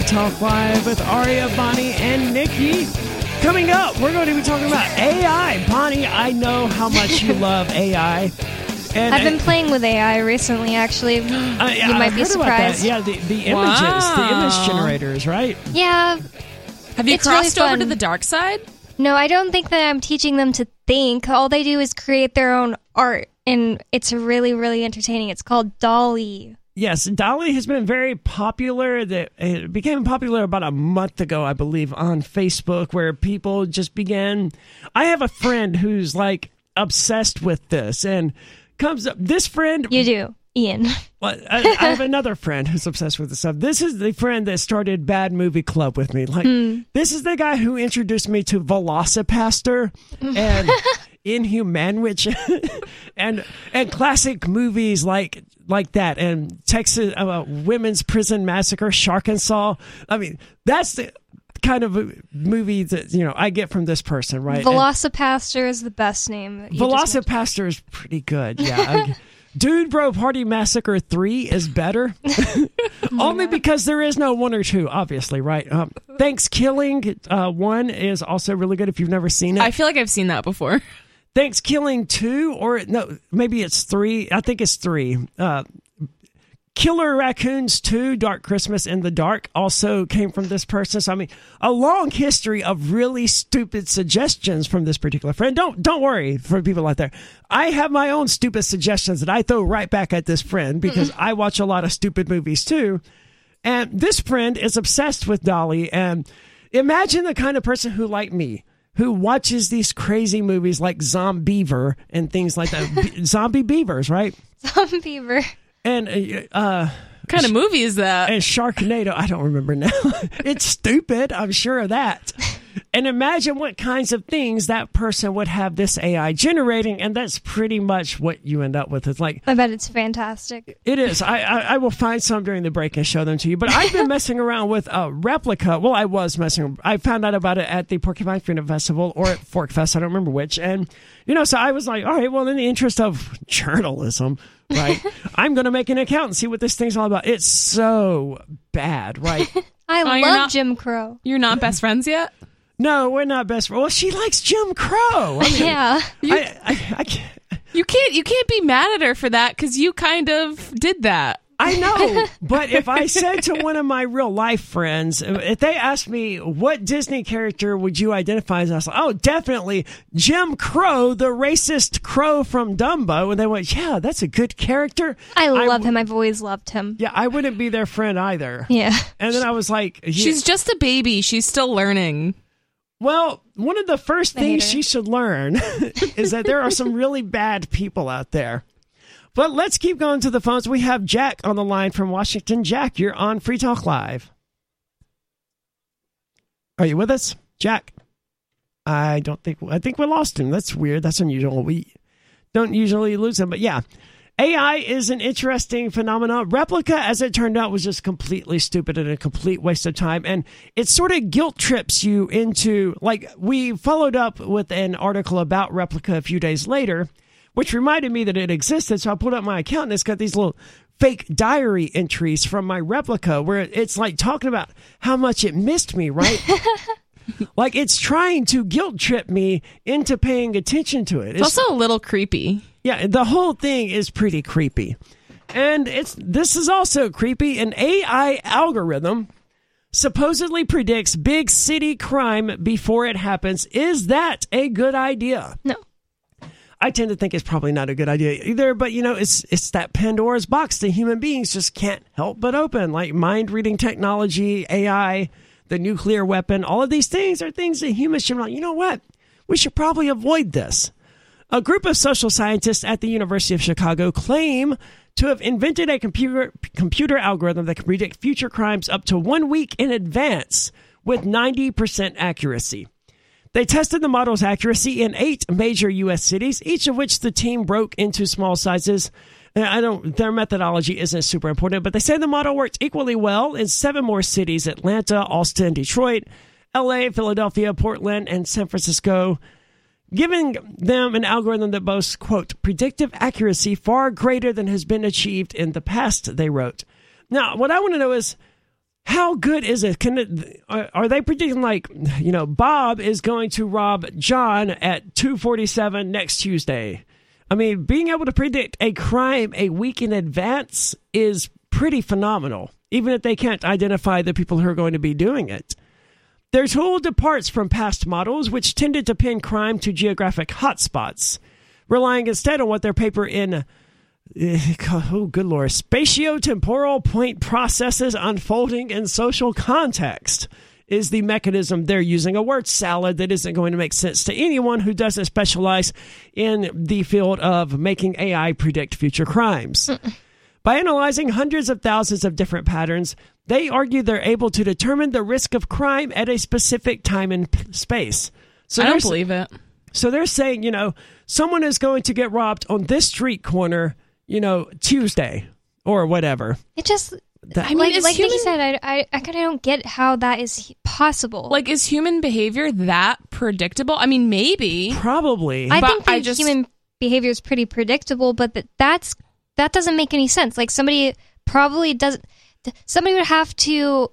Talk Live with Aria, Bonnie, and Nikki. Coming up, we're going to be talking about AI. Bonnie, I know how much you love AI. And I've been playing with AI recently, actually. I, you might be heard about that. surprised. Yeah, the, the images, the image generators, right? Yeah. Have you It's really crossed over to the dark side? No, I don't think that I'm teaching them to think. All they do is create their own art, and it's really, really entertaining. It's called DALL-E. Yes, DALL-E has been very popular. That it became popular about a month ago, I believe, on Facebook, where people just began. I have a friend who's like obsessed with this, and comes up. This friend, You do, Ian. Well, I, I have another friend who's obsessed with this stuff. This is the friend that started Bad Movie Club with me. Like, hmm. this is the guy who introduced me to Velocipastor and Inhuman, which and and classic movies like like that, and Texas uh, Women's Prison Massacre, Shark and Saw. I mean, that's the kind of a movie that you know I get from this person, right? And- Velocipastor is the best name. that you just mentioned. Velocipastor is pretty good. Yeah. I- Dude Bro Party Massacre 3 is better. Only because there is no one or two, obviously, right? Um, Killing uh, 1 is also really good if you've never seen it. I feel like I've seen that before. Thanksgiving 2, or no, maybe it's 3. I think it's 3. Uh, Killer Raccoons 2, Dark Christmas in the Dark, also came from this person. So, I mean, a long history of really stupid suggestions from this particular friend. Don't don't worry for people out there. I have my own stupid suggestions that I throw right back at this friend because I watch a lot of stupid movies too. And this friend is obsessed with DALL-E. And imagine the kind of person who, like me, who watches these crazy movies like Zombeaver and things like that. Be- Zombie beavers, right? Zombeaver. And uh, uh, What kind of movie is that? and Sharknado. I don't remember now. it's stupid. I'm sure of that. And imagine what kinds of things that person would have this AI generating, and that's pretty much what you end up with. It's like I bet it's fantastic. it is. I, I I will find some during the break and show them to you. But I've been messing around with a Replika. Well, I was messing. I found out about it at the Porcupine Freedom Festival or at PorcFest. I don't remember which. And you know, so I was like, all right, well, in the interest of journalism, right, I'm going to make an account and see what this thing's all about. It's so bad, right? I Oh, love not- Jim Crow. You're not best friends yet? No, we're not best friends. Well, she likes Jim Crow. I mean, Yeah. I, I, I, can't- You can't you can't be mad at her for that because you kind of did that. I know, but if I said to one of my real life friends, uh, if they asked me what Disney character would you identify as, I was like, oh, definitely Jim Crow, the racist crow from Dumbo, and they went, yeah, that's a good character. I love w- him. I've always loved him. Yeah, I wouldn't be their friend either. Yeah. And then I was like, yeah. She's just a baby. She's still learning. Well, one of the first hate things she should learn is that there are some really bad people out there. But let's keep going to the phones. We have Jack on the line from Washington. Jack, you're on Free Talk Live. Are you with us, Jack? I don't think I think we lost him. That's weird. That's unusual. We don't usually lose him, but yeah. AI is an interesting phenomenon. Replika, as it turned out, was just completely stupid and a complete waste of time. And it sort of guilt trips you into, like, we followed up with an article about Replika a few days later, which reminded me that it existed. So I pulled up my account and it's got these little fake diary entries from my Replika where it's like talking about how much it missed me, right? like it's trying to guilt trip me into paying attention to it. It's also a little creepy. Yeah, the whole thing is pretty creepy. And it's this is also creepy. An AI algorithm supposedly predicts big city crime before it happens. Is that a good idea? No. I tend to think it's probably not a good idea either, but you know, it's it's that Pandora's box that human beings just can't help but open. Like mind reading technology, AI, the nuclear weapon, all of these things are things that humans should like, you know what? we should probably avoid this. A group of social scientists at the University of Chicago claim to have invented a computer computer algorithm that can predict future crimes up to one week in advance with 90% accuracy. They tested the model's accuracy in eight major U.S. cities, each of which the team broke into small sizes. Uh, I don't. Their methodology isn't super important, but they say the model worked equally well in seven more cities: Atlanta, Austin, Detroit, L.A., Philadelphia, Portland, and San Francisco giving them an algorithm that boasts, quote, predictive accuracy far greater than has been achieved in the past, they wrote. Now, what I want to know is how good is it? Can it, are they predicting like, you know, Bob is going to rob John at 247 next Tuesday? I mean, being able to predict a crime a week in advance is pretty phenomenal, even if they can't identify the people who are going to be doing it. Their tool departs from past models, which tended to pin crime to geographic hotspots, relying instead on what their paper in eh, oh good lord spatiotemporal point processes unfolding in social context is the mechanism they're using a word salad that isn't going to make sense to anyone who doesn't specialize in the field of making AI predict future crimes. By analyzing hundreds of thousands of different patterns, they argue they're able to determine the risk of crime at a specific time and space. So I don't believe it. So they're saying, you know, someone is going to get robbed on this street corner, you know, Tuesday or whatever. It just, That- I mean, like, is like Nikki human- said, I, I, I kind of don't get how that is possible. Like, is human behavior that predictable? I mean, maybe. Probably. I but think I just- human behavior is pretty predictable, but that that's that doesn't make any sense. Like somebody probably does. Somebody would have to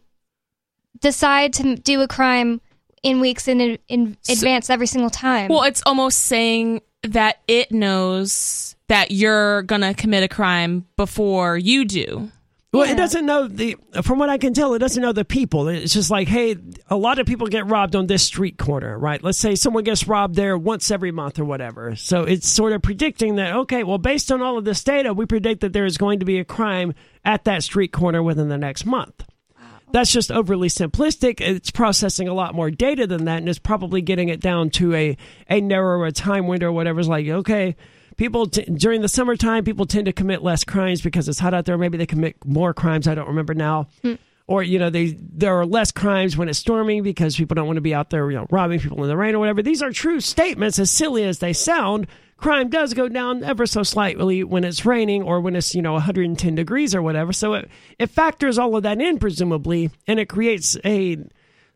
decide to do a crime in weeks in in advance every single time. Well, it's almost saying that it knows that you're gonna commit a crime before you do. Well, it doesn't know the. From what I can tell, it doesn't know the people. It's just like, hey, a lot of people get robbed on this street corner, right? Let's say someone gets robbed there once every month or whatever. So it's sort of predicting that. Okay, well, based on all of this data, we predict that there is going to be a crime at that street corner within the next month. Wow. That's just overly simplistic. It's processing a lot more data than that, and it's probably getting it down to a a narrower time window or whatever. It's like, okay, people t- during the summertime, people tend to commit less crimes because it's hot out there. Maybe they commit more crimes. I don't remember now. Hmm. Or you know, they there are less crimes when it's storming because people don't want to be out there, you know, robbing people in the rain or whatever. These are true statements, as silly as they sound. Crime does go down ever so slightly when it's raining or when it's you know 110 degrees or whatever. So it it factors all of that in presumably, and it creates a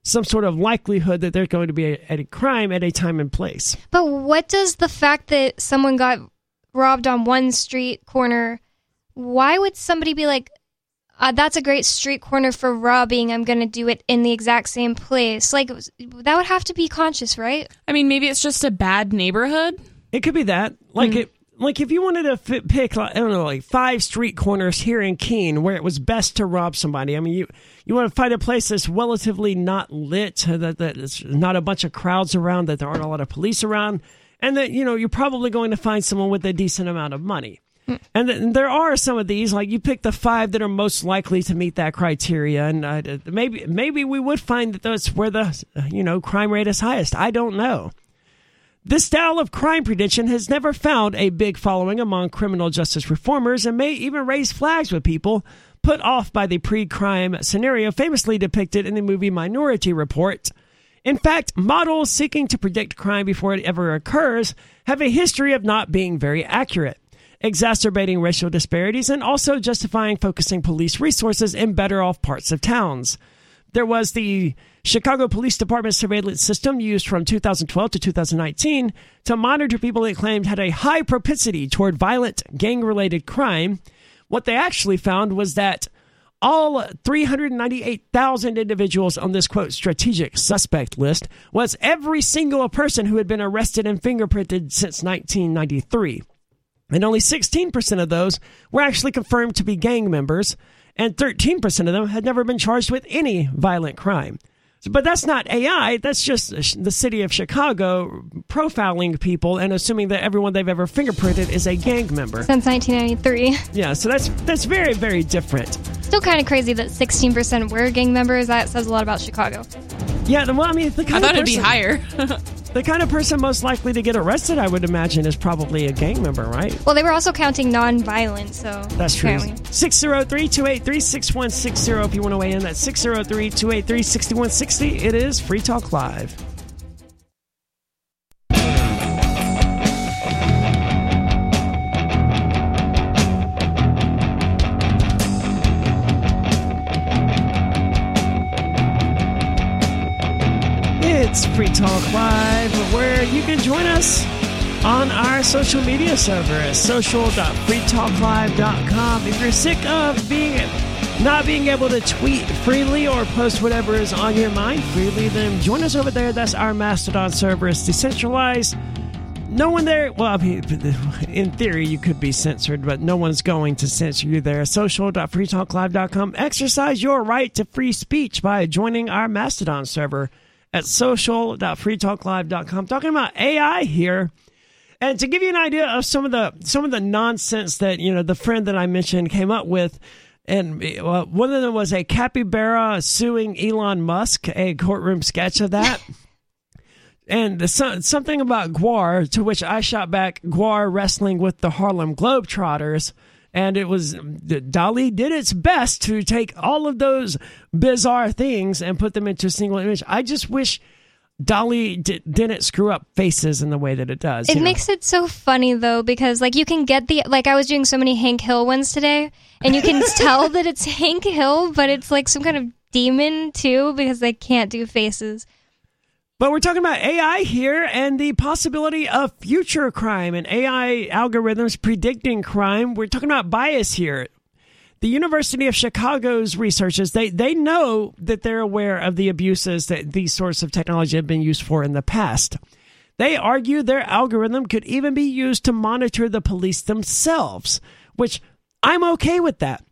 some sort of likelihood that there's going to be a, a crime at a time and place. But what does the fact that someone got robbed on one street corner, why would somebody be like, uh, that's a great street corner for robbing. I'm going to do it in the exact same place. Like, that would have to be conscious, right? I mean, maybe it's just a bad neighborhood. It could be that. Like it like if you wanted to pick like, I don't know like five street corners here in Keene where it was best to rob somebody. I mean you you want to find a place that's relatively not lit that that there's not a bunch of crowds around that there aren't a lot of police around and that you know you're probably going to find someone with a decent amount of money. And th- there are some of these, like you pick the five that are most likely to meet that criteria, and uh, maybe maybe we would find that that's where the you know crime rate is highest. I don't know. This style of crime prediction has never found a big following among criminal justice reformers and may even raise flags with people put off by the pre crime scenario famously depicted in the movie Minority Report. In fact, models seeking to predict crime before it ever occurs have a history of not being very accurate, exacerbating racial disparities and also justifying focusing police resources in better off parts of towns. There was the Chicago Police Department surveillance system used from 2012 to 2019 to monitor people it claimed had a high propensity toward violent gang related crime. What they actually found was that all 398,000 individuals on this quote strategic suspect list was every single person who had been arrested and fingerprinted since 1993. And only 16% of those were actually confirmed to be gang members, and 13% of them had never been charged with any violent crime. But that's not AI. That's just the city of Chicago profiling people and assuming that everyone they've ever fingerprinted is a gang member. Since 1993. Yeah, so that's that's very very different. Still kind of crazy that 16% were gang members. That says a lot about Chicago. Yeah, well, I mean, the I thought of it'd be higher. The kind of person most likely to get arrested, I would imagine, is probably a gang member, right? Well, they were also counting non-violent, so That's true. apparently. 603 283 6160 if you want to weigh in. That's 603 283 6160. It is Free Talk Live. It's Free Talk Live, where you can join us on our social media server at social.freetalklive.com. If you're sick of being not being able to tweet freely or post whatever is on your mind freely, then join us over there. That's our Mastodon server. It's decentralized. No one there, well, I mean, in theory, you could be censored, but no one's going to censor you there. Social.freetalklive.com. Exercise your right to free speech by joining our Mastodon server at social.freetalklive.com. Talking about AI here. And to give you an idea of some of the some of the nonsense that you know the friend that I mentioned came up with, and one of them was a capybara suing Elon Musk, a courtroom sketch of that. and the, so- something about GWAR, to which I shot back GWAR wrestling with the Harlem Globetrotters. And it was DALL-E did its best to take all of those bizarre things and put them into a single image. I just wish DALL-E di- didn't screw up faces in the way that it does. It you know? makes it so funny though because like you can get the like I was doing so many Hank Hill ones today and you can tell that it's Hank Hill but it's like some kind of demon too because they can't do faces. But we're talking about AI here and the possibility of future crime and AI algorithms predicting crime. We're talking about bias here. The University of Chicago's researchers, they, they know that they're aware of the abuses that these sorts of technology have been used for in the past. They argue their algorithm could even be used to monitor the police themselves, which I'm okay with that.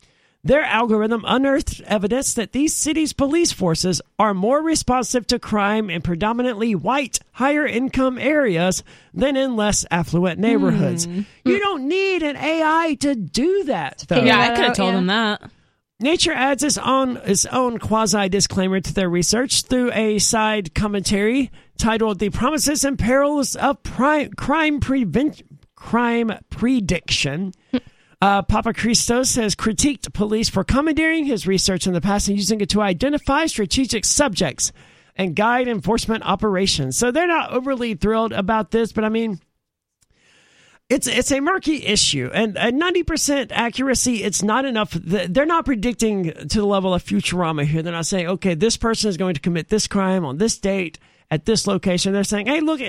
Their algorithm unearthed evidence that these cities' police forces are more responsive to crime in predominantly white, higher income areas than in less affluent neighborhoods. Hmm. You don't need an AI to do that, though. yeah, I could have told him that. Nature adds its own its own quasi disclaimer to their research through a side commentary titled "The Promises and Perils of Pri- Crime Prevent Crime Prediction." Uh, Papachristos has critiqued police for commandeering his research in the past and using it to identify strategic subjects and guide enforcement operations. So they're not overly thrilled about this, but I mean, it's it's a murky issue, and at ninety percent accuracy, it's not enough. They're not predicting to the level of Futurama here. They're not saying, okay, this person is going to commit this crime on this date at this location. They're saying, hey, look,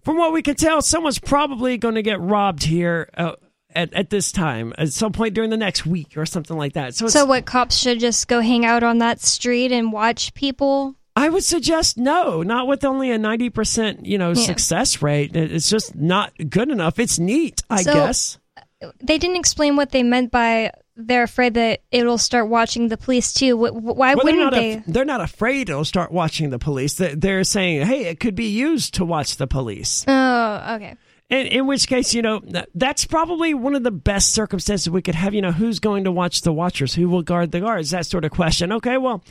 from what we can tell, someone's probably going to get robbed here. Uh, at, at this time, at some point during the next week or something like that. So, So what cops should just go hang out on that street and watch people? I would suggest no, not with only a ninety percent, you know, Yeah. success rate. It's just not good enough. It's neat, I So- guess. They didn't explain what they meant by they're afraid that it'll start watching the police too. Wh- wh- Why Well, wouldn't not they? they're not afraid it'll start watching the police. They're saying, hey, it could be used to watch the police. oh, okay. In, in which case, you know, that's probably one of the best circumstances we could have. You know, who's going to watch the watchers? Who will guard the guards? That sort of question. Okay, well,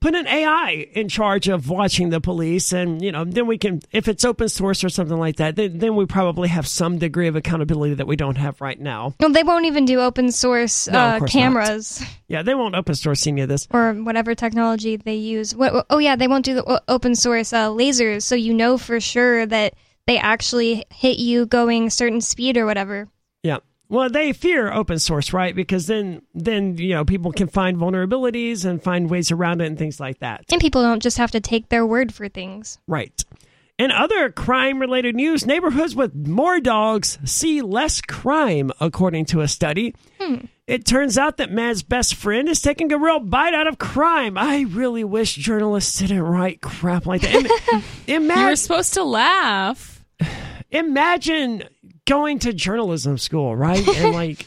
put an AI in charge of watching the police, and you know, then we can, if it's open source or something like that, then, then we probably have some degree of accountability that we don't have right now. No, they won't even do open source No, uh, course not. cameras Yeah, they won't open source any of this. or whatever technology they use. What, oh yeah, they won't do the open source uh, lasers, so you know for sure that they actually hit you going certain speed or whatever. Yeah. Well, they fear open source, right? Because then, then you know, people can find vulnerabilities and find ways around it and things like that. And people don't just have to take their word for things. Right. In other crime related news, neighborhoods with more dogs see less crime, according to a study. Hmm. It turns out that man's best friend is taking a real bite out of crime. I really wish journalists didn't write crap like that. Im- You were imagine, supposed to laugh. Imagine going to journalism school, right? And like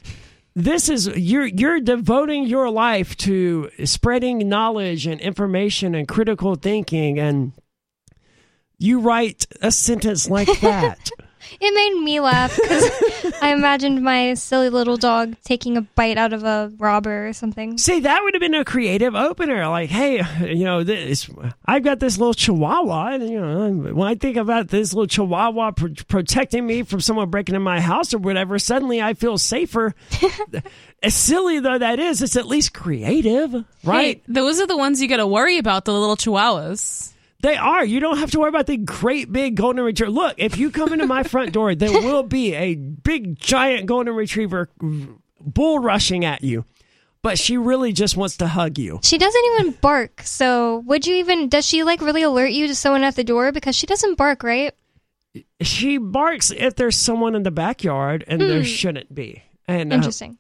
this is you're you're devoting your life to spreading knowledge and information and critical thinking and you write a sentence like that. It made me laugh because I imagined my silly little dog taking a bite out of a robber or something. See, that would have been a creative opener. Like, hey, you know, this I've got this little Chihuahua, and you know, when I think about this little Chihuahua pr- protecting me from someone breaking in my house or whatever, suddenly I feel safer. as silly though that is, it's at least creative, right? Hey, those are the ones you got to worry about, the little chihuahuas. They are. You don't have to worry about the great big golden retriever. Look, if you come into my front door, there will be a big giant golden retriever bull rushing at you. But she really just wants to hug you. She doesn't even bark. So, would you even does she like really alert you to someone at the door because she doesn't bark, right? She barks if there's someone in the backyard and there Hmm. shouldn't be. And uh, Interesting.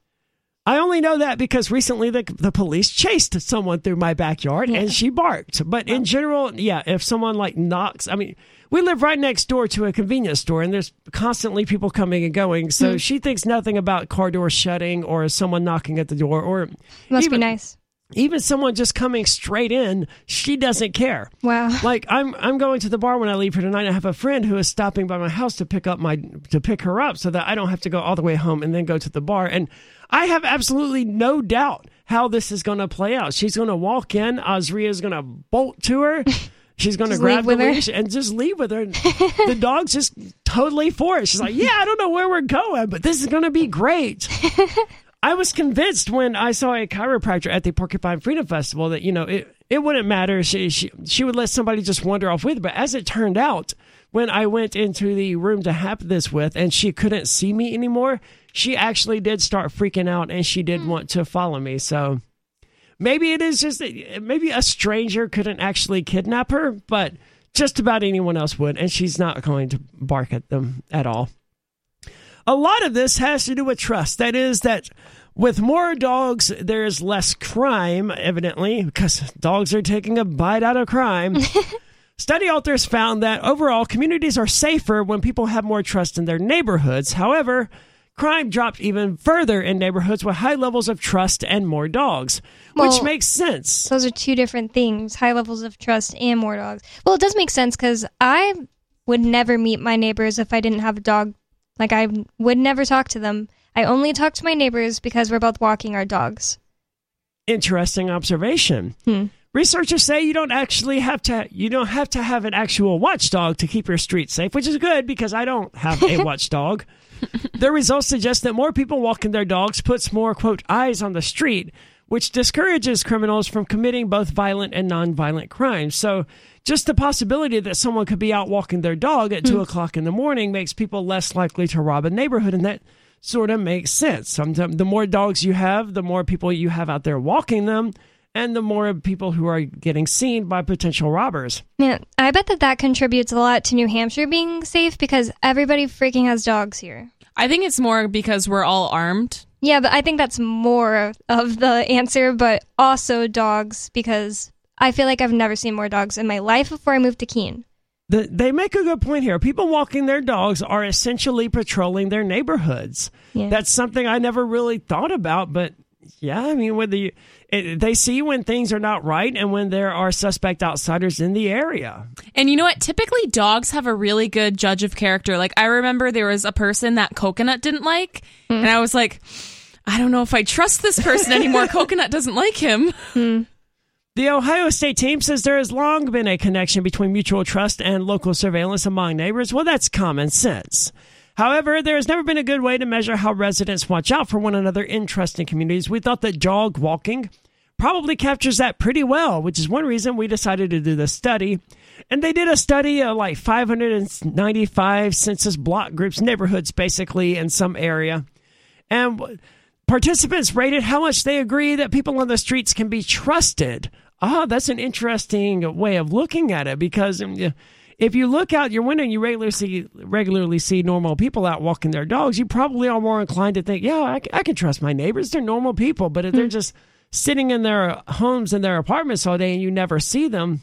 I only know that because recently the the police chased someone through my backyard Yeah. and she barked. But in general, yeah, if someone like knocks, I mean, we live right next door to a convenience store and there's constantly people coming and going. So Hmm. she thinks nothing about car doors shutting or someone knocking at the door or Must even, be nice. even someone just coming straight in, she doesn't care. Wow. Like I'm I'm going to the bar when I leave here tonight. I have a friend who is stopping by my house to pick up my to pick her up so that I don't have to go all the way home and then go to the bar. And I have absolutely no doubt how this is going to play out. She's going to walk in. Azria is going to bolt to her. She's going to grab the leash and just leave with her. the dog's just totally for it. She's like, "Yeah, I don't know where we're going, but this is going to be great." I was convinced when I saw a chiropractor at the Porcupine Freedom Festival that you know it it wouldn't matter. She she she would let somebody just wander off with. her. But as it turned out, when I went into the room to have this with, and she couldn't see me anymore, she actually did start freaking out, and she did hmm. want to follow me. So maybe it is just that maybe a stranger couldn't actually kidnap her, but just about anyone else would, and she's not going to bark at them at all. A lot of this has to do with trust. That is, that with more dogs, there is less crime, evidently, because dogs are taking a bite out of crime. Study authors found that overall, communities are safer when people have more trust in their neighborhoods. However, crime dropped even further in neighborhoods with high levels of trust and more dogs, which makes sense. Those are two different things high levels of trust and more dogs. Well, it does make sense because I would never meet my neighbors if I didn't have a dog. Like, I would never talk to them. I only talk to my neighbors because we're both walking our dogs. Interesting observation. Hmm. Researchers say you don't actually have to you don't have to have an actual watchdog to keep your street safe, which is good because I don't have a watchdog. the results suggest that more people walking their dogs puts more quote eyes on the street, which discourages criminals from committing both violent and non-violent crimes. So just the possibility that someone could be out walking their dog at two hmm. o'clock in the morning makes people less likely to rob a neighborhood, and that sort of makes sense. Sometimes the more dogs you have, the more people you have out there walking them, and the more people who are getting seen by potential robbers. Yeah, I bet that that contributes a lot to New Hampshire being safe because everybody freaking has dogs here. I think it's more because we're all armed. Yeah, but I think that's more of the answer, but also dogs because I feel like I've never seen more dogs in my life before I moved to Keene. The, they make a good point here. People walking their dogs are essentially patrolling their neighborhoods. Yeah. That's something I never really thought about, but yeah, I mean, whether you, it, they see when things are not right and when there are suspect outsiders in the area. And you know what? Typically, dogs have a really good judge of character. Like, I remember there was a person that Coconut didn't like, hmm. and I was like, I don't know if I trust this person anymore. Coconut doesn't like him. Hmm. The Ohio State team says there has long been a connection between mutual trust and local surveillance among neighbors. Well, that's common sense. However, there has never been a good way to measure how residents watch out for one another in trusting communities. We thought that dog walking probably captures that pretty well, which is one reason we decided to do this study. And they did a study of like 595 census block groups, neighborhoods basically in some area. And participants rated how much they agree that people on the streets can be trusted. Ah, that's an interesting way of looking at it because um, yeah, if you look out your window and you regularly see, regularly see normal people out walking their dogs, you probably are more inclined to think, yeah, I can trust my neighbors. They're normal people. But if they're hmm. just sitting in their homes and their apartments all day and you never see them,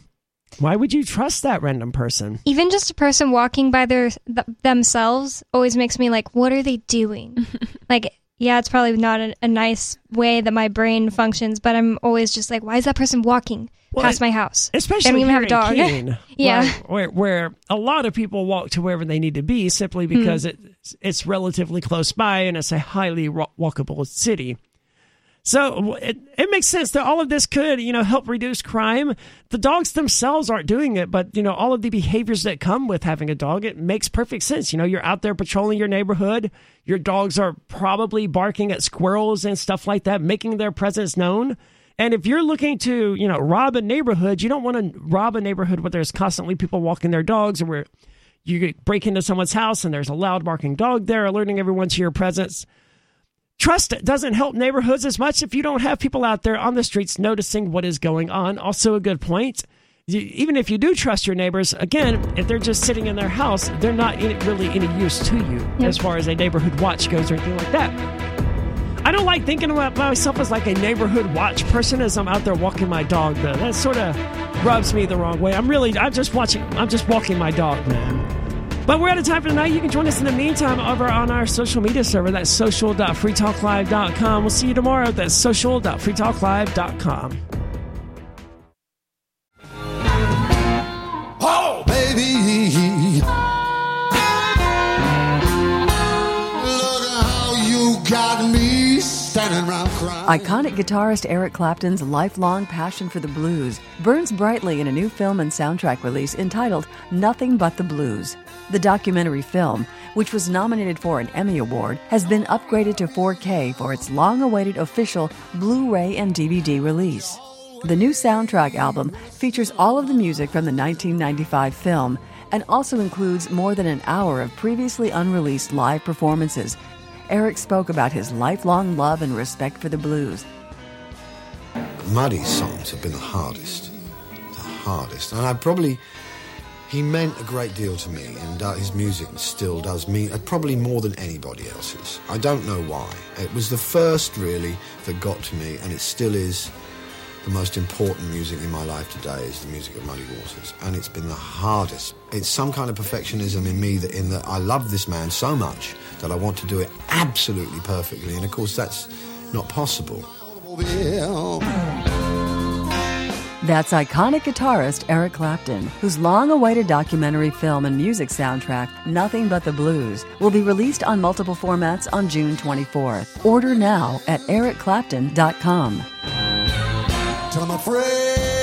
why would you trust that random person? Even just a person walking by their th- themselves always makes me like, what are they doing? like, yeah, it's probably not a, a nice way that my brain functions, but I'm always just like, why is that person walking Well, past it- my house? Especially even have a dog. Keene, yeah. where, where where a lot of people walk to wherever they need to be simply Hmm. because it it's relatively close by and it's a highly walkable city. So it, it makes sense that all of this could, you know, help reduce crime. The dogs themselves aren't doing it, but you know, all of the behaviors that come with having a dog, it makes perfect sense. You know, you're out there patrolling your neighborhood. Your dogs are probably barking at squirrels and stuff like that, making their presence known. And if you're looking to, you know, rob a neighborhood, you don't want to rob a neighborhood where there's constantly people walking their dogs or where you break into someone's house and there's a loud barking dog there alerting everyone to your presence. Trust doesn't help neighborhoods as much if you don't have people out there on the streets noticing what is going on. Also, a good point. You, even if you do trust your neighbors, again, if they're just sitting in their house, they're not any, really any use to you as far as a neighborhood watch goes or anything like that. I don't like thinking about myself as like a neighborhood watch person as I'm out there walking my dog, though. That sort of rubs me the wrong way. I'm really, I'm just watching, I'm just walking my dog, man. But we're out of time for tonight. You can join us in the meantime over on our social media server. That's social.freetalklive.com. We'll see you tomorrow. That's social.freetalklive.com. Oh, baby. Look at how you got me standing around crying. Iconic guitarist Eric Clapton's lifelong passion for the blues burns brightly in a new film and soundtrack release entitled Nothing But the Blues. The documentary film, which was nominated for an Emmy Award, has been upgraded to 4K for its long awaited official Blu ray and DVD release. The new soundtrack album features all of the music from the 1995 film and also includes more than an hour of previously unreleased live performances. Eric spoke about his lifelong love and respect for the blues. Muddy's songs have been the hardest. The hardest. And I probably. He meant a great deal to me, and uh, his music still does mean uh, probably more than anybody else's. I don't know why. It was the first, really, that got to me, and it still is the most important music in my life today is the music of Muddy Waters, and it's been the hardest. It's some kind of perfectionism in me that in that I love this man so much that I want to do it absolutely perfectly, and of course that's not possible. That's iconic guitarist Eric Clapton, whose long awaited documentary film and music soundtrack, Nothing But the Blues, will be released on multiple formats on June 24th. Order now at ericclapton.com. I'm afraid